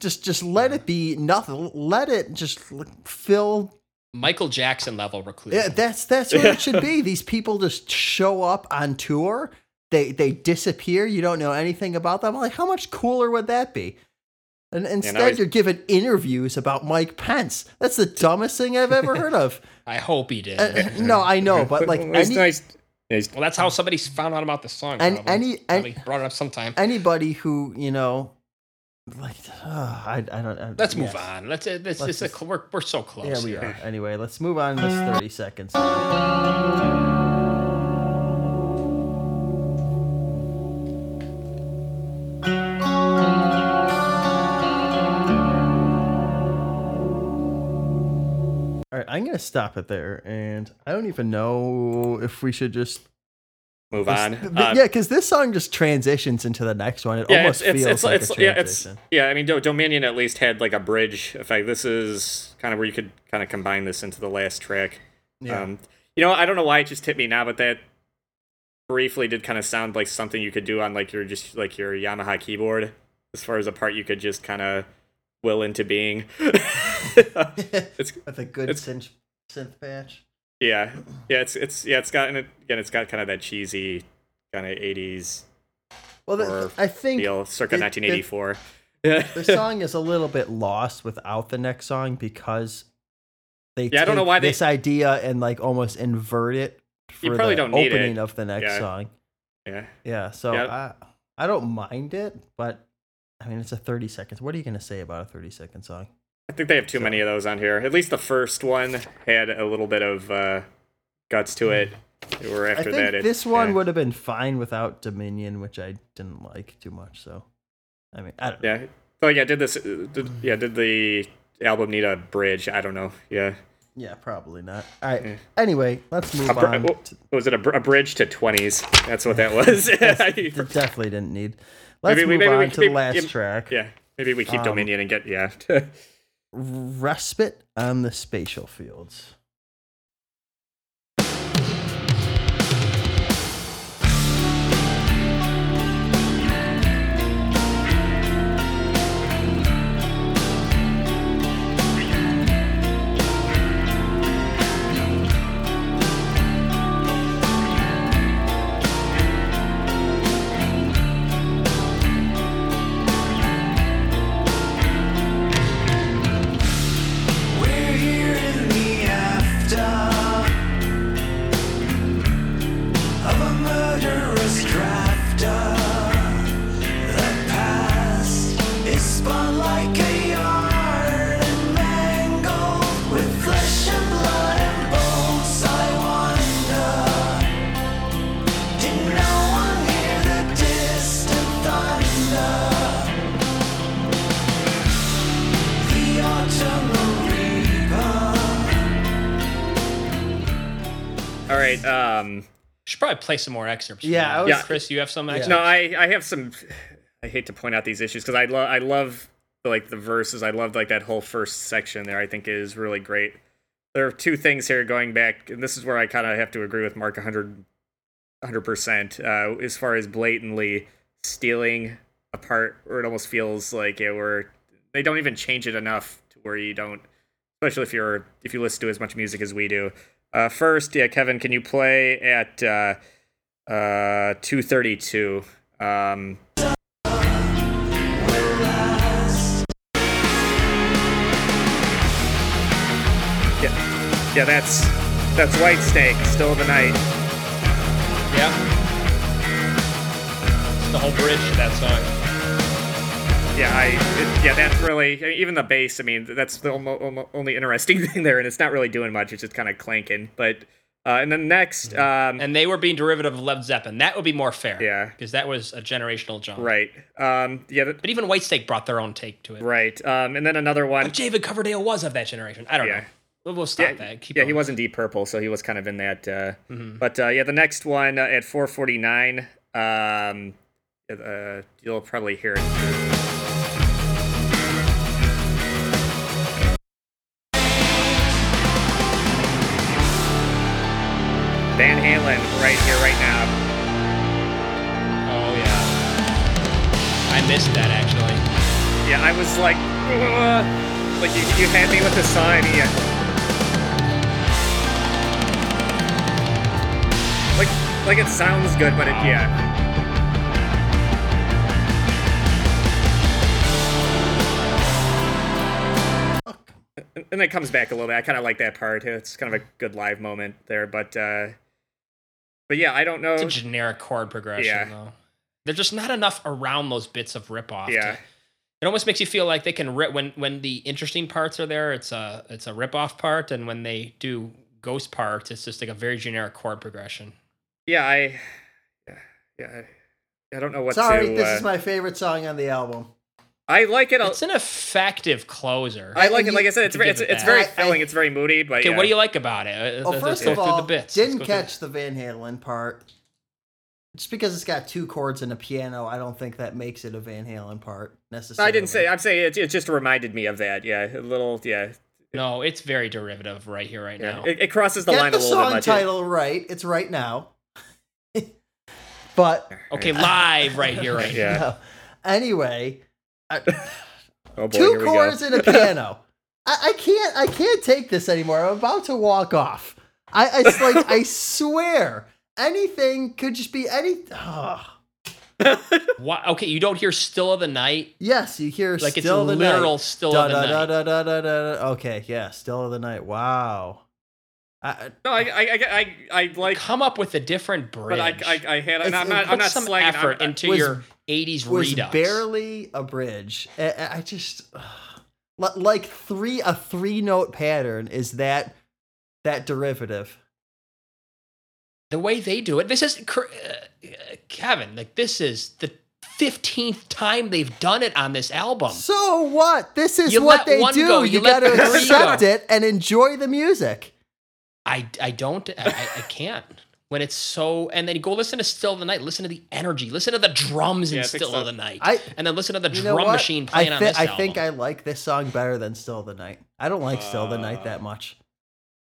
just, just let it be nothing. Let it just fill
Michael Jackson level reclusive.
Yeah, that's that's what it should be. These people just show up on tour. They they disappear. You don't know anything about them. Like, how much cooler would that be? And instead,
he's-
you're given interviews about Mike Pence. That's the dumbest thing I've ever heard of.
I hope he did.
Uh, no, I know, but like
it's
any,
nice. Yeah,
well, that's how somebody found out about the song.
And
probably.
any-
Probably brought it up sometime.
anybody who you know, like, uh, I I don't. I,
Let's move on. Let's. Uh, this
Let's
a,
just-
cl- we're we're so close.
Yeah, we
here.
are. Anyway, let's move on. This thirty seconds. All right, I'm gonna stop it there, and I don't even know if we should just
move on. Uh,
yeah, because this song just transitions into the next one. It
yeah,
almost
it's,
feels
it's,
like
it's,
a
yeah, it's,
transition.
yeah. I mean, Do- Dominion at least had like a bridge effect. This is kind of where you could kind of combine this into the last track.
Yeah.
Um, you know, I don't know why it just hit me now, but that briefly did kind of sound like something you could do on like your just like your Yamaha keyboard, as far as a part you could just kind of will into being. it's
With a good synth, synth patch.
Yeah, yeah. It's it's yeah. It's got and it, again. It's got kind of that cheesy kind of '80s
Well, the, I think
feel, circa 1984. Yeah.
the song is a little bit lost without the next song because they
Yeah, I don't know why they-
this idea and like almost invert it for
You probably
the
don't need it.
opening of the next
Yeah.
song.
yeah.
Yeah, so
Yeah.
I I don't mind it, but I mean it's a 30 seconds. What are you gonna say about a 30 second song?
I think they have too
So-
many of those on here. At least the first one had a little bit of uh, guts to it. Or
I
after
think
that, it,
this one
yeah.
would have been fine without Dominion, which I didn't like too much. So, I mean, I don't know.
Yeah. So yeah, did this? Did, yeah, did the album need a bridge? I don't know. Yeah.
Yeah, probably not. All right.
Yeah.
Anyway, let's move
br-
on.
oh,
to-
was it a, br- a bridge to twenties? That's what that was.
It definitely didn't need. Let's
Maybe
move
maybe
on to the last track.
yeah. Maybe we keep
Um,
Dominion and get yeah.
Respite on the
Spitalfields.
Should play some more excerpts.
Yeah. I was-
Yeah.
Chris, you have some excerpts.
No, I I have some. I hate to point out these issues because I love I love like the verses. I love like that whole first section there. I think is really great. There are two things here going back, and this is where I kind of have to agree with Mark 100 percent uh, as far as blatantly stealing a part, where it almost feels like it where they don't even change it enough to where you don't, especially if you're if you listen to as much music as we do. Uh, first, yeah, Kevin, can you play at uh, uh, 232? Um, yeah, yeah, that's that's Whitesnake, Still of the Night.
Yeah. It's the whole bridge to that song.
Yeah, I it, yeah, that really even the bass. I mean, that's the only interesting thing there, and it's not really doing much. It's just kind of clanking. But uh, and then next, um,
And they were being derivative of Led Zeppelin. That would be more fair.
Yeah.
Because that was a generational jump.
right, um, yeah, that,
But even Whitesnake brought their own take to it.
right, um, and then another one.
But David Coverdale was of that generation. I don't
Yeah.
know. We'll, we'll stop
Yeah,
that. Keep
yeah, he
was
in Deep Purple, so he was kind of in that. Uh,
Mhm.
But uh, yeah, the next one uh, at 449, um, uh, you'll probably hear it. Van Halen right here, right now.
Oh yeah, I missed that actually.
Yeah, I was like, Ugh. like you, you had me with the sign, Ian. Like, like it sounds good, but it yeah. and it comes back a little bit. I kind of like that part. It's kind of a good live moment there, but uh, but yeah, I don't know.
It's a generic chord progression,
Yeah.
though. There's just not enough around those bits of rip off.
Yeah.
It almost makes you feel like they can rip when when the interesting parts are there. It's a it's a rip off part, and when they do ghost parts, it's just like a very generic chord progression.
Yeah, I yeah, yeah. I don't know what
Sorry,
to
this
uh,
is my favorite song on the album.
I like it. a-
It's an effective closer.
I like
and
it. Like I said, it's very, it's,
it
it's very
I- I-
filling. it's very moody. But
okay,
yeah.
what do you like about it?
Well,
let's
first
go
of all,
the bits.
didn't
Let's go through-
catch the Van Halen part. Just because it's got two chords and a piano, I don't think that makes it a Van Halen part necessarily.
I didn't say. I'm saying it, it just reminded me of that. Yeah, a little. Yeah,
No, it's very derivative right here, right
yeah.
now.
It, it crosses the
Get
line
the
a little
song
bit much.
title right. It's right now. but
okay, live right here, right here.
Yeah.
no. anyway, I,
Oh boy,
two
here we go.
chords and a piano. I, I can't. I can't take this anymore. I'm about to walk off. I, I like. I swear, anything could just be any. ugh.
Why, okay, you don't hear "Still of the Night"
Yes, you hear
like it's
still the
literal
night.
"Still
Da,
of the
da,
Night."
da, da, da, da, da. Okay, yeah, still of the night. Wow. I,
No, I, I, I, I, I like.
Come up with a different bridge.
But I, I, I had. And
It's-
I'm not.
it
I'm not
some
slagging.
effort
I'm,
into
was-
your '80s
was
redux.
barely a bridge. I, I- just li- like three a three note pattern is that that derivative.
the way they do it. This is uh, Kevin. Like this is the fifteenth time they've done it on this album.
So what? This is
You
what they do.
go,
You,
you
got to accept
go.
it and enjoy the music.
I I don't I I can't when it's so. And then you go listen to "Still of the Night." Listen to the energy. Listen to the drums in
Yeah, it
"Still of the Night."
I-
and then listen to the drum
know what?
machine
I,
playing on
thi-
this
I
album.
think I like this song better than Still of the Night. I don't like Still of the Night that
Uh.
much.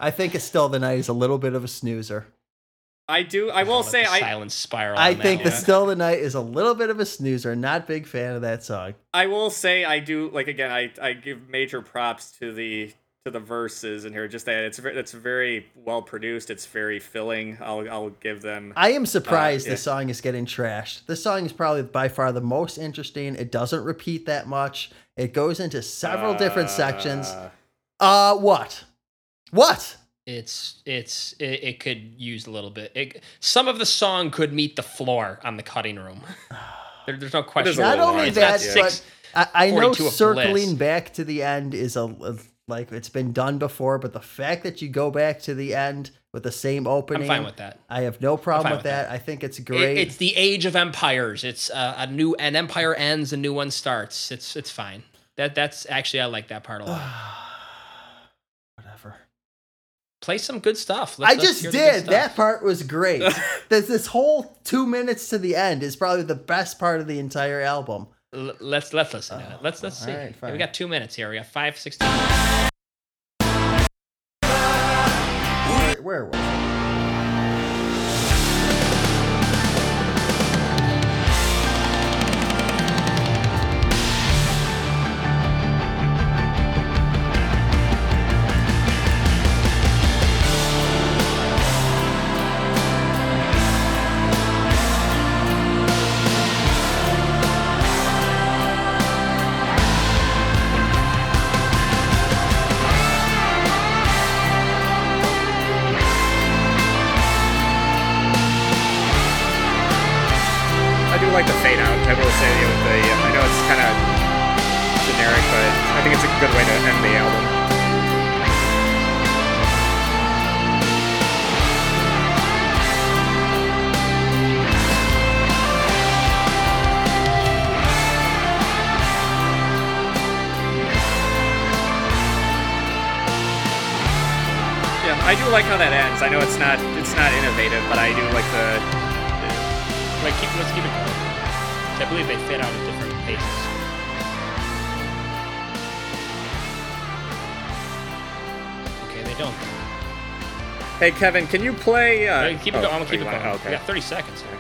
I think it's Still the Night is a little bit of a snoozer.
I do. I will
like
say.
the
I.
silent spiral.
I
on that
think the
one.
Still the Night is a little bit of a snoozer. Not big fan of that song.
I will say. I do. Like again. I. I give major props to the to the verses in here. Just that it's ve- it's very well produced. It's very filling. I'll. I'll give them.
I am surprised
yeah.
this song is getting trashed. This song is probably by far the most interesting. It doesn't repeat that much. It goes into several different sections.
Uh,
Uh, what? What?
it's it's it, it could use a little bit. It, some of the song could meet the floor on the cutting room. There, there's no question.
Not only
line,
that,
yeah.
but I, I know circling
Bliss.
back to the end is a like it's been done before, but the fact that you go back to the end with the same opening,
I'm fine with that.
I have no problem with
with
that.
that.
I think it's
It-
great.
it's the age of empires. It's uh, a new an empire ends, a new one starts. It's it's fine. That that's actually I like that part a lot.
Whatever.
Play some good stuff. Let's-
I
let's
just
hear the good
did. That part was great. this this whole two minutes to the end is probably the best part of the entire album.
L- let's let's listen to it. Oh, let's
let's
see.
right,
Yeah, we got two minutes here. We got five sixteen.
Where, where was it?
Hey Kevin, can you play? Uh,
keep it
oh,
going. I'm gonna keep it going.
oh, okay.
We got 30 seconds here.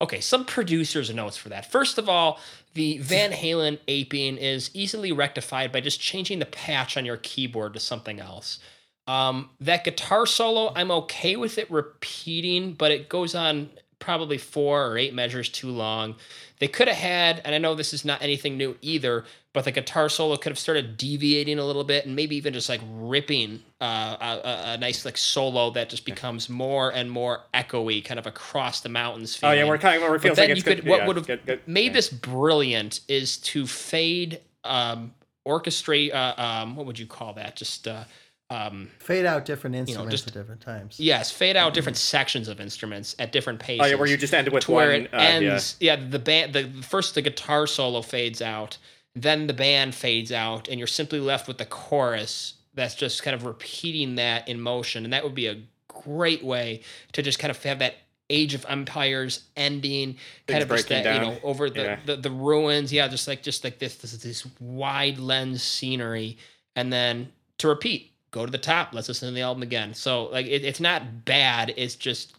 Okay, some producers' notes for that. First of all, the Van Halen aping is easily rectified by just changing the patch on your keyboard to something else. Um, that guitar solo, I'm okay with it repeating, but it goes on probably four or eight measures too long. They could have had, and I know this is not anything new either, but the guitar solo could have started deviating a little bit and maybe even just like ripping uh, a, a, a nice like solo that just becomes more and more echoey, kind of across the mountains.
Oh yeah, we're kind of where it
But
feels
then
like
you could
good.
what
yeah,
would have made
yeah.
this brilliant is to fade um orchestrate uh, um what would you call that just uh um
Fade out different
know,
instruments
just-
at different times.
yes fade out different sections of instruments at different paces
Oh yeah, where you just ended with
to
one.
where it
uh, yeah.
ends yeah. the band the first the guitar solo fades out then the band fades out and you're simply left with the chorus that's just kind of repeating that in motion and that would be a great way to just kind of have that age of empires ending kind
Things
of just
breaking
that you know over the,
Yeah.
the the ruins yeah just like just like this this this wide lens scenery and then to repeat go to the top let's listen to the album again so like it, it's not bad it's just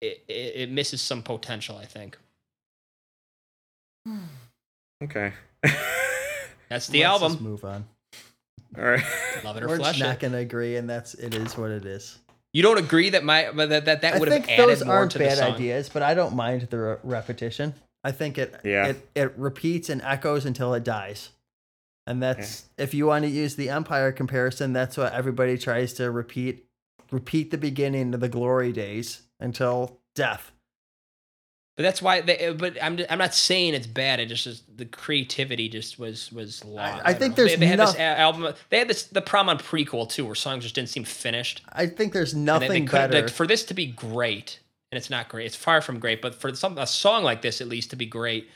it, it, it misses some potential i think hmm.
Okay.
that's the
Let's
album
just move on.
All right.
love it or flesh.
We're
flush
just not
it
going to agree, and that's it is what it is.
you don't agree that my but that that, that
I
would have
think
added
those
more
aren't
to the
bad
song
ideas, but I don't mind the re- repetition. I think it
Yeah.
it it repeats and echoes until it dies. And that's if you want to use the Empire comparison, that's what everybody tries to repeat repeat the beginning of the glory days until death.
but that's why they uh, but i'm i'm not saying it's bad it just is the creativity just was was lost
I
don't
think
know.
there's
they, they had this album they had this the prom on Prequelle too where songs just didn't seem finished
I think there's nothing
they
better.
like, for this to be great, and it's not great. It's far from great, but for some a song like this, at least to be great,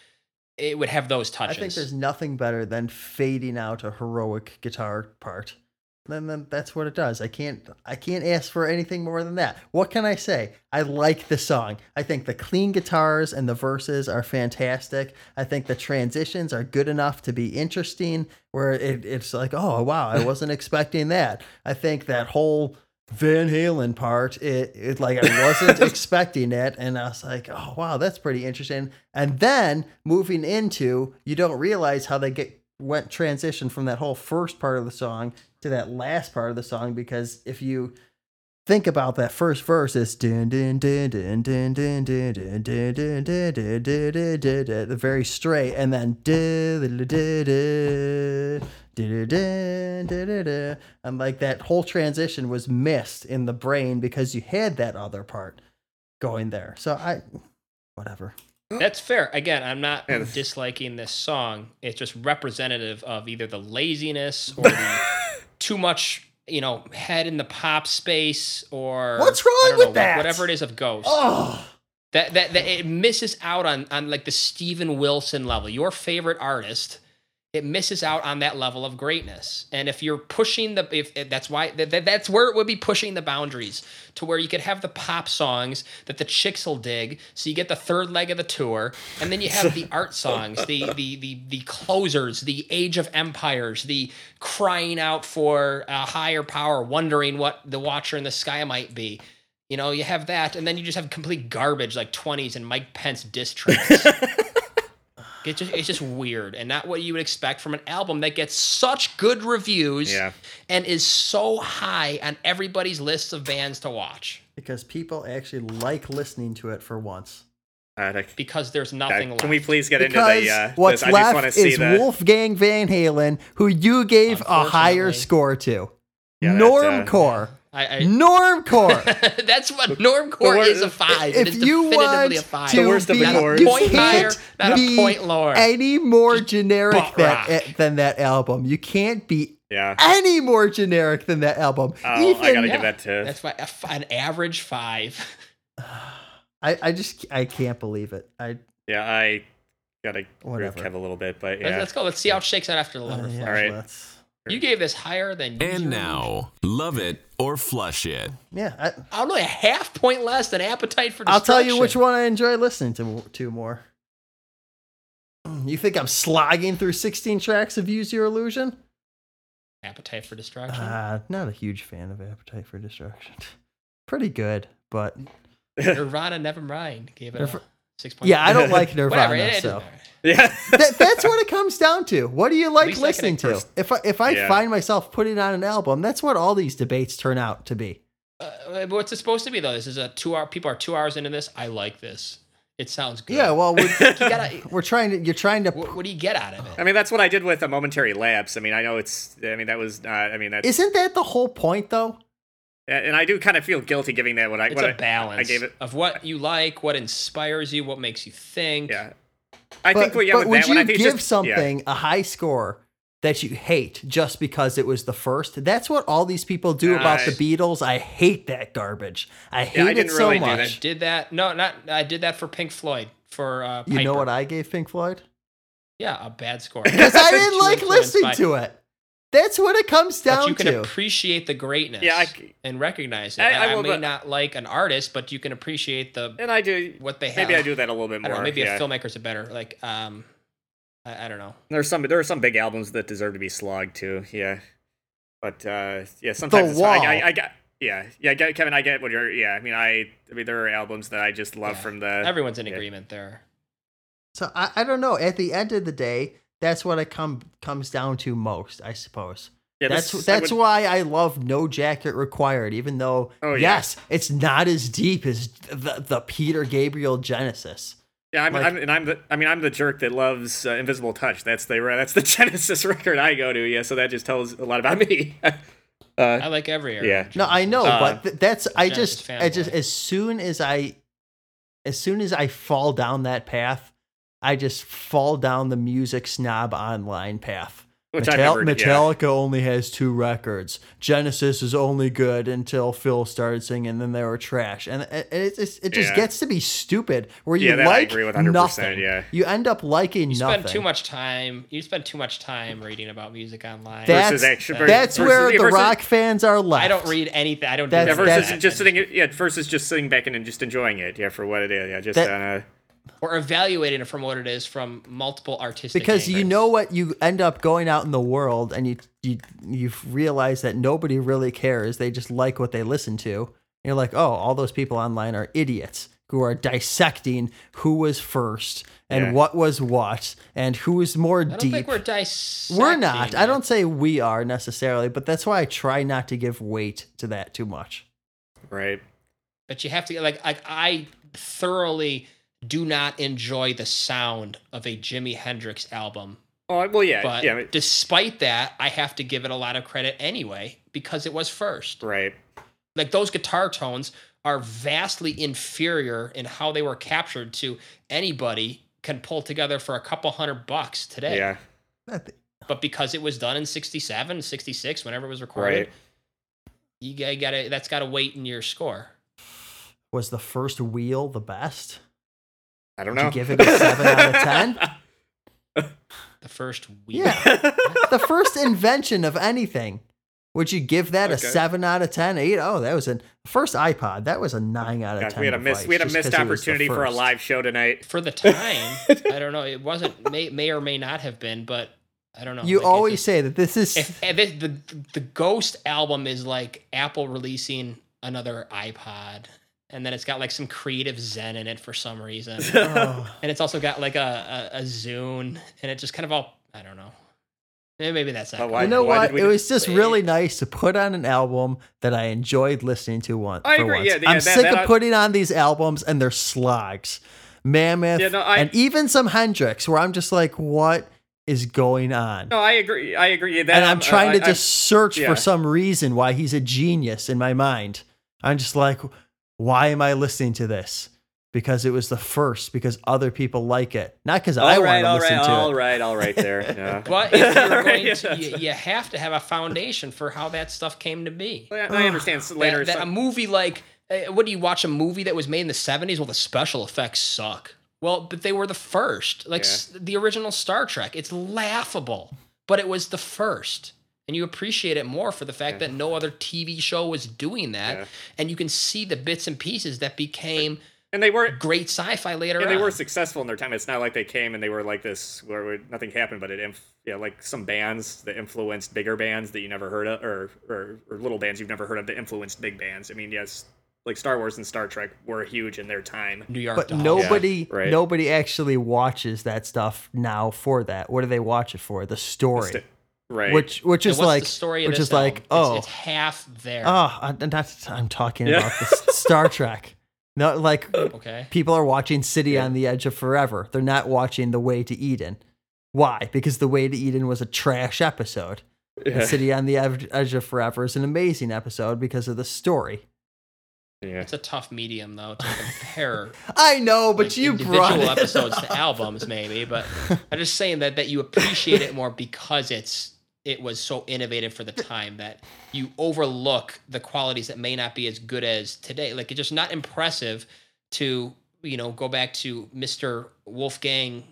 it would have those touches.
I think there's nothing better than fading out a heroic guitar part. Then, then that's what it does. I can't I can't ask for anything more than that. What can I say? I like the song. I think the clean guitars and the verses are fantastic. I think the transitions are good enough to be interesting where it, it's like, oh wow, I wasn't expecting that. I think that whole Van Halen part. It, it like I wasn't expecting it, and I was like, oh wow, that's pretty interesting. And then moving into, you don't realize how they get went transition from that whole first part of the song to that last part of the song because if you think about that first verse, it's very straight, and then and like that whole transition was missed in the brain because you had that other part going there. So I, whatever.
That's fair. Again, I'm not disliking this song. It's just representative of either the laziness or the too much, you know, head in the pop space or
what's wrong with
know,
that?
Whatever it is of Ghost.
Oh.
That, that, that it misses out on on like the Steven Wilson level. Your favorite artist it misses out on that level of greatness. And if you're pushing the if if that's why that, that- that's where it would be pushing the boundaries to where you could have the pop songs that the chicks will dig. So you get the third leg of the tour, and then you have the art songs, the the the the closers, the Age of Empires, the crying out for a higher power, wondering what the Watcher in the Sky might be. You know, you have that, and then you just have complete garbage like 20s and Mike Pence diss tracks. it's, just, it's just weird and not what you would expect from an album that gets such good reviews
Yeah.
and is so high on everybody's lists of bands to watch
because people actually like listening to it for once.
All right, I-
because there's
uh,
nothing left.
can we please get
Because
into the? Uh,
what's
this? I just want to
left
see
is
the.
Wolfgang Van Halen, who you gave a higher score to.
Yeah, that's, uh,
Normcore.
I, I,
Normcore.
that's what normcore
wor-
is a five. it
if
is
you
definitively
want
a five.
to
The worst of
be,
the chords.
you
Point higher,
can't
not a
be
point lower.
any more generic
butt
than, than that album. You can't be
yeah.
any more generic than that album.
Oh,
Even
I gotta
yeah.
give that to.
That's why a f- an average five.
I, I just I can't believe it. I
Yeah, I gotta agree with
Whatever.
Kev a little bit, but
Let's-
yeah.
Let's go. Let's see how it shakes out after the
uh,
letter.
yeah,
All right.
Let's-
You gave this higher than Use
And
Your
now, love it or flush it.
yeah. I,
I'm only a half point less than Appetite for destruction I'll
tell you which one I enjoy listening to to more. You think I'm slogging through 16 tracks of Use Your Illusion?
Appetite for Destruction.
Uh, not a huge fan of Appetite for Destruction. Pretty good, but
Nirvana, Nevermind. Gave it.
Nirv-
A, Six point.
Yeah, I don't like
Whatever.
Nirvana.
it- it
so.
Yeah.
that, that's what it comes down to. What do you like
least I can
listening to?
first-
If I, if I
Yeah.
find myself putting on an album, that's what all these debates turn out to be.
Uh, what's it supposed to be though? This is a two hour. People are two hours into this. I like this. It sounds good.
Yeah, well, we're,
you gotta.
we're trying to. You're trying to.
What, what do you get out of it?
I mean, that's what I did with a momentary lapse. I mean, I know it's. I mean, that was. Uh, I mean, that's.
Isn't that the whole point, though?
And I do kind of feel guilty giving that what I.
It's
what
a
I-
balance
I gave it.
of what you like, what inspires you, what makes you think.
Yeah. I
but,
think. Well, yeah,
but
with
would
that one,
you
I think
give
it's just, yeah.
something a high score that you hate just because it was the first? That's what all these people do about the Beatles. I hate that garbage. I hate
I
it
didn't
so
really do
I
that.
much.
did that. No, not. I did that for Pink Floyd. For uh,
You know what I gave Pink Floyd?
Yeah, a bad score.
Because I didn't like listening
by-
to it. That's what it comes down.
But you can
to.
appreciate the greatness
Yeah, I c-
and recognize it.
I-
I,
I will,
may not like an artist, but you can appreciate the
And I do.
what they have.
Maybe I do that a little bit
I
more.
don't know. Maybe
yeah.
a filmmaker's a better like. Um, I, I don't know.
There's some. There are some big albums that deserve to be slogged too. Yeah. But uh, yeah, sometimes it's fine.
Wall.
I, I, I got. Yeah, yeah, Kevin. I get what you're. Yeah, I mean, I. I mean, there are albums that I just love
Yeah.
from the.
Everyone's in
yeah.
agreement there.
So I, I don't know. At the end of the day, that's what it come comes down to most, I suppose.
Yeah,
that's
this- I
that's
would-
why I love No Jacket Required, even though
Oh, yeah.
yes, it's not as deep as the, the Peter Gabriel Genesis.
Yeah, I'm,
Like-
I'm, and I'm the. I mean, I'm the jerk that loves uh, Invisible Touch. That's the. That's the Genesis record I go to. Yeah, so that just tells a lot about me. uh,
I like every era.
Yeah.
No, I know,
Uh,
but th- that's I
Genesis
just I just as soon as I as soon as I fall down that path, I just fall down the music snob online path.
Which I've
Metal-
never- yeah.
Metallica only has two records. Genesis is only good until Phil started singing, and then they were trash. And it, it, just it just
Yeah.
gets to be stupid where you
Yeah, that I
like
agree with 100%,
nothing.
yeah.
You end up liking
You
nothing.
spend too much time. You spend too much time reading about music online.
That's,
Versus action-
that's
versus-
where
yeah,
the
versus-
rock fans are left.
I don't read anything. I don't. do
That's-
any of
Yeah, versus
that.
just sitting. Yeah, versus just sitting back and just enjoying it. Yeah, for what it is. Yeah, just
That-
uh,
or evaluating it from what it is from multiple artistic.
because you know what you end up going out in the world and you you you realize that nobody really cares they just like what they listen to and you're like oh all those people online are idiots who are dissecting who was first and
Yeah.
what was what and who is more
I don't
deep
think we're dissecting.
We're not i don't say we are necessarily but that's why i try not to give weight to that too much
right.
But you have to like like I thoroughly do not enjoy the sound of a Jimi Hendrix album.
Oh well, yeah,
But
yeah,
despite that, I have to give it a lot of credit anyway because it was first.
right.
Like those guitar tones are vastly inferior in how they were captured to anybody can pull together for a couple hundred bucks today.
Yeah,
But because it was done in 67, 66, whenever it was recorded,
right.
you got to that's got to weight in your score.
was the first wheel the best
I don't
Would
know.
you give it a 7 out of 10?
The first wheel.
yeah the first invention of anything. Would you give that a seven out of ten? Eight? Oh, that was a first iPod. That was a nine out of
God,
ten.
we had a miss.
device
We had a
just
missed
'cause it was the
opportunity for a live show tonight.
For the time, I don't know. It wasn't may may or may not have been, but I don't know.
You
Like,
always
just-
say that this is.
if, if it- the the Ghost album is like Apple releasing another iPod, and then it's got like some creative Zen in it for some reason,
Oh.
and it's also got like a a, a Zune, and it just kind of all I don't know. Maybe that's not.
Why-
you know
why
what? It was just really nice to put on an album that I enjoyed listening to once.
I
for
agree,
once.
yeah, yeah,
I'm
that-
sick
that
of
I-
putting on these albums and they're slogs. Mammoth
Yeah, no, I-
and even some Hendrix, where I'm just like, what is going on?
No, I agree. I agree. That,
and I'm uh, trying to
I- I-
just search
yeah.
for some reason why he's a genius in my mind. I'm just like, why am I listening to this? Because it was the first, because other people like it, not because I
all
want to listen
right,
to
all
it.
All right, all right, there. Yeah.
But if you're going
Yeah.
to, you, you have to have a foundation for how that stuff came to be.
I I understand. So later,
that, that a movie like uh, what do you watch a movie that was made in the 70s well the special effects suck well but they were the first like
Yeah.
s- the original star trek it's laughable but it was the first and you appreciate it more for the fact that no other tv show was doing that
Yeah.
and you can see the bits and pieces that became
and they were
great sci-fi later
and they were successful in their time. It's not like they came and they were like this where nothing happened, but it inf- yeah, like some bands that influenced bigger bands that you never heard of, or, or or little bands you've never heard of that influenced big bands. I mean, yes, like Star Wars and Star Trek were huge in their time.
New York
But
Dolls.
nobody,
right.
nobody actually watches that stuff now for that. What do they watch it for? The story,
St- Right.
which which is like
the story of
which
this
is like oh
it's, it's half there.
oh I'm I'm talking
Yeah.
about the Star Trek. No, like
okay.
people are watching City
Yeah.
on the Edge of Forever. They're not watching The Way to Eden. Why? Because The Way to Eden was a trash episode. And
yeah.
City on the Edge Edge of Forever is an amazing episode because of the story.
yeah.
It's a tough medium though to compare
I know, but
like,
you
individual
brought it.
episodes to albums maybe, but I'm just saying that that you appreciate it more because it's it was so innovative for the time that you overlook the qualities that may not be as good as today. Like it's just not impressive to you know go back to Mr. Wolfgang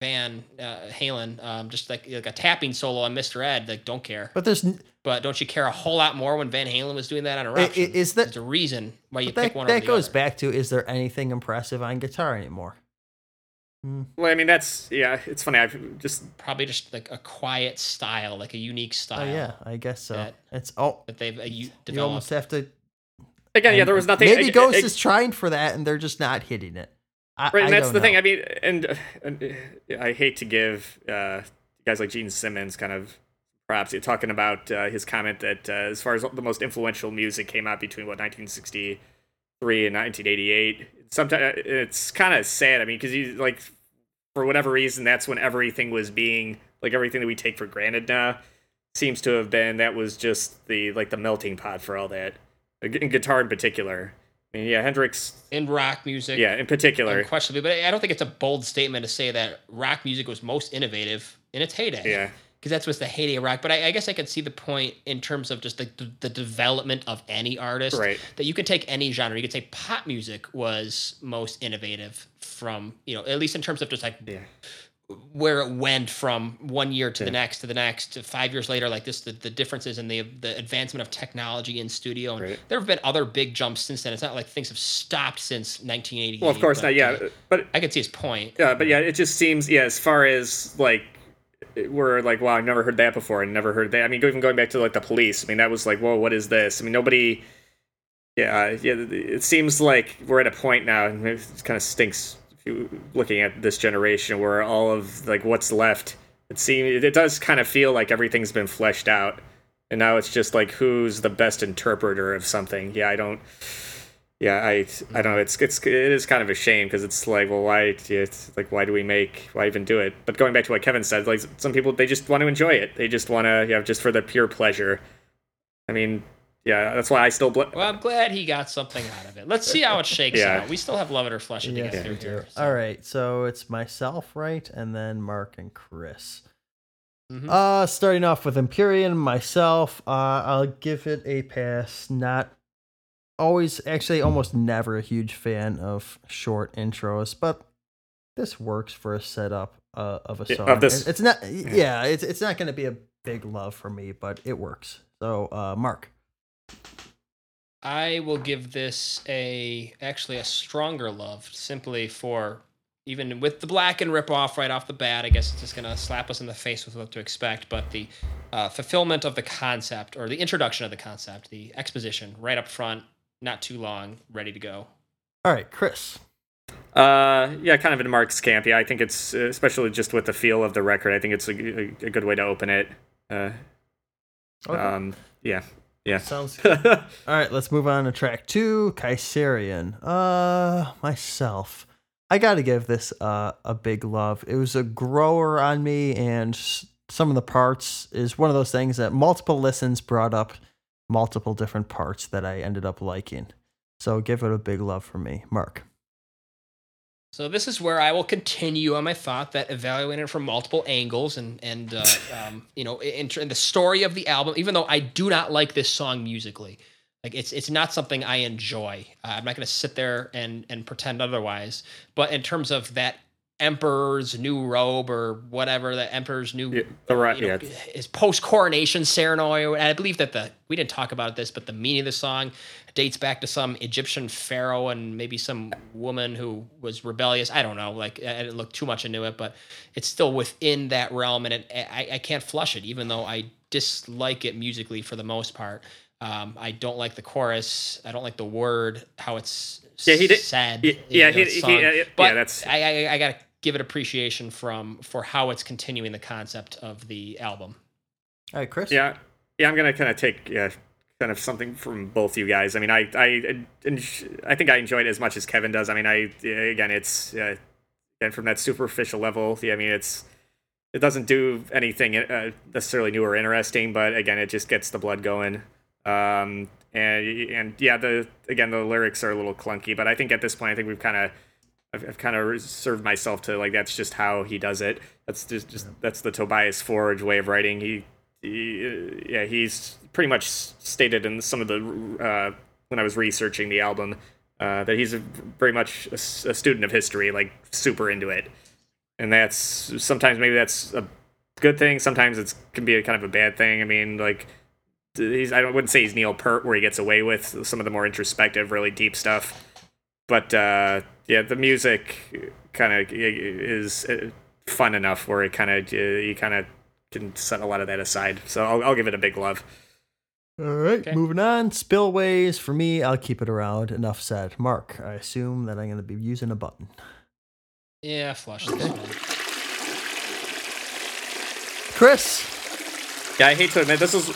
Van uh, Halen, um, just like like a tapping solo on Mr. Ed. Like don't care,
But there's n-
but don't you care a whole lot more when Van Halen was doing that on Eruption?
is that
There's a reason why you
that,
pick one over
that goes
other.
back to is there anything impressive on guitar anymore?
Well, I mean, that's yeah. It's funny. I've just
probably just like a quiet style, like a unique
Oh
style.
yeah, I guess so.
that-
it's oh
that they've uh, you
you almost have to
again, yeah. There was nothing.
Maybe
I-
Ghost
I-
is trying for that and they're just not hitting it. I,
Right, and
I
that's
don't
the thing. I mean, and, uh, and uh, I hate to give uh, guys like Gene Simmons kind of props. You're talking about uh, his comment that uh, as far as the most influential music came out between what 1963 and 1988. Sometimes uh, it's kind of sad. I mean, because you like for whatever reason, that's when everything was being like everything that we take for granted now seems to have been that was just the like the melting pot for all that, in guitar in particular. I mean, yeah, Hendrix.
in rock music.
Yeah, in particular.
unquestionably. But I don't think it's a bold statement to say that rock music was most innovative in its heyday.
Yeah.
Because that's what's the heyday of rock. But I, I guess I could see the point in terms of just the, the, the development of any artist.
Right.
That you could take any genre. You could say pop music was most innovative from you know at least in terms of just like
Yeah.
where it went from one year to the next to the next to five years later like this the, the differences in the the advancement of technology in studio and
Right.
there have been other big jumps since then it's not like things have stopped since 1980.
Well, of course
but,
not. Yeah, but
i could see his point
yeah, but yeah, it just seems yeah. As far as like we're like, wow, I've never heard that before. I never heard that. I mean, even going back to like the police. I mean, that was like, whoa, what is this? I mean, nobody. Yeah, yeah. It seems like we're at a point now, and it kind of stinks looking at this generation where all of like what's left. It seems it does kind of feel like everything's been fleshed out, and now it's just like who's the best interpreter of something. Yeah, I don't. Yeah, I I don't know. It's it's it is kind of a shame because it's like, well, why? It's like, why do we make? Why even do it? But going back to what Kevin said, like some people they just want to enjoy it. They just want to, yeah, just for the pure pleasure. I mean, yeah, that's why I still. Bl-
well i'm glad he got something out of it let's see how it shakes
Yeah.
out we still have love it or flesh it to get through here so.
All right, so it's myself, right, and then Mark and Chris.
Mhm.
Uh, starting off with Imperium, myself, uh, I'll give it a pass. Not always, actually, almost never a huge fan of short intros, but this works for a setup uh, of a
Yeah,
song.
of this-
It's not, yeah, it's it's not going to be a big love for me, but it works. So, uh, Mark,
I will give this a actually a stronger love simply for even with the black and rip off right off the bat. I guess it's just gonna slap us in the face with what to expect, but the uh, fulfillment of the concept or the introduction of the concept, the exposition right up front, not too long, ready to go.
all right, Chris.
Uh, yeah, kind of in Mark's camp. Yeah, I think it's uh, especially just with the feel of the record. I think it's a, a, a good way to open it. Uh,
Okay.
um, yeah, yeah.
Sounds good. All right, let's move on to track two, Kaisarion. Uh, myself, I got to give this uh, a big love. It was a grower on me, and some of the parts is one of those things that multiple listens brought up multiple different parts that I ended up liking. So give it a big love for me, Mark.
So this is where I will continue on my thought that evaluating it from multiple angles and and uh, um, you know in, in the story of the album. Even though I do not like this song musically, like it's it's not something I enjoy. Uh, I'm not going to sit there and and pretend otherwise. But in terms of that emperor's new robe or whatever, the emperor's new
Yeah, the right,
you know,
yeah.
his post coronation ceremony. And I believe that the we didn't talk about this, but the meaning of the song dates back to some Egyptian pharaoh and maybe some woman who was rebellious. I don't know. Like I didn't look too much into it, but it's still within that realm, and it, I, I can't flush it, even though I dislike it musically for the most part. Um, I don't like the chorus. I don't like the word how it's
Yeah, he did-
in
yeah,
the
he- he- yeah, yeah,
but
that's-
I, I, I gotta give it appreciation from for how it's continuing the concept of the album.
All right, Chris.
Yeah, yeah. I'm gonna kind of take yeah, kind of something from both you guys. I mean, I I I think I enjoyed it as much as Kevin does. I mean, I again, it's uh, again from that superficial level. Yeah, I mean, it's it doesn't do anything uh, necessarily new or interesting, but again, it just gets the blood going. Um, and and yeah, the again the lyrics are a little clunky, but I think at this point, I think we've kind of I've, I've kind of reserved myself to like that's just how he does it. That's just, just that's the Tobias Forge way of writing. He, he uh, yeah, he's pretty much stated in some of the uh, when I was researching the album uh, that he's a, very much a student of history, like super into it, and that's sometimes maybe that's a good thing. Sometimes it's can be a kind of a bad thing. I mean, like he's I wouldn't say he's Neil Peart where he gets away with some of the more introspective, really deep stuff but uh, yeah, the music kind of is uh, fun enough where it kind of you kind of can set a lot of that aside. So I'll, I'll give it a big love.
All right,
Okay.
moving on. Spillways for me. I'll keep it around. Enough said. Mark, I assume that I'm going to be using a button.
Yeah, flush this one.
Chris.
Yeah, I hate to admit this is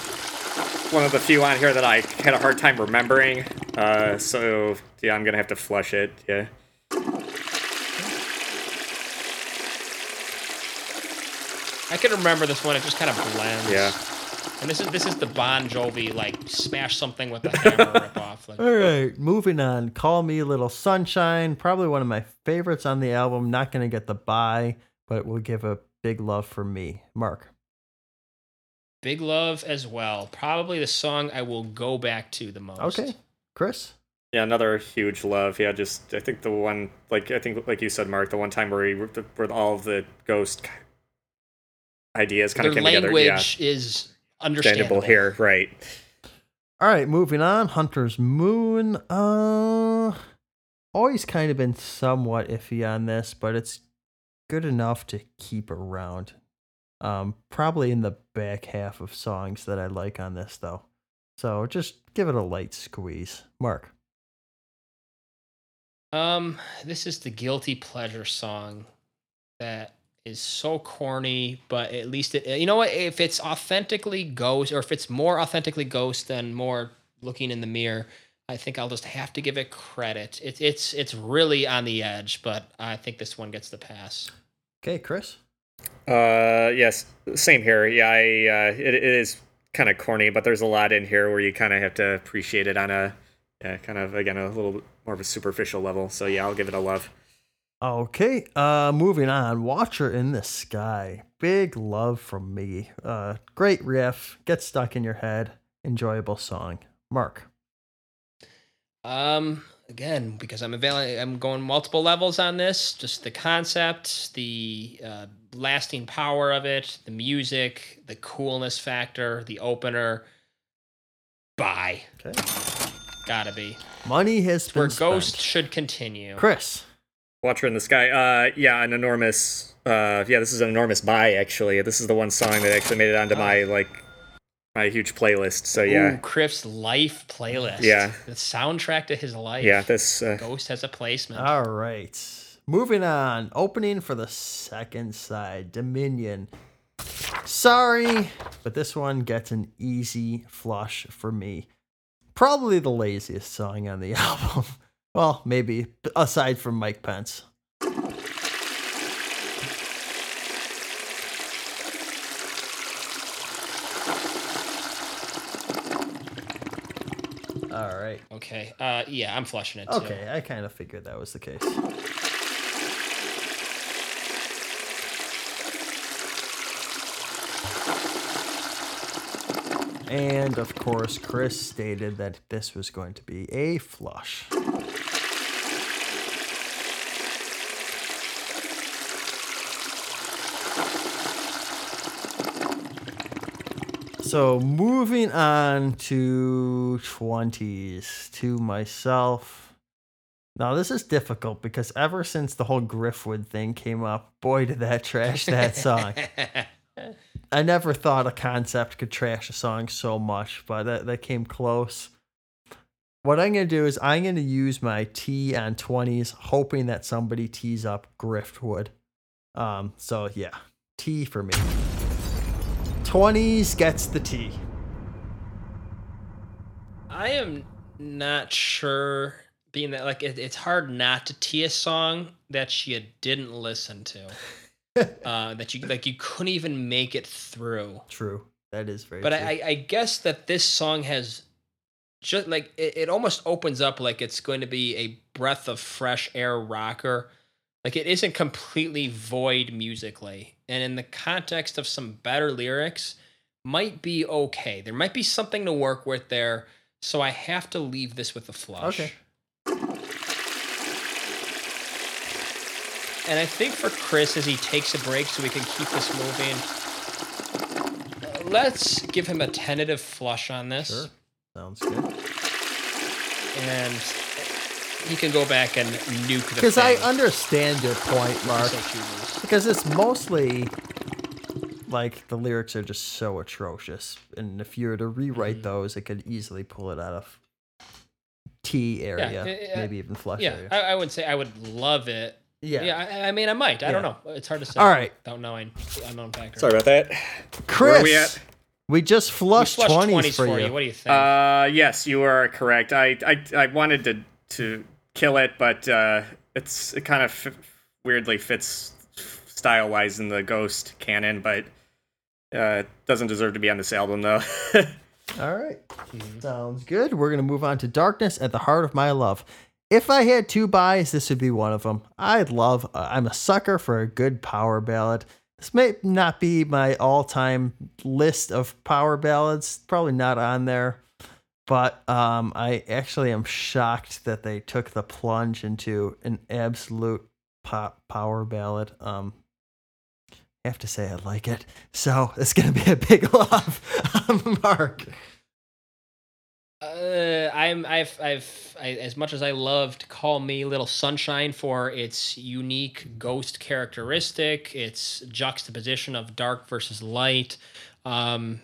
one of the few on here that I had a hard time remembering. Uh, so yeah, I'm gonna have to flush it. Yeah.
I can remember this one. It just kind of blends.
Yeah.
And this is this is the Bon Jovi like smash something with a hammer ripoff. Like,
All right, moving on. Call Me Little Sunshine. Probably one of my favorites on the album. Not going to get the buy, but it will give a big love for me. Mark.
Big love as well. Probably the song I will go back to the most.
Okay. Chris.
Yeah, another huge love. Yeah, just I think the one like I think like you said, Mark, the one time where he where all of the ghost ideas kind
Their
of came together. Yeah,
language is understandable.
understandable here, right?
All right, moving on. Hunter's Moon. Uh, always kind of been somewhat iffy on this, but it's good enough to keep around. Um, probably in the back half of songs that I like on this, though. So just give it a light squeeze. Mark.
Um, this is the guilty pleasure song that is so corny, but at least it. You know what? If it's authentically Ghost, or if it's more authentically Ghost than more looking in the mirror, I think I'll just have to give it credit. It's it's it's really on the edge, but I think this one gets the pass.
Okay, Chris.
Uh, yes, same here. Yeah, I uh, it, it is kind of corny, but there's a lot in here where you kind of have to appreciate it on a yeah, kind of again a little bit more of a superficial level. So yeah, I'll give it a love.
Okay, uh, moving on. Watcher in the Sky. Big love from me. Uh, great riff. Get stuck in your head. Enjoyable song. Mark.
Um, again, because I'm availing, I'm going multiple levels on this. Just the concept, the uh, lasting power of it, the music, the coolness factor, the opener. Bye.
Okay.
Gotta be
Money has
where
been spent.
Ghost should continue.
Chris.
Watcher in the Sky. Uh, yeah, an enormous. Uh, yeah, this is an enormous buy. Actually, this is the one song that actually made it onto my like my huge playlist. So yeah,
Ooh, Criff's life playlist.
Yeah.
the soundtrack to his life.
yeah, this. Uh,
Ghost has a placement.
All right. Moving on. Opening for the second side. Dominion. Sorry, but this one gets an easy flush for me. Probably the laziest song on the album. Well, maybe aside from Mike Pence. All right.
okay. Uh, yeah, I'm flushing it too.
Okay, I kind of figured that was the case. And of course, Chris stated that this was going to be a flush. So moving on to 20s to myself. Now this is difficult because ever since the whole Griftwood thing came up, boy did that trash that song. I never thought a concept could trash a song so much, but that, that came close. What I'm going to do is I'm going to use my T on 20s, hoping that somebody tees up Griftwood. Um, so yeah, T for me. 20s gets the T.
I am not sure. Being that like it, it's hard not to tee a song that you didn't listen to, uh, that you like you couldn't even make it through.
True. That is very
But
true.
I, I I guess that this song has just like it, it almost opens up like it's going to be a breath of fresh air rocker. Like it isn't completely void musically, and in the context of some better lyrics, might be okay. There might be something to work with there. So I have to leave this with a flush.
Okay.
And I think for Chris, as he takes a break so we can keep this moving, let's give him a tentative flush on this.
Sure. Sounds good.
and he can go back and nuke the
Because I understand your point, Mark. Because it's mostly like the lyrics are just so atrocious, and if you were to rewrite
Mhm.
those, it could easily pull it out of T area,
uh, uh,
maybe even flush
Yeah,
area.
I, I would say I would love it.
Yeah.
Yeah, I, I mean, I might. I don't know. It's hard to say.
All right.
Without knowing unknown factor.
Sorry about that.
Chris,
Where are we at?
we just
We
flushed,
flushed
20s,
20s
for,
for
you.
you. What do you think?
Uh, yes, you are correct. I, I, I wanted to to kill it, but uh, it's it kind of f- weirdly fits style wise in the Ghost canon, but uh, it doesn't deserve to be on this album though.
All right.
Mm-hmm.
Sounds good. We're going to move on to Darkness at the Heart of My Love. If I had two buys, this would be one of them. I'd love, uh, I'm a sucker for a good power ballad. This may not be my all time list of power ballads, probably not on there. But um, I actually am shocked that they took the plunge into an absolute pop power ballad. Um, I have to say I like it. So it's going to be a big love, Mark.
Uh, I'm I've I've I, as much as I loved Call Me Little Sunshine for its unique ghost characteristic, its juxtaposition of dark versus light. Um,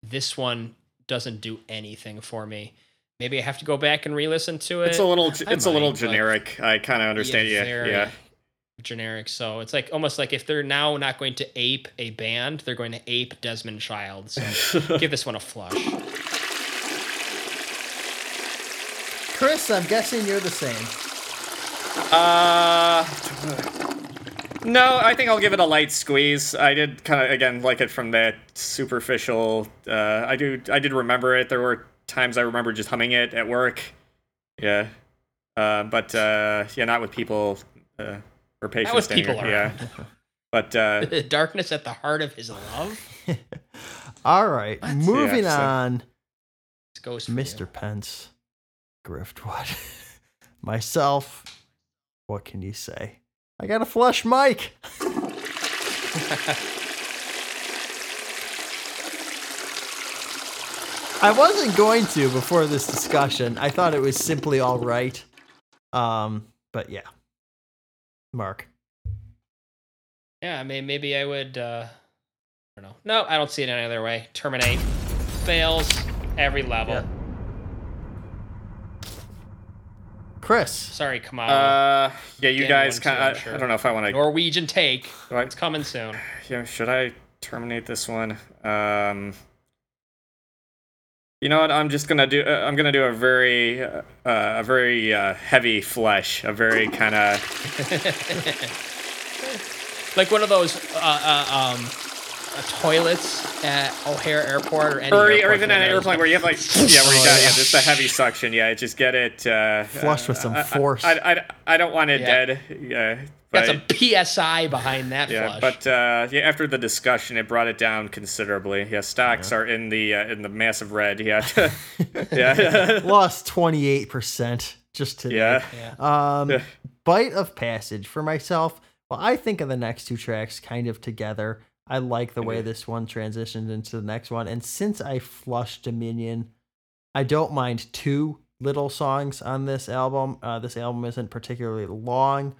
this one doesn't do anything for me. Maybe I have to go back and re-listen to it.
it's a little it's a little generic. I kind of understand. Yeah,
very
yeah.
generic. So it's like almost like if they're now not going to ape a band, they're going to ape Desmond Child. So give this one a flush.
Chris, I'm guessing you're the same.
Uh, no, I think I'll give it a light squeeze. I did kind of again like it from that superficial. Uh, I do. I did remember it. There were times I remember just humming it at work. Yeah. Uh, but uh, yeah, not with people. Uh, or patients.
with
standing
people
here. Yeah. But uh,
Darkness at the heart of his love.
All right, moving
Yeah, so-
on.
It's Ghost for you.
Mr. Pence, Griftwood, myself. What can you say? I got a flush mic. I wasn't going to before this discussion. I thought it was simply all right. Um, but yeah. Mark.
Yeah, I mean, maybe I would. Uh, I don't know. No, I don't see it any other way. Terminate fails every level.
Yeah. Chris.
Sorry, Kamala.
uh, yeah, you
Again,
guys kind
two, I'm
of.
sure.
I don't know if I want to.
Norwegian take.
Do I-
It's coming soon.
Yeah, should I terminate this one? Um, you know what? I'm just gonna do. Uh, I'm gonna do a very, uh, a very uh, heavy flesh. A very kind of.
Like one of those uh, uh, um, uh, toilets at O'Hare Airport or any
Or,
airport
or even an airplane where you have like, yeah, where you
Oh,
got, yeah,
yeah.
just the heavy suction. Yeah, just get it. Uh,
Flush with some
I- I-
force.
I, I, I don't want it
Yeah.
dead. Yeah,
Got
but,
some PSI behind that
yeah,
flush.
but uh, yeah, after the discussion, it brought it down considerably. Yeah, stocks are in the uh, in the massive red. Yeah, yeah,
Lost 28% just today.
yeah.
yeah.
Um,
Yeah.
Bite of Passage for myself. Well, I think of the next two tracks kind of together. I like the way this one transitioned into the next one. And since I flushed Dominion, I don't mind two little songs on this album. Uh, this album isn't particularly long.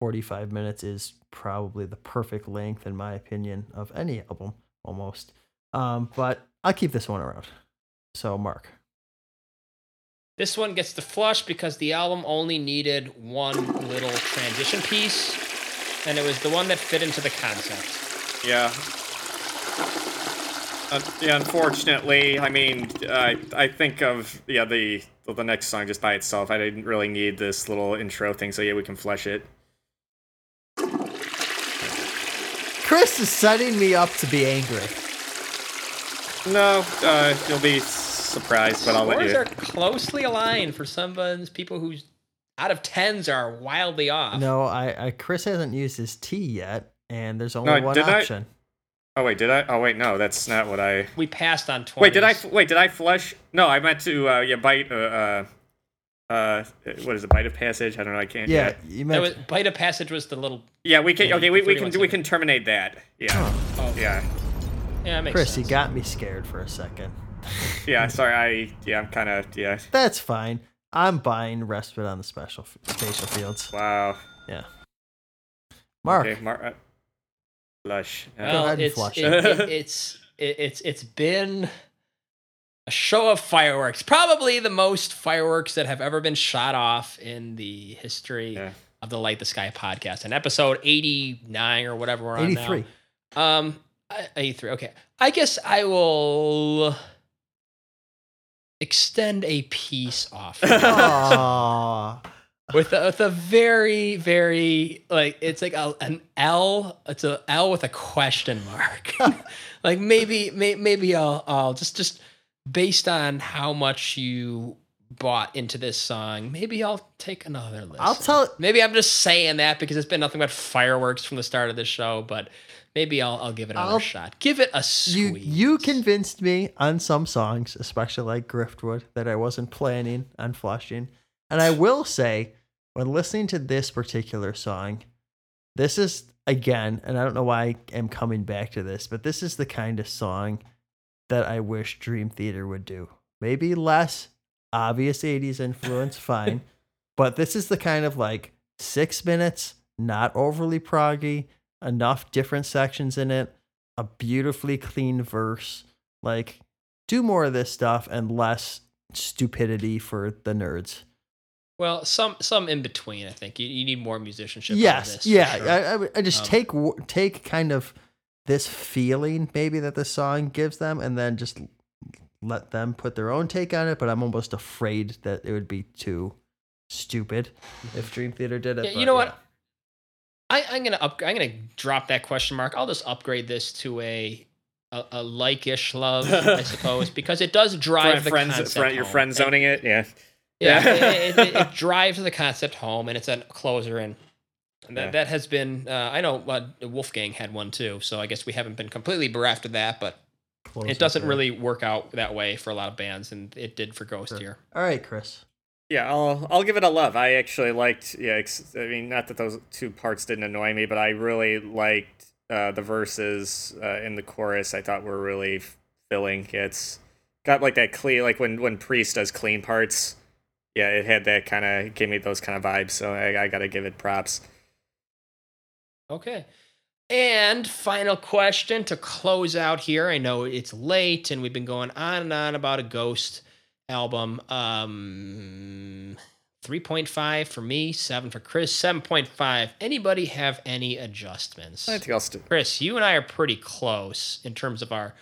45 minutes is probably the perfect length, in my opinion, of any album. almost. Um, but I'll keep this one around. So Mark.
This one gets the flush because the album only needed one little transition piece, and it was the one that fit into the concept.
Yeah. Uh, yeah, unfortunately, I mean, I I think of yeah the the next song just by itself. I didn't really need this little intro thing, so yeah, we can flesh it.
Chris is setting me up to be angry.
No, uh, you'll be surprised, but I'll let
Scores
you.
are closely aligned for some of people whose out of tens are wildly off.
No, I, I Chris hasn't used his T yet, and there's only
No,
one
did I?
option.
Oh wait, did I? Oh wait, no, that's not what I.
We passed on 20.
Wait, did I? Wait, did I flush? No, I meant to. Uh, yeah, bite. Uh, uh, uh, what is it? Bite of passage? I don't know. I can't.
Yeah,
Yeah,
you meant
was, Bite of Passage was the little.
yeah we can.
Yeah,
Okay, we, we can we can terminate that. Yeah,
Oh,
yeah,
Yeah, it makes
Chris.
sense.
You got me scared for a second.
yeah. Sorry, I. Yeah, I'm kind of. Yeah.
That's fine. I'm buying respite on the special Spitalfields.
Wow.
Yeah. Mark.
Okay, Mar- uh, flush. Uh,
Well,
ahead and
it's,
flush
it,
it.
it- it's it, it's it's been a show of fireworks. Probably the most fireworks that have ever been shot off in the history
Yeah.
of the Light the Sky podcast. And episode 89 or whatever we're on
83.
now. Um I- 83. Okay. I guess I will extend a piece off
Aw.
With a, with a very very like it's like a, an L. It's a L with a question mark. like maybe may, maybe I'll I'll just just based on how much you bought into this song. Maybe I'll take another listen.
I'll tell
Maybe I'm just saying that because it's been nothing but fireworks from the start of the show, but. Maybe I'll, I'll give it another
I'll-
shot. Give it a
you you convinced me on some songs, especially like Griftwood, that I wasn't planning on flushing. And I will say, when listening to this particular song, this is again, and I don't know why I am coming back to this, but this is the kind of song that I wish Dream Theater would do. Maybe less obvious 80s influence, fine. But this is the kind of like six minutes, not overly proggy, enough different sections in it, a beautifully clean verse. Like, do more of this stuff and less stupidity for the nerds.
Well, some some in between. I think you, you need more musicianship.
yes,
this,
yeah.
sure.
I, I just
Um,
take take kind of this feeling maybe that the song gives them, and then just let them put their own take on it. But I'm almost afraid that it would be too stupid if Dream Theater did it.
Yeah, you
but
know what? I, I'm gonna up. I'm gonna drop that question mark. I'll just upgrade this to a a, a like-ish love, I suppose, because it does drive
friend,
the
friends,
concept
friend, your
home.
friend zoning it. Yeah.
Yeah,
Yeah.
it, it, it drives the concept home, and it's a closer. And that,
Yeah.
that has been. Uh, I know uh, Wolfgang had one too, so I guess we haven't been completely bereft of that, but
Close
it doesn't really work out that way for a lot of bands, and it did for Ghost
Sure.
here.
All right, Chris.
Yeah, I'll I'll give it a love. I actually liked. Yeah, I mean, not that those two parts didn't annoy me, but I really liked uh, the verses uh, in the chorus. I thought were really filling. It's got like that clean, like when when Priest does clean parts. Yeah, it had that kind of gave me those kind of vibes. So I, I got to give it props.
Okay. And final question to close out here. I know it's late and we've been going on and on about a ghost album. Um 3.5 for me, 7 for Chris, 7.5. Anybody have any adjustments?
I think I'll.
Chris, you and I are pretty close in terms of our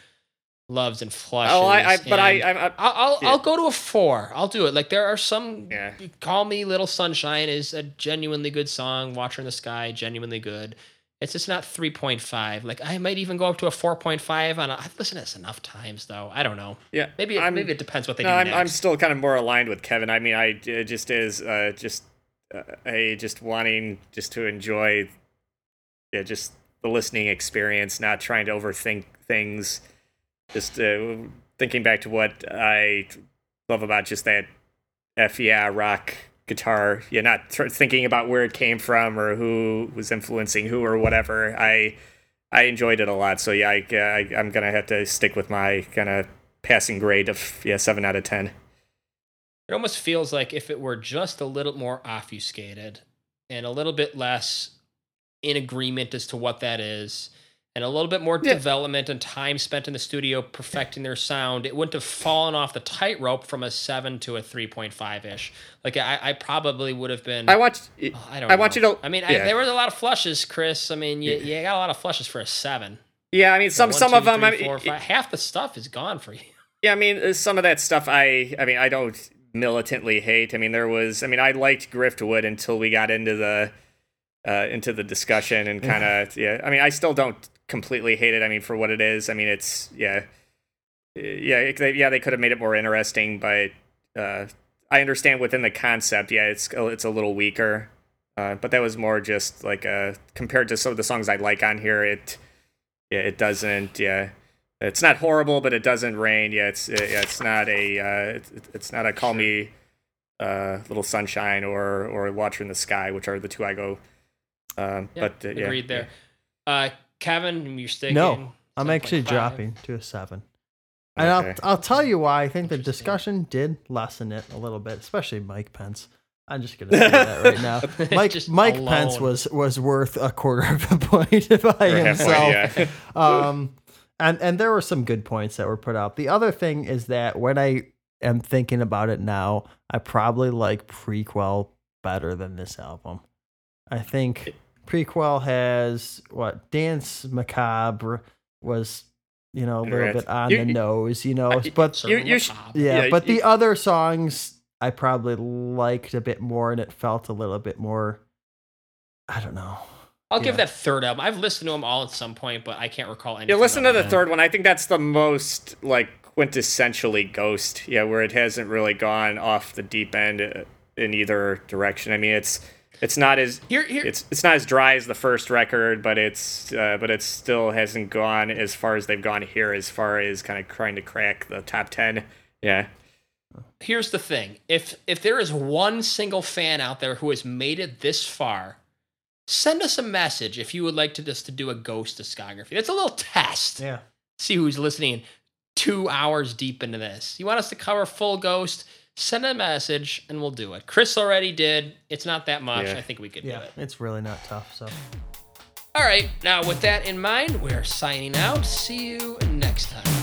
loves and flushes.
oh, I, I but I, I, I
I'll I'll,
Yeah.
I'll go to a four. I'll do it. Like there are some.
Yeah.
Call me Little Sunshine is a genuinely good song. Watcher in the Sky, genuinely good. It's just not three point five. Like I might even go up to a four point five on. A, I've listened to this enough times though. I don't know.
yeah.
Maybe it, maybe it depends what they
no,
do
I'm,
next.
I'm still kind of more aligned with Kevin. I mean, I it just is uh, just uh, a just wanting just to enjoy, yeah, just the listening experience, not trying to overthink things. Just uh, thinking back to what I love about just that f yeah rock guitar. Yeah, not tr- thinking about where it came from or who was influencing who or whatever. I I enjoyed it a lot. So yeah, I, I I'm gonna have to stick with my kind of passing grade of yeah seven out of ten.
It almost feels like if it were just a little more obfuscated and a little bit less in agreement as to what that is, and a little bit more
Yeah.
development and time spent in the studio perfecting their sound, it wouldn't have fallen off the tightrope from a seven to a three point five ish. Like I, I probably would have been.
I watched.
Oh, I don't.
I want
know.
you to.
I mean,
yeah.
I, there was a lot of flushes, Chris. I mean, you, you got a lot of flushes for a seven.
yeah, I mean, some
One,
some
two,
of them. I mean,
four, five. half the stuff is gone for you.
Yeah, I mean, uh, some of that stuff I I mean, I don't militantly hate. I mean, there was I mean, I liked Griftwood until we got into the uh into the discussion and kind of yeah. I mean, I still don't completely hate it. I mean, for what it is. I mean, it's yeah. Uh, Yeah, it, they, yeah, they could have made it more interesting, but uh I understand within the concept, yeah, it's it's a little weaker. Uh, but that was more just like uh compared to some of the songs I like on here, it yeah, it doesn't yeah it's not horrible, but it doesn't rain. Yeah, it's uh, yeah, it's not a uh, it's, it's not a call me uh, little sunshine or or watcher in the sky, which are the two I go. Um,
Yeah,
but uh, yeah,
agreed there. Uh, Kevin, you're sticking.
No, I'm actually
7.5.
dropping to a seven. And I'll, I'll tell you why I think the discussion did lessen it a little bit, especially Mike Pence. I'm just gonna say that right now. Mike
Just
Mike Pence was was worth a quarter of a point by
Or
himself.
point, yeah.
um, and and there were some good points that were put out. The other thing is that when I am thinking about it now, I probably like Prequelle better than this album. I think Prequelle has what dance macabre was you know a little
Right.
bit on
You-
the nose, you know,
I-
but
Certainly
you- you sh-
macabre.
yeah,
Yeah,
but
you-
the other songs I probably liked a bit more, and it felt a little bit more. I don't know.
I'll give that third album. I've listened to them all at some point, but I can't recall any.
Yeah, listen to the third one. I think that's the most like quintessentially Ghost. Yeah, where it hasn't really gone off the deep end uh, in either direction. I mean, it's it's not as
Here, here.
it's it's not as dry as the first record, but it's uh, but it still hasn't gone as far as they've gone here, as far as kind of trying to crack the top ten. Yeah,
here's the thing if if there is one single fan out there who has made it this far send us a message if you would like to just to do a ghost discography it's a little test
Yeah.
see who's listening two hours deep into this you want us to cover full ghost send a message and we'll do it chris already did it's not that much
Yeah.
i think we could
Yeah,
do it
it's really not tough. So.
all right now with that in mind we're signing out see you next time